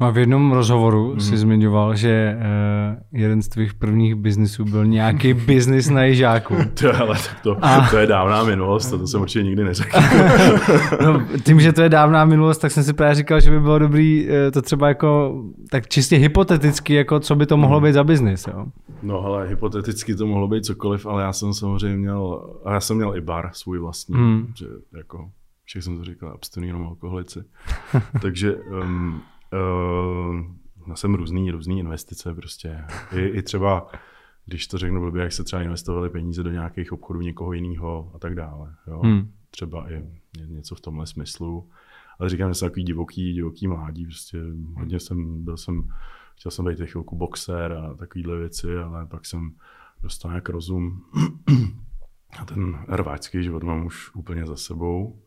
Speaker 3: No a v jednom rozhovoru mm-hmm. si zmiňoval, že uh, jeden z tvých prvních biznisů byl nějaký biznis na ježáku.
Speaker 2: to, ale to, a... to je dávná minulost, to, to jsem určitě nikdy neřekl.
Speaker 3: no, tím, že to je dávná minulost, tak jsem si právě říkal, že by bylo dobrý uh, to třeba jako tak čistě hypoteticky, jako co by to mohlo mm. být za biznis. Jo?
Speaker 2: No ale hypoteticky to mohlo být cokoliv, ale já jsem samozřejmě měl, a já jsem měl i bar svůj vlastní, mm. že jako všech jsem to říkal, abstinní jenom alkoholici. Takže um, Uh, jsem různý, různý investice prostě. I, I třeba, když to řeknu blbě, jak se třeba investovali peníze do nějakých obchodů někoho jiného a tak dále. Jo? Hmm. Třeba i něco v tomhle smyslu. Ale říkám, že jsem takový divoký, divoký mládí. Prostě hodně jsem, byl jsem, chtěl jsem být chvilku boxer a takovýhle věci, ale pak jsem dostal nějak rozum. A ten rváčský život mám už úplně za sebou.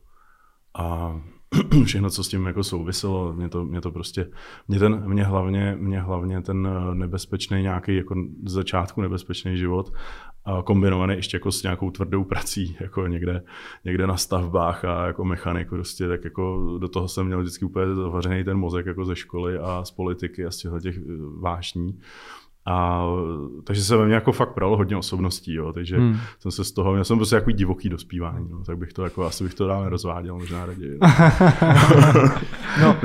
Speaker 2: A všechno, co s tím jako souviselo, mě to, mě to prostě, mě, ten, mě, hlavně, mě hlavně ten nebezpečný nějaký, jako začátku nebezpečný život, a kombinovaný ještě jako s nějakou tvrdou prací, jako někde, někde na stavbách a jako mechanik prostě, tak jako do toho jsem měl vždycky úplně zavařený ten mozek jako ze školy a z politiky a z těchto těch vášní. A, takže se ve mně jako fakt pralo hodně osobností, jo, takže hmm. jsem se z toho, já jsem prostě jako divoký dospívání, no, tak bych to jako, asi bych to dál nerozváděl, možná raději. No.
Speaker 1: no,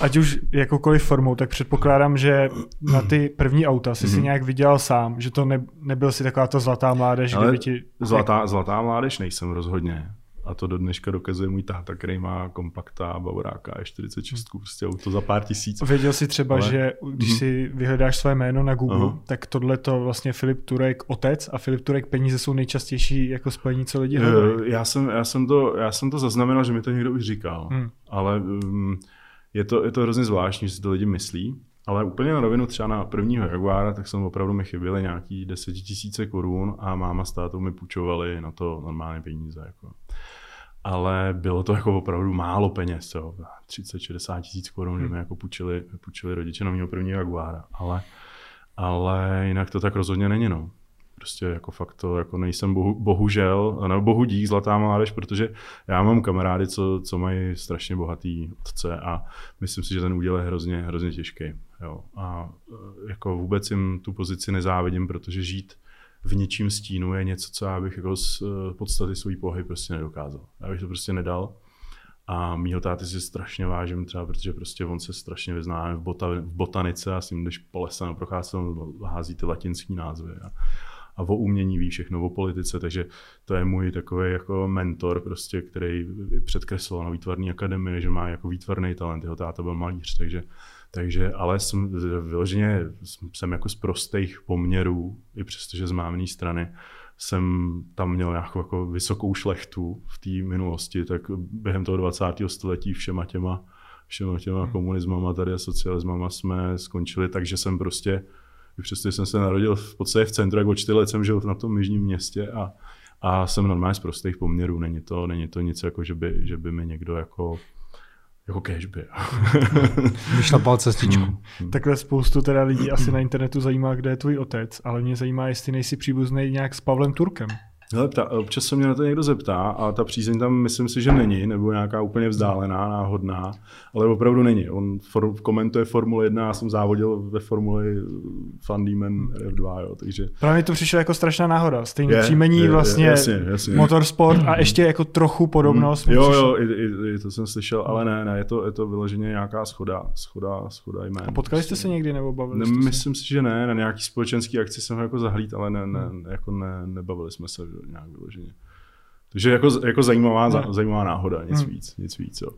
Speaker 1: ať už jakoukoliv formou, tak předpokládám, že na ty první auta jsi hmm. si nějak vydělal sám, že to ne, nebyl si taková to zlatá mládež,
Speaker 2: Ale kdyby ti... Zlatá, zlatá mládež nejsem rozhodně. A to do dneška dokazuje můj táta, který má kompakta Bavoráka E46, prostě auto za pár tisíc.
Speaker 1: Věděl jsi třeba, Ale... že když mm. si vyhledáš své jméno na Google, uh-huh. tak tohle to vlastně Filip Turek otec a Filip Turek peníze jsou nejčastější jako spojení, co lidi hledají.
Speaker 2: Já jsem, já, jsem to, já jsem to zaznamenal, že mi to někdo už říkal, hmm. ale um, je, to, je to hrozně zvláštní, že si to lidi myslí. Ale úplně na rovinu třeba na prvního Jaguára, tak jsem opravdu mi chyběly nějaký desetitisíce korun a máma s tátou mi půjčovali na to normálně peníze. Jako ale bylo to jako opravdu málo peněz, 30-60 tisíc korun, hmm. mi jako půjčili, půjčili rodiče na mého prvního Jaguára, ale, ale jinak to tak rozhodně není, no. Prostě jako fakt to jako nejsem bohu, bohužel, nebo bohu dík zlatá mládež, protože já mám kamarády, co, co mají strašně bohatý otce a myslím si, že ten úděl je hrozně, hrozně těžký. Jo. A e, jako vůbec jim tu pozici nezávidím, protože žít v něčím stínu je něco, co já bych jako z eh, podstaty svůj pohy prostě nedokázal. Já bych to prostě nedal. A mýho táty si strašně vážím třeba, protože prostě on se strašně vyzná v, bota, v botanice a s ním, když po lese na procházce, hází ty latinský názvy. A, a o umění ví všechno, o politice, takže to je můj takový jako mentor, prostě, který předkresloval na výtvarné akademii, že má jako výtvarný talent, jeho táta byl malíř, takže takže, ale jsem vyloženě jsem jako z prostých poměrů, i přestože z mámní strany, jsem tam měl nějakou jako vysokou šlechtu v té minulosti, tak během toho 20. století všema těma, všema těma hmm. komunismama tady a socialismama jsme skončili tak, že jsem prostě, i přesto jsem se narodil v podstatě v centru, jak o čtyři let jsem žil na tom jižním městě a, a jsem normálně z prostých poměrů. Není to, není to nic jako, že by, že by mi někdo jako jako cashby.
Speaker 3: Vyšlapal cestičku. Hmm.
Speaker 1: hmm. Takhle spoustu teda lidí asi na internetu zajímá, kde je tvůj otec, ale mě zajímá, jestli nejsi příbuzný nějak s Pavlem Turkem.
Speaker 2: Hele, ta, občas se mě na to někdo zeptá a ta přízeň tam myslím si, že není, nebo nějaká úplně vzdálená, náhodná, ale opravdu není. On for, komentuje Formule 1, já jsem závodil ve Formuli Fundímen F2, jo, takže...
Speaker 1: Právě to přišlo jako strašná náhoda. Stejně příjmení je, vlastně jasně, jasně. motorsport a ještě jako trochu podobnost.
Speaker 2: Mm, jo, jo, i, i, i, to jsem slyšel, ale ne, ne, je to, je to vyloženě nějaká schoda, schoda, schoda jmén.
Speaker 1: A potkali jste se někdy nebo bavili
Speaker 2: ne, jste Myslím si, že ne, na nějaký společenský akci jsem ho jako zahlít, ale ne, ne, jako ne, nebavili jsme se nějak vyloženě. Takže jako, jako zajímavá, no. zajímavá náhoda, nic hmm. víc, nic víc. Jo.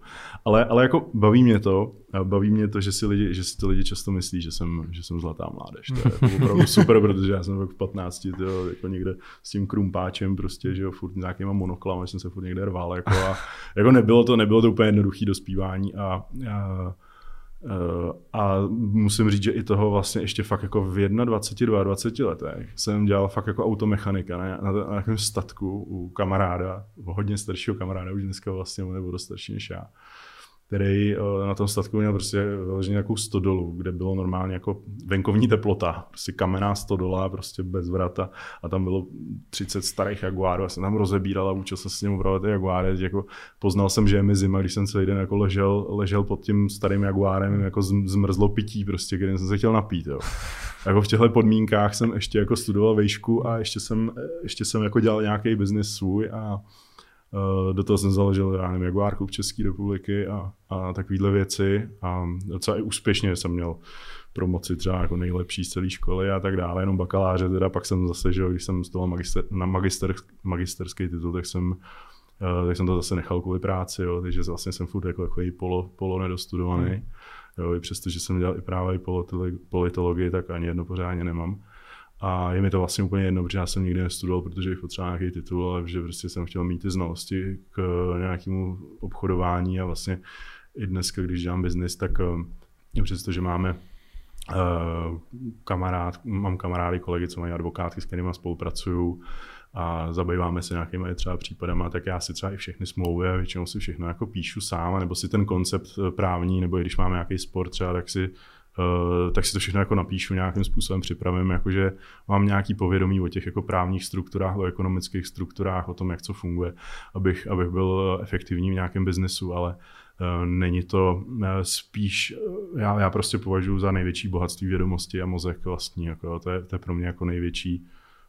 Speaker 2: Ale, ale jako baví mě to, baví mě to, že si, lidi, že si to lidi často myslí, že jsem, že jsem zlatá mládež. To je jako opravdu super, protože já jsem v 15, to, jako někde s tím krumpáčem prostě, že jo, furt nějakýma monoklama, jsem se furt někde rval, jako a jako nebylo to, nebylo to úplně jednoduché dospívání a, a a musím říct, že i toho vlastně ještě fakt jako v 21, 22 letech jsem dělal fakt jako automechanika na, na, na nějakém statku u kamaráda, hodně staršího kamaráda, už dneska vlastně nebo dost starší než já který eh, na tom statku měl prostě vyloženě nějakou stodolu, kde bylo normálně jako venkovní teplota, prostě kamenná stodola, prostě bez vrata a tam bylo 30 starých jaguárů, já jsem tam rozebíral a učil se s ním upravovat ty jaguáry, jako poznal jsem, že je mi zima, když jsem celý den jako ležel, ležel pod tím starým jaguárem, jako zmrzlo pití prostě, když jsem se chtěl napít, jo. Jako v těchto podmínkách jsem ještě jako studoval vejšku a ještě jsem, ještě jsem jako dělal nějaký biznis svůj a do toho jsem založil, já nevím, Jaguar v České republiky a, a takovéhle věci. A docela i úspěšně jsem měl promoci třeba jako nejlepší z celé školy a tak dále, jenom bakaláře teda, pak jsem zase, že když jsem studoval magister, na magister, magisterský titul, tak jsem, uh, tak jsem to zase nechal kvůli práci, jo, takže vlastně jsem furt jako takový polo, polo nedostudovaný. Hmm. Jo, i přesto, že jsem dělal i právě i politologii, tak ani jedno pořádně nemám. A je mi to vlastně úplně jedno, protože já jsem nikdy nestudoval, protože bych potřeboval nějaký titul, ale že prostě jsem chtěl mít ty znalosti k nějakému obchodování a vlastně i dneska, když dělám biznis, tak eh, přesto, že máme uh, kamarád, mám kamarády, kolegy, co mají advokátky, s kterými spolupracuju a zabýváme se nějakými třeba případama, tak já si třeba i všechny smlouvy a většinou si všechno jako píšu sám, nebo si ten koncept eh, právní, nebo i když máme nějaký sport třeba, tak si tak si to všechno jako napíšu, nějakým způsobem připravím, jakože mám nějaký povědomí o těch jako právních strukturách, o ekonomických strukturách, o tom, jak co funguje, abych, abych byl efektivní v nějakém biznesu, ale uh, není to uh, spíš, já, já prostě považuji za největší bohatství vědomosti a mozek vlastní, jako, to, je, to je pro mě jako největší,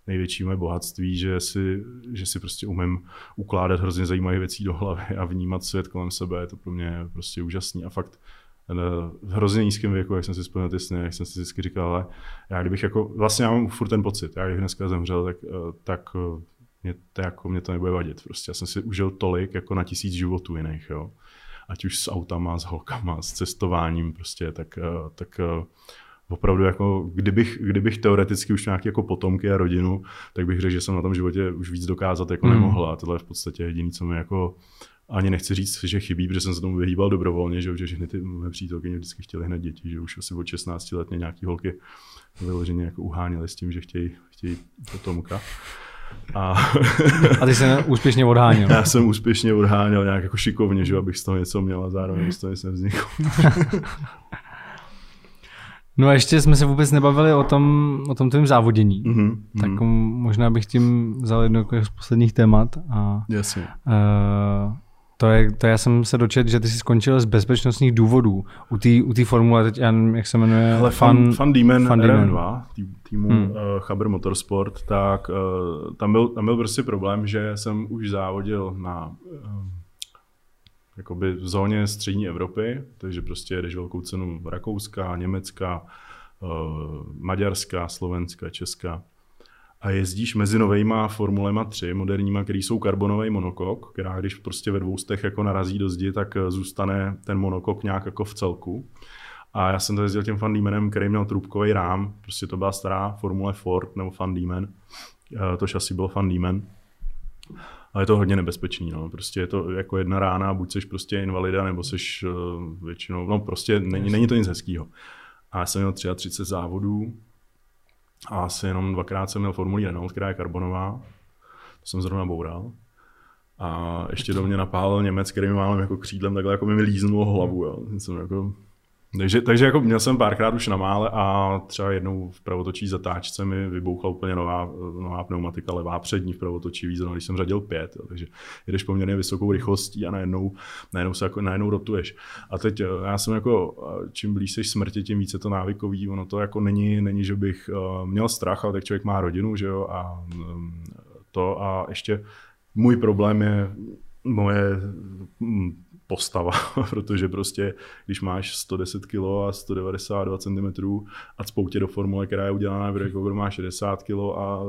Speaker 2: největší moje bohatství, že si, že si prostě umím ukládat hrozně zajímavé věcí do hlavy a vnímat svět kolem sebe, je to pro mě prostě úžasný a fakt v hrozně nízkém věku, jak jsem si vzpomněl ty sny, jak jsem si vždycky říkal, ale já kdybych jako, vlastně já mám furt ten pocit, já kdybych dneska zemřel, tak, eh, tak eh, mě to, jako, mě to nebude vadit. Prostě já jsem si užil tolik jako na tisíc životů jiných, jo. Ať už s autama, s holkama, s cestováním, prostě, tak, eh, tak opravdu jako, kdybych, kdybych teoreticky už nějaký jako potomky a rodinu, tak bych řekl, že jsem na tom životě už víc dokázat jako hmm. nemohla. A tohle je v podstatě jediné, co mi jako ani nechci říct, že chybí, protože jsem se tomu vyhýbal dobrovolně, že, že všechny ty mé přítelky vždycky chtěly hned děti, že už asi od 16 let mě nějaký holky vyloženě jako uháněly s tím, že chtějí, chtějí potomka.
Speaker 3: A, a ty se úspěšně odháněl.
Speaker 2: Já jsem úspěšně odháněl nějak jako šikovně, že abych z toho něco měl a zároveň z toho jsem vznikl.
Speaker 3: No a ještě jsme se vůbec nebavili o tom, o tom tvém závodění. Mm-hmm, tak možná bych tím vzal jedno z posledních témat. A,
Speaker 2: Jasně.
Speaker 3: Uh, to, je, to já jsem se dočetl, že ty jsi skončil z bezpečnostních důvodů. U té u formule, teď já nevím, jak se jmenuje.
Speaker 2: Ale Fan, Fan Demon Fan RM2, tý, týmu hmm. uh, Chaber Motorsport, tak uh, tam, byl, tam byl prostě problém, že jsem už závodil na uh, jakoby v zóně střední Evropy, takže prostě jedeš velkou cenu Rakouska, Německa, uh, Maďarska, Slovenska, Česka a jezdíš mezi novejma Formulema 3, moderníma, který jsou karbonový monokok, která když prostě ve dvoustech jako narazí do zdi, tak eh, zůstane ten monokok nějak jako v celku. A já jsem to jezdil tím Fandímenem, který měl trubkový rám, prostě to byla stará Formule Ford nebo Fandímen, eh, to šasi bylo Fandímen. Ale je to hodně nebezpečný, no. prostě je to jako jedna rána, buď jsi prostě invalida, nebo jsi uh, většinou, no prostě není, není to nic hezkého. A já jsem měl 33 závodů, a asi jenom dvakrát jsem měl formulí Renault, která je karbonová. To jsem zrovna boural. A ještě do mě napálil Němec, který mi málem jako křídlem takhle jako mi líznul hlavu. Jo. Jsem jako takže, takže jako měl jsem párkrát už na mále a třeba jednou v pravotočí zatáčce mi vybouchla úplně nová, nová pneumatika, levá přední v pravotočí víc, když jsem řadil pět, jo, takže jedeš poměrně vysokou rychlostí a najednou, najednou se jako, najednou rotuješ. A teď eh, já jsem jako, eh, čím blíž seš smrti, tím více to návykový, ono to jako není, není že bych uh, měl strach, ale tak člověk má rodinu, že jo, a um, to a ještě můj problém je moje hm, postava, protože prostě, když máš 110 kg a 192 cm a spoutě do formule, která je udělaná v kdo má 60 kg a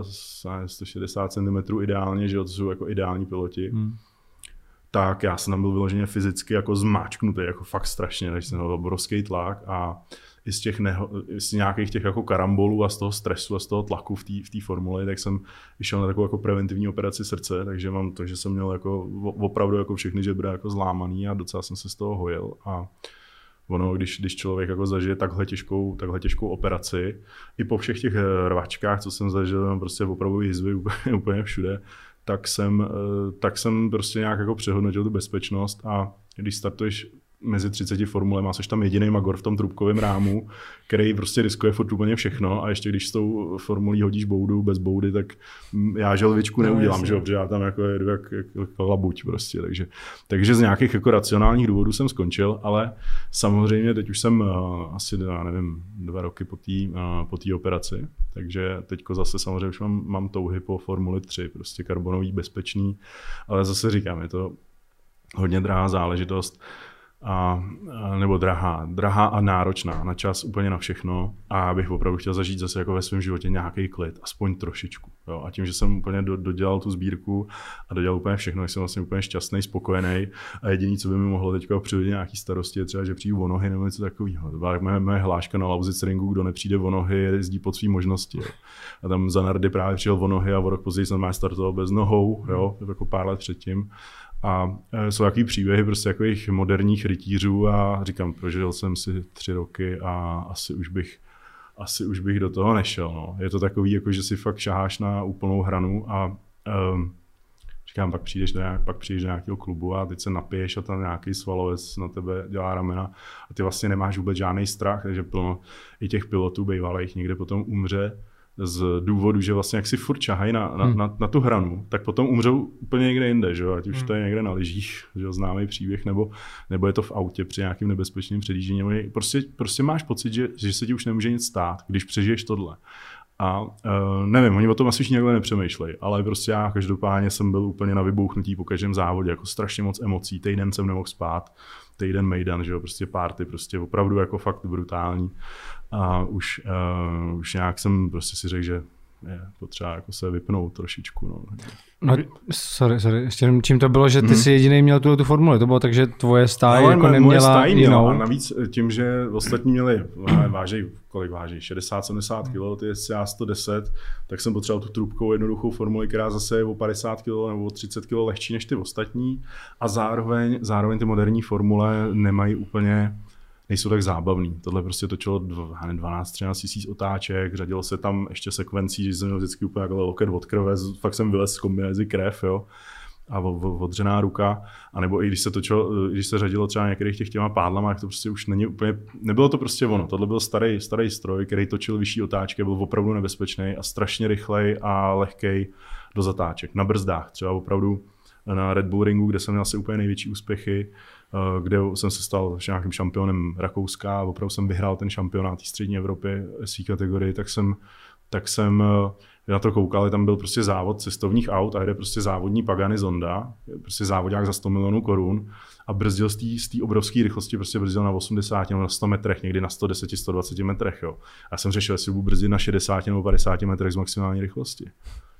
Speaker 2: 160 cm ideálně, že to jsou jako ideální piloti, hmm. tak já jsem tam byl vyloženě fyzicky jako zmáčknutý, jako fakt strašně, takže jsem měl obrovský tlak a i z těch neho, z nějakých těch jako karambolů a z toho stresu a z toho tlaku v té v formuli, tak jsem vyšel na takovou jako preventivní operaci srdce, takže mám to, že jsem měl jako opravdu jako všechny žebra jako zlámaný a docela jsem se z toho hojil. A ono, když, když člověk jako zažije takhle těžkou, takhle těžkou operaci, i po všech těch rvačkách, co jsem zažil, prostě opravdu jizvy úplně, úplně všude, tak jsem, eh, tak jsem prostě nějak jako přehodnotil tu bezpečnost. A když startuješ mezi 30 formulemi, jsi tam jediný magor v tom trubkovém rámu, který prostě riskuje furt úplně všechno a ještě když s tou formulí hodíš boudu bez boudy, tak já želvičku no, neudělám, že, protože já tam jako jedu jak, jak, jak labuť prostě, takže, takže z nějakých jako racionálních důvodů jsem skončil, ale samozřejmě teď už jsem uh, asi, já nevím, dva roky po té uh, po tý operaci, takže teďko zase samozřejmě už mám, mám touhy po Formuli 3, prostě karbonový, bezpečný, ale zase říkám, je to hodně drahá záležitost a, nebo drahá, drahá a náročná na čas úplně na všechno a bych opravdu chtěl zažít zase jako ve svém životě nějaký klid, aspoň trošičku. Jo. A tím, že jsem úplně do, dodělal tu sbírku a dodělal úplně všechno, tak jsem vlastně úplně šťastný, spokojený a jediný, co by mi mohlo teďka přijít nějaký starosti, je třeba, že přijdu o nohy nebo něco takového. To byla moje, moje hláška na Lauzic ringu, kdo nepřijde o nohy, jezdí pod svý možnosti. Jo. A tam za Nardy právě přijel o nohy a o rok později jsem startoval bez nohou, jo, jako pár let předtím. A e, jsou takový příběhy prostě takových moderních rytířů a říkám, prožil jsem si tři roky a asi už bych, asi už bych do toho nešel. No. Je to takový, jako že si fakt šaháš na úplnou hranu a um, říkám, pak přijdeš, do nějak, pak přijdeš do nějakého klubu a teď se napiješ a tam nějaký svalovec na tebe dělá ramena a ty vlastně nemáš vůbec žádný strach, takže plno i těch pilotů bývalých někde potom umře z důvodu, že vlastně jak si furt čahají na, na, hmm. na, na, tu hranu, tak potom umřou úplně někde jinde, že jo? ať už hmm. to je někde na lyžích, že jo, známý příběh, nebo, nebo je to v autě při nějakým nebezpečným předjíždění. Prostě, prostě máš pocit, že, že se ti už nemůže nic stát, když přežiješ tohle. A uh, nevím, oni o tom asi už někde nepřemýšlejí, ale prostě já každopádně jsem byl úplně na vybouchnutí po každém závodě, jako strašně moc emocí, týden jsem nemohl spát, týden Mejdan, že jo, prostě party, prostě opravdu jako fakt brutální. A už, uh, už nějak jsem prostě si řekl, že je potřeba jako se vypnout trošičku. No.
Speaker 3: No, sorry, sorry, ještě jenom čím to bylo, že ty hmm. jsi jediný měl tu, tu formuli, to bylo tak, že tvoje stáje no, jako neměla jinou.
Speaker 2: A navíc tím, že ostatní měli, vážej, kolik váží, 60-70 kg, ty jsi já 110, tak jsem potřeboval tu trubkou jednoduchou formuli, která zase je o 50 kg nebo o 30 kg lehčí než ty ostatní a zároveň, zároveň ty moderní formule nemají úplně nejsou tak zábavný. Tohle prostě točilo 12-13 tisíc otáček, řadilo se tam ještě sekvencí, že jsem měl vždycky úplně jako loket od krve, fakt jsem vylez z kombinézy krev, jo a odřená ruka, a nebo i když se točilo, když se řadilo třeba některých těch těma pádlama, tak to prostě už není úplně, nebylo to prostě ono. Tohle byl starý, starý stroj, který točil vyšší otáčky, byl opravdu nebezpečný a strašně rychlej a lehkej do zatáček. Na brzdách třeba opravdu na Red Bull ringu, kde jsem měl asi úplně největší úspěchy, kde jsem se stal nějakým šampionem Rakouska a opravdu jsem vyhrál ten šampionát střední Evropy svý kategorii, tak jsem, tak jsem eh, na to koukal, tam byl prostě závod cestovních aut a jde prostě závodní Pagani Zonda, prostě závodák za 100 milionů korun a brzdil z té obrovské rychlosti, prostě brzdil na 80 nebo na 100 metrech, někdy na 110, 120 metrech. Jo. A jsem řešil, jestli budu brzdit na 60 nebo 50 metrech z maximální rychlosti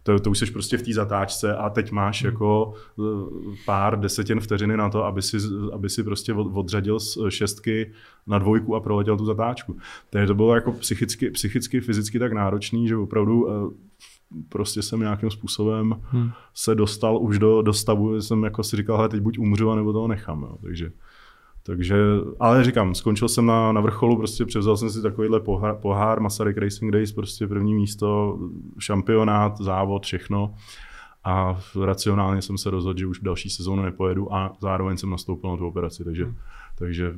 Speaker 2: to, to už jsi prostě v té zatáčce a teď máš hmm. jako eh, pár desetin vteřiny na to, aby si, aby si prostě odřadil z šestky na dvojku a proletěl tu zatáčku. Takže to bylo jako psychicky, psychicky fyzicky tak náročný, že opravdu eh, prostě jsem nějakým způsobem hmm. se dostal už do, do stavu, jsem jako si říkal, teď buď umřu, nebo toho nechám. Jo. Takže takže, ale říkám, skončil jsem na, na vrcholu, prostě převzal jsem si takovýhle pohár, pohár Masaryk Racing Days, prostě první místo, šampionát, závod, všechno. A racionálně jsem se rozhodl, že už další sezónu nepojedu a zároveň jsem nastoupil na tu operaci, takže, hmm. takže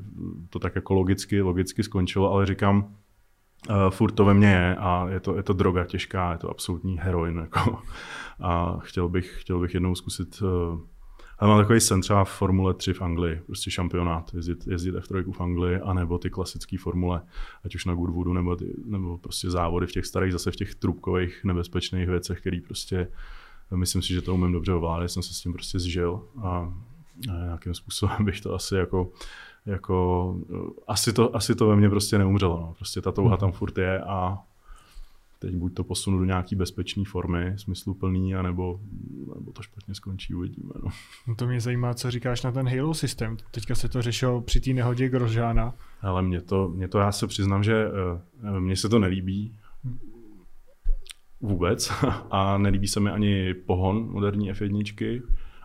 Speaker 2: to tak jako logicky, logicky skončilo, ale říkám, uh, furt to ve mně je a je to, je to droga těžká, je to absolutní heroin. Jako. A chtěl bych, chtěl bych jednou zkusit uh, ale mám takový sen třeba v Formule 3 v Anglii, prostě šampionát, jezdit, jezdit F3 v Anglii, anebo ty klasické formule, ať už na Goodwoodu, nebo, ty, nebo prostě závody v těch starých, zase v těch trubkových nebezpečných věcech, který prostě, myslím si, že to umím dobře ovládat, jsem se s tím prostě zžil a, a nějakým způsobem bych to asi jako jako, asi to, asi to ve mně prostě neumřelo. No. Prostě ta touha tam furt je a teď buď to posunu do nějaký bezpečné formy, smysluplný, anebo, nebo to špatně skončí, uvidíme. No.
Speaker 1: no. to mě zajímá, co říkáš na ten Halo systém. Teďka se to řešilo při té nehodě Grožána.
Speaker 2: Ale mě to, mě to, já se přiznám, že uh, mně se to nelíbí vůbec a nelíbí se mi ani pohon moderní F1,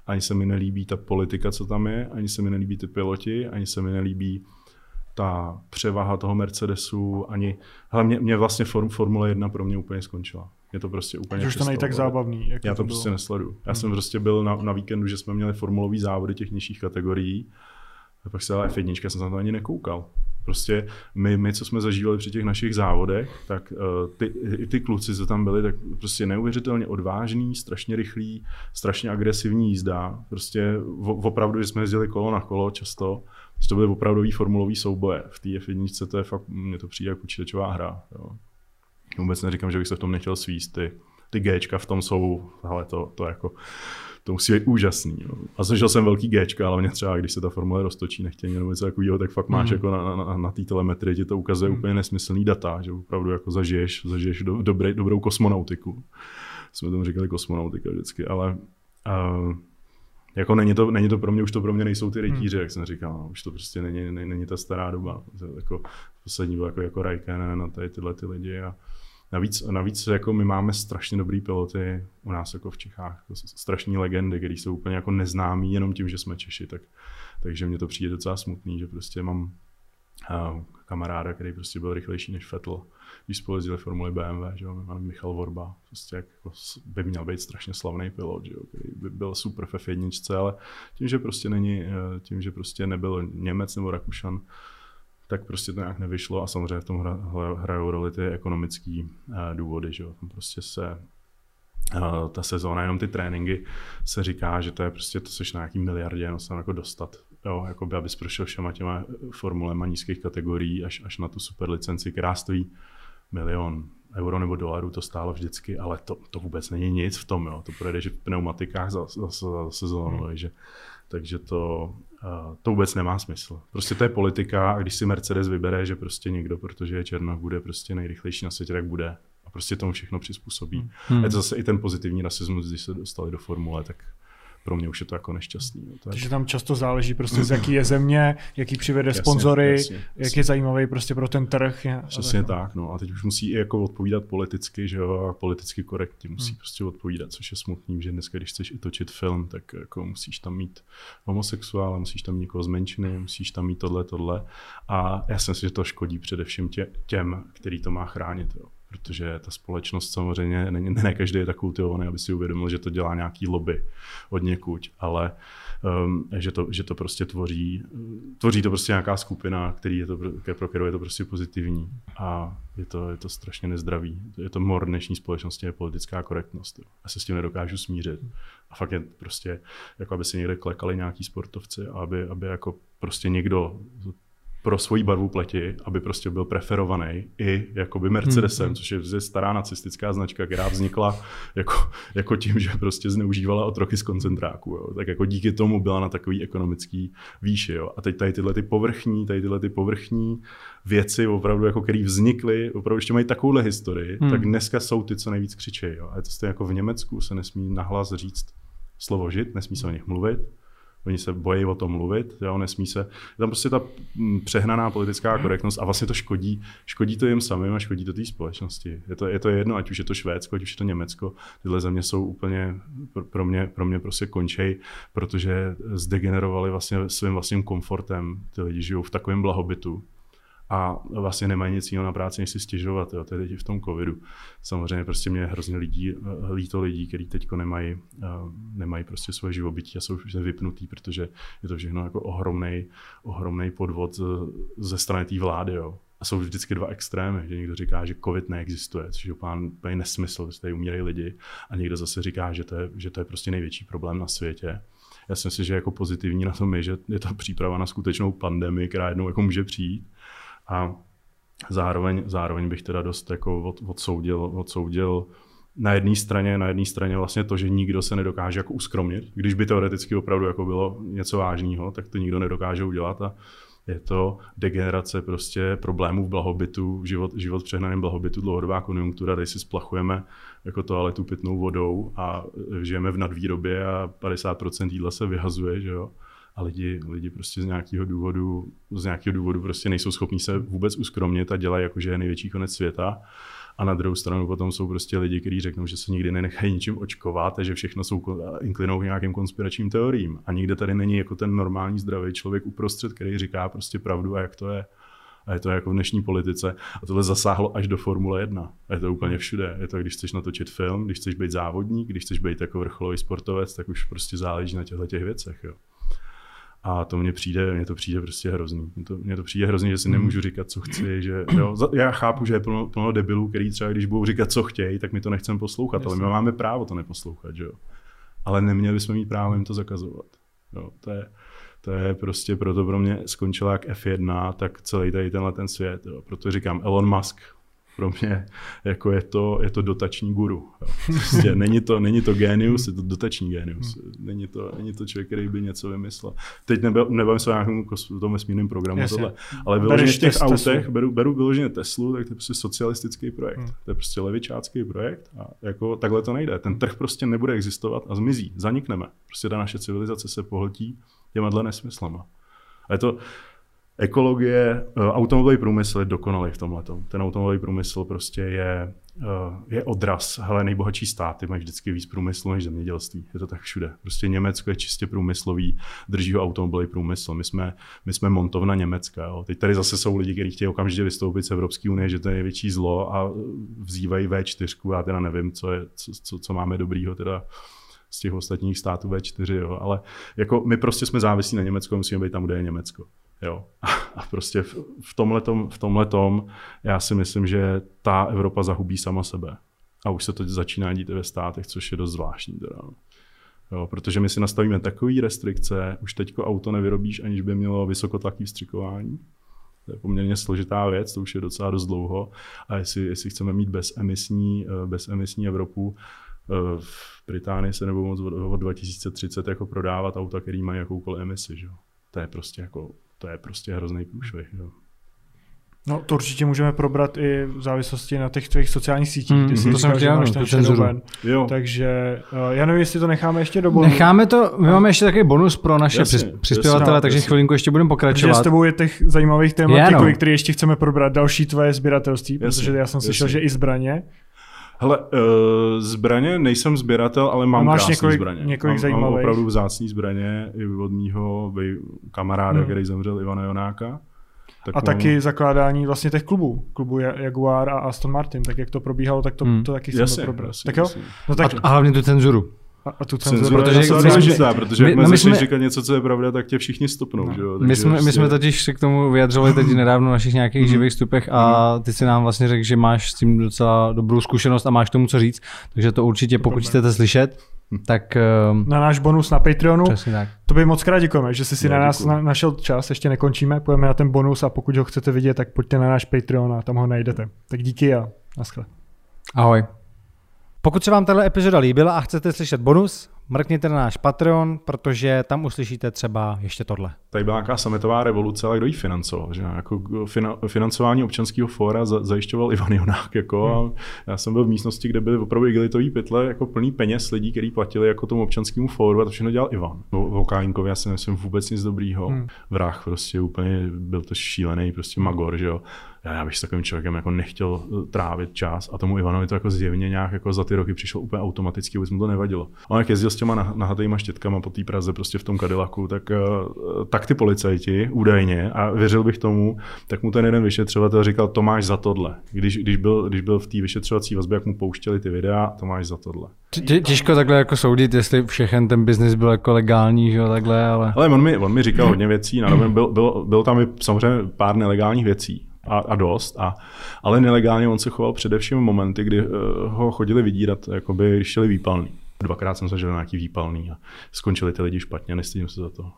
Speaker 2: ani se mi nelíbí ta politika, co tam je, ani se mi nelíbí ty piloti, ani se mi nelíbí ta převaha toho Mercedesu ani, hele, mě, mě vlastně form, Formule 1 pro mě úplně skončila. Je to prostě úplně
Speaker 1: Už to není tak zábavný.
Speaker 2: Jak já to, to prostě nesledu. Já hmm. jsem prostě byl na, na víkendu, že jsme měli formulový závody těch nižších kategorií. A pak se ale F1, jsem na to ani nekoukal. Prostě my, my, co jsme zažívali při těch našich závodech, tak uh, ty, i ty kluci, co tam byli, tak prostě neuvěřitelně odvážný, strašně rychlý, strašně agresivní jízda. Prostě opravdu, že jsme jezdili kolo na kolo často, že to byly opravdový formulový souboje. V té F1 to je fakt, mně to přijde jako počítačová hra. Jo. Vůbec neříkám, že bych se v tom nechtěl svíst. Ty, ty Gčka v tom jsou, ale to, to jako, to musí být úžasný. Jo. A zažil jsem velký Gčka, ale mě třeba, když se ta formule roztočí nechtěně nebo něco takového, tak fakt máš mm. jako na, na, na té telemetrii, ti to ukazuje mm. úplně nesmyslný data, že opravdu jako zažiješ, zažiješ do, dobrý, dobrou kosmonautiku. Jsme tomu říkali kosmonautika vždycky, ale uh, jako není to, není to pro mě, už to pro mě nejsou ty rytíři, hmm. jak jsem říkal, no, už to prostě není, není, není ta stará doba. Jako, poslední byl jako, jako Raikkonen a tady tyhle ty lidi a navíc, navíc jako my máme strašně dobrý piloty u nás jako v Čechách, jako strašní legendy, které jsou úplně jako neznámí jenom tím, že jsme Češi, tak, takže mně to přijde docela smutný, že prostě mám uh, kamaráda, který prostě byl rychlejší než Vettel když spolu jezdili Formuli BMW, že jo, Michal Vorba, prostě jako by měl být strašně slavný pilot, že jo, který by byl super v F1, ale tím, že prostě není, eh, tím, že prostě nebyl Němec nebo Rakušan, tak prostě to nějak nevyšlo a samozřejmě v tom hra, hrajou roli ty ekonomické eh, důvody, že jo, tam prostě se eh, ta sezóna, jenom ty tréninky, se říká, že to je prostě, to seš na nějaký miliardě, no se jako dostat, jo, jako by abys prošel všema těma formulema nízkých kategorií až, až na tu super licenci, která stojí milion euro nebo dolarů to stálo vždycky, ale to, to vůbec není nic v tom, jo. to že v pneumatikách za, za, za sezónu, hmm. že, takže to, uh, to vůbec nemá smysl. Prostě to je politika a když si Mercedes vybere, že prostě někdo, protože je černá, bude prostě nejrychlejší na světě, tak bude. A prostě tomu všechno přizpůsobí. Hmm. Je to zase i ten pozitivní rasismus, když se dostali do formule, tak pro mě už je to jako nešťastný. No.
Speaker 1: Je... Takže tam často záleží prostě z jaký je země, jaký přivede jasně, sponzory, jasně, jasně. jak je zajímavý prostě pro ten trh.
Speaker 2: Přesně tak, tak, no. A teď už musí i jako odpovídat politicky, že jo, a politicky korektně musí hmm. prostě odpovídat, což je smutný, že dneska, když chceš i točit film, tak jako musíš tam mít homosexuála, musíš tam mít někoho z menšiny, musíš tam mít tohle, tohle. A já si myslím, že to škodí především tě, těm, který to má chránit. Jo protože ta společnost samozřejmě, ne, ne každý je tak kultivovaný, aby si uvědomil, že to dělá nějaký lobby od někud, ale um, že, to, že to prostě tvoří, tvoří to prostě nějaká skupina, který je to, pro kterou je to prostě pozitivní a je to, je to strašně nezdravý. Je to mor dnešní společnosti, je politická korektnost. Jo. Já se s tím nedokážu smířit. A fakt je prostě, jako aby si někde klekali nějaký sportovci, aby, aby jako prostě někdo pro svoji barvu pleti, aby prostě byl preferovaný i jakoby Mercedesem, hmm. což je stará nacistická značka, která vznikla jako, jako tím, že prostě zneužívala otroky z koncentráku. Jo. Tak jako díky tomu byla na takový ekonomický výši. Jo. A teď tady tyhle ty povrchní, tady tyhle ty povrchní věci, opravdu jako který vznikly, opravdu ještě mají takovouhle historii, hmm. tak dneska jsou ty, co nejvíc křičí. Jo. A to jako v Německu se nesmí nahlas říct slovo žid, nesmí se o nich mluvit Oni se bojí o tom mluvit, jo, nesmí se. Je tam prostě ta mm, přehnaná politická korektnost a vlastně to škodí. Škodí to jim samým a škodí to té společnosti. Je to, je to jedno, ať už je to Švédsko, ať už je to Německo. Tyhle země jsou úplně pro mě, pro mě prostě končej, protože zdegenerovali vlastně svým vlastním komfortem. Ty lidi žijou v takovém blahobytu, a vlastně nemají nic jiného na práci, než si stěžovat. Jo. To je teď v tom covidu. Samozřejmě prostě mě hrozně lidí, líto lidí, kteří teď nemají, uh, nemají prostě svoje živobytí a jsou vypnutí, protože je to všechno jako ohromný, ohromný podvod ze strany té vlády. Jo. A jsou vždycky dva extrémy, že někdo říká, že covid neexistuje, což je úplně nesmysl, že tady umírají lidi, a někdo zase říká, že to, je, že to je prostě největší problém na světě. Já si myslím, že jako pozitivní na tom je, že je to příprava na skutečnou pandemii, která jednou jako může přijít a zároveň, zároveň bych teda dost jako od, odsoudil, odsoudil na jedné straně, na jedné straně vlastně to, že nikdo se nedokáže jako uskromnit. Když by teoreticky opravdu jako bylo něco vážného, tak to nikdo nedokáže udělat a je to degenerace prostě problémů v blahobytu, život, život v přehnaném blahobytu, dlouhodobá konjunktura, tady si splachujeme jako toaletu pitnou vodou a žijeme v nadvýrobě a 50% jídla se vyhazuje, že jo a lidi, lidi prostě z nějakého důvodu, z nějakého důvodu prostě nejsou schopní se vůbec uskromnit a dělají jako, že je největší konec světa. A na druhou stranu potom jsou prostě lidi, kteří řeknou, že se nikdy nenechají ničím očkovat a že všechno jsou inklinou k nějakým konspiračním teoriím. A nikde tady není jako ten normální zdravý člověk uprostřed, který říká prostě pravdu a jak to je. A je to jako v dnešní politice. A tohle zasáhlo až do Formule 1. A je to úplně všude. Je to, když chceš natočit film, když chceš být závodník, když chceš být jako vrcholový sportovec, tak už prostě záleží na těchto těch věcech. Jo. A to mně přijde, mně to přijde prostě hrozný. Mně to, mně to přijde hrozný, že si hmm. nemůžu říkat, co chci. Že, jo, já chápu, že je plno, plno debilů, který třeba, když budou říkat, co chtějí, tak my to nechceme poslouchat, Jasně. ale my máme právo to neposlouchat. Že jo. Ale neměli bychom mít právo jim to zakazovat. Jo, to, je, to je prostě proto pro mě skončila jak F1, tak celý tady tenhle ten svět. Jo. Proto říkám Elon Musk, pro mě jako je to, je to dotační guru. Prostě není, to, není to genius, je to dotační genius. Není to, není to člověk, který by něco vymyslel. Teď nebe, nebavím se o nějakém tom vesmírném programu, Jasně. tohle, ale vyloženě v těch autech, beru, beru vyloženě Teslu, tak to je prostě socialistický projekt. Hmm. To je prostě levičácký projekt a jako takhle to nejde. Ten trh prostě nebude existovat a zmizí, zanikneme. Prostě ta naše civilizace se pohltí těma dle nesmyslama. A je to, ekologie, eh, automobilový průmysl je dokonalý v tomhle. Ten automobilový průmysl prostě je, eh, je odraz. Hele, nejbohatší státy mají vždycky víc průmyslu než zemědělství. Je to tak všude. Prostě Německo je čistě průmyslový, drží ho automobilový průmysl. My jsme, my jsme montovna Německa. Jo. Teď tady zase jsou lidi, kteří chtějí okamžitě vystoupit z Evropské unie, že to je největší zlo a vzývají V4. Já teda nevím, co, je, co, co, co máme dobrýho teda z těch ostatních států V4, jo. ale jako my prostě jsme závislí na Německu, musíme být tam, kde je Německo. Jo. A prostě v, v tomhletom, v tomhletom já si myslím, že ta Evropa zahubí sama sebe. A už se to začíná dít i ve státech, což je dost zvláštní. Teda. Jo, protože my si nastavíme takové restrikce, už teďko auto nevyrobíš, aniž by mělo vysokotlaký vstřikování. To je poměrně složitá věc, to už je docela dost dlouho. A jestli, jestli chceme mít bezemisní, eh, bezemisní Evropu, eh, v Británii se nebudou moc od 2030 jako prodávat auta, které mají jakoukoliv emisi. Že? To je prostě jako to je prostě hrozný průšvih. Jo.
Speaker 1: No to určitě můžeme probrat i v závislosti na těch tvých sociálních sítích, mm,
Speaker 3: ty si to říkal, že máš ten.
Speaker 1: Jo. Takže uh, já nevím, jestli to necháme ještě do
Speaker 3: bonusu. Necháme to, my máme ještě takový bonus pro naše jasně, přispěvatele, jasně, takže jasně. chvilinku ještě budeme pokračovat. Takže
Speaker 1: s tebou je těch zajímavých témat, no. které ještě chceme probrat, další tvoje sběratelství, jasně, protože já jsem jasně. slyšel, že i zbraně.
Speaker 2: Hele, uh, zbraně nejsem sběratel, ale mám máš
Speaker 1: několik,
Speaker 2: zbraně.
Speaker 1: Několik mám,
Speaker 2: zajímavých. mám opravdu vzácný zbraně i od mýho kamaráda, hmm. který zemřel, Ivana Jonáka.
Speaker 1: Tak a mám... taky zakládání vlastně těch klubů, klubu Jaguar a Aston Martin, tak jak to probíhalo, tak to, hmm. to taky chceme probrat. Tak jo?
Speaker 3: No tak... A, a hlavně tu cenzuru.
Speaker 1: A, a tu cenzuru,
Speaker 2: protože, je docela důležitá, protože my, jak no, jsme... říkat něco, co je pravda, tak tě všichni stopnou. No. Že jo?
Speaker 3: My, jsme, my jsme prostě- totiž se k tomu vyjadřovali teď nedávno v našich nějakých mm. živých stupech a mhm. ty si nám vlastně řekl, že máš s tím docela dobrou zkušenost a máš tomu co říct, takže to určitě, pokud chcete slyšet, hm. tak...
Speaker 1: Uh, na náš bonus na Patreonu. Přesně tak. To by moc krát děkujeme, že jsi si no, na nás na, našel čas, ještě nekončíme, půjdeme na ten bonus a pokud ho chcete vidět, tak pojďte na náš Patreon a tam ho najdete. Tak díky a naschle.
Speaker 3: Ahoj. Pokud se vám tato epizoda líbila a chcete slyšet bonus, mrkněte na náš Patreon, protože tam uslyšíte třeba ještě tohle.
Speaker 2: Tady byla nějaká sametová revoluce, ale kdo ji financoval? Že? Jako financování občanského fóra zajišťoval Ivan Jonák. Jako, hmm. Já jsem byl v místnosti, kde byly opravdu igelitový pytle jako plný peněz lidí, kteří platili jako tomu občanskému fóru a to všechno dělal Ivan. Vokálníkovi já si myslím vůbec nic dobrýho. Hmm. Vrah prostě úplně byl to šílený prostě magor, že jo já bych s takovým člověkem jako nechtěl eh, trávit čas a tomu Ivanovi to jako zjevně nějak jako za ty roky přišlo úplně automaticky, vůbec mu to nevadilo. On jak jezdil s těma nahatýma štětkama po té Praze prostě v tom Cadillacu, tak, eh, tak ty policajti údajně, a věřil bych tomu, tak mu ten jeden vyšetřovatel říkal, to máš za tohle. Když, když, byl, když byl v té vyšetřovací vazbě, jak mu pouštěli ty videa, to máš za tohle.
Speaker 3: Těžko takhle jako soudit, jestli všechen ten biznis byl jako legální, že jo, takhle, ale...
Speaker 2: Ale on mi, on mi říkal hodně věcí, na byl, byl, byl tam i samozřejmě pár nelegálních věcí a, a dost, a, ale nelegálně on se choval především v momenty, kdy uh, ho chodili vydírat, jakoby, když šli výpalný. Dvakrát jsem zažil nějaký výpalný a skončili ty lidi špatně, nestydím se za to.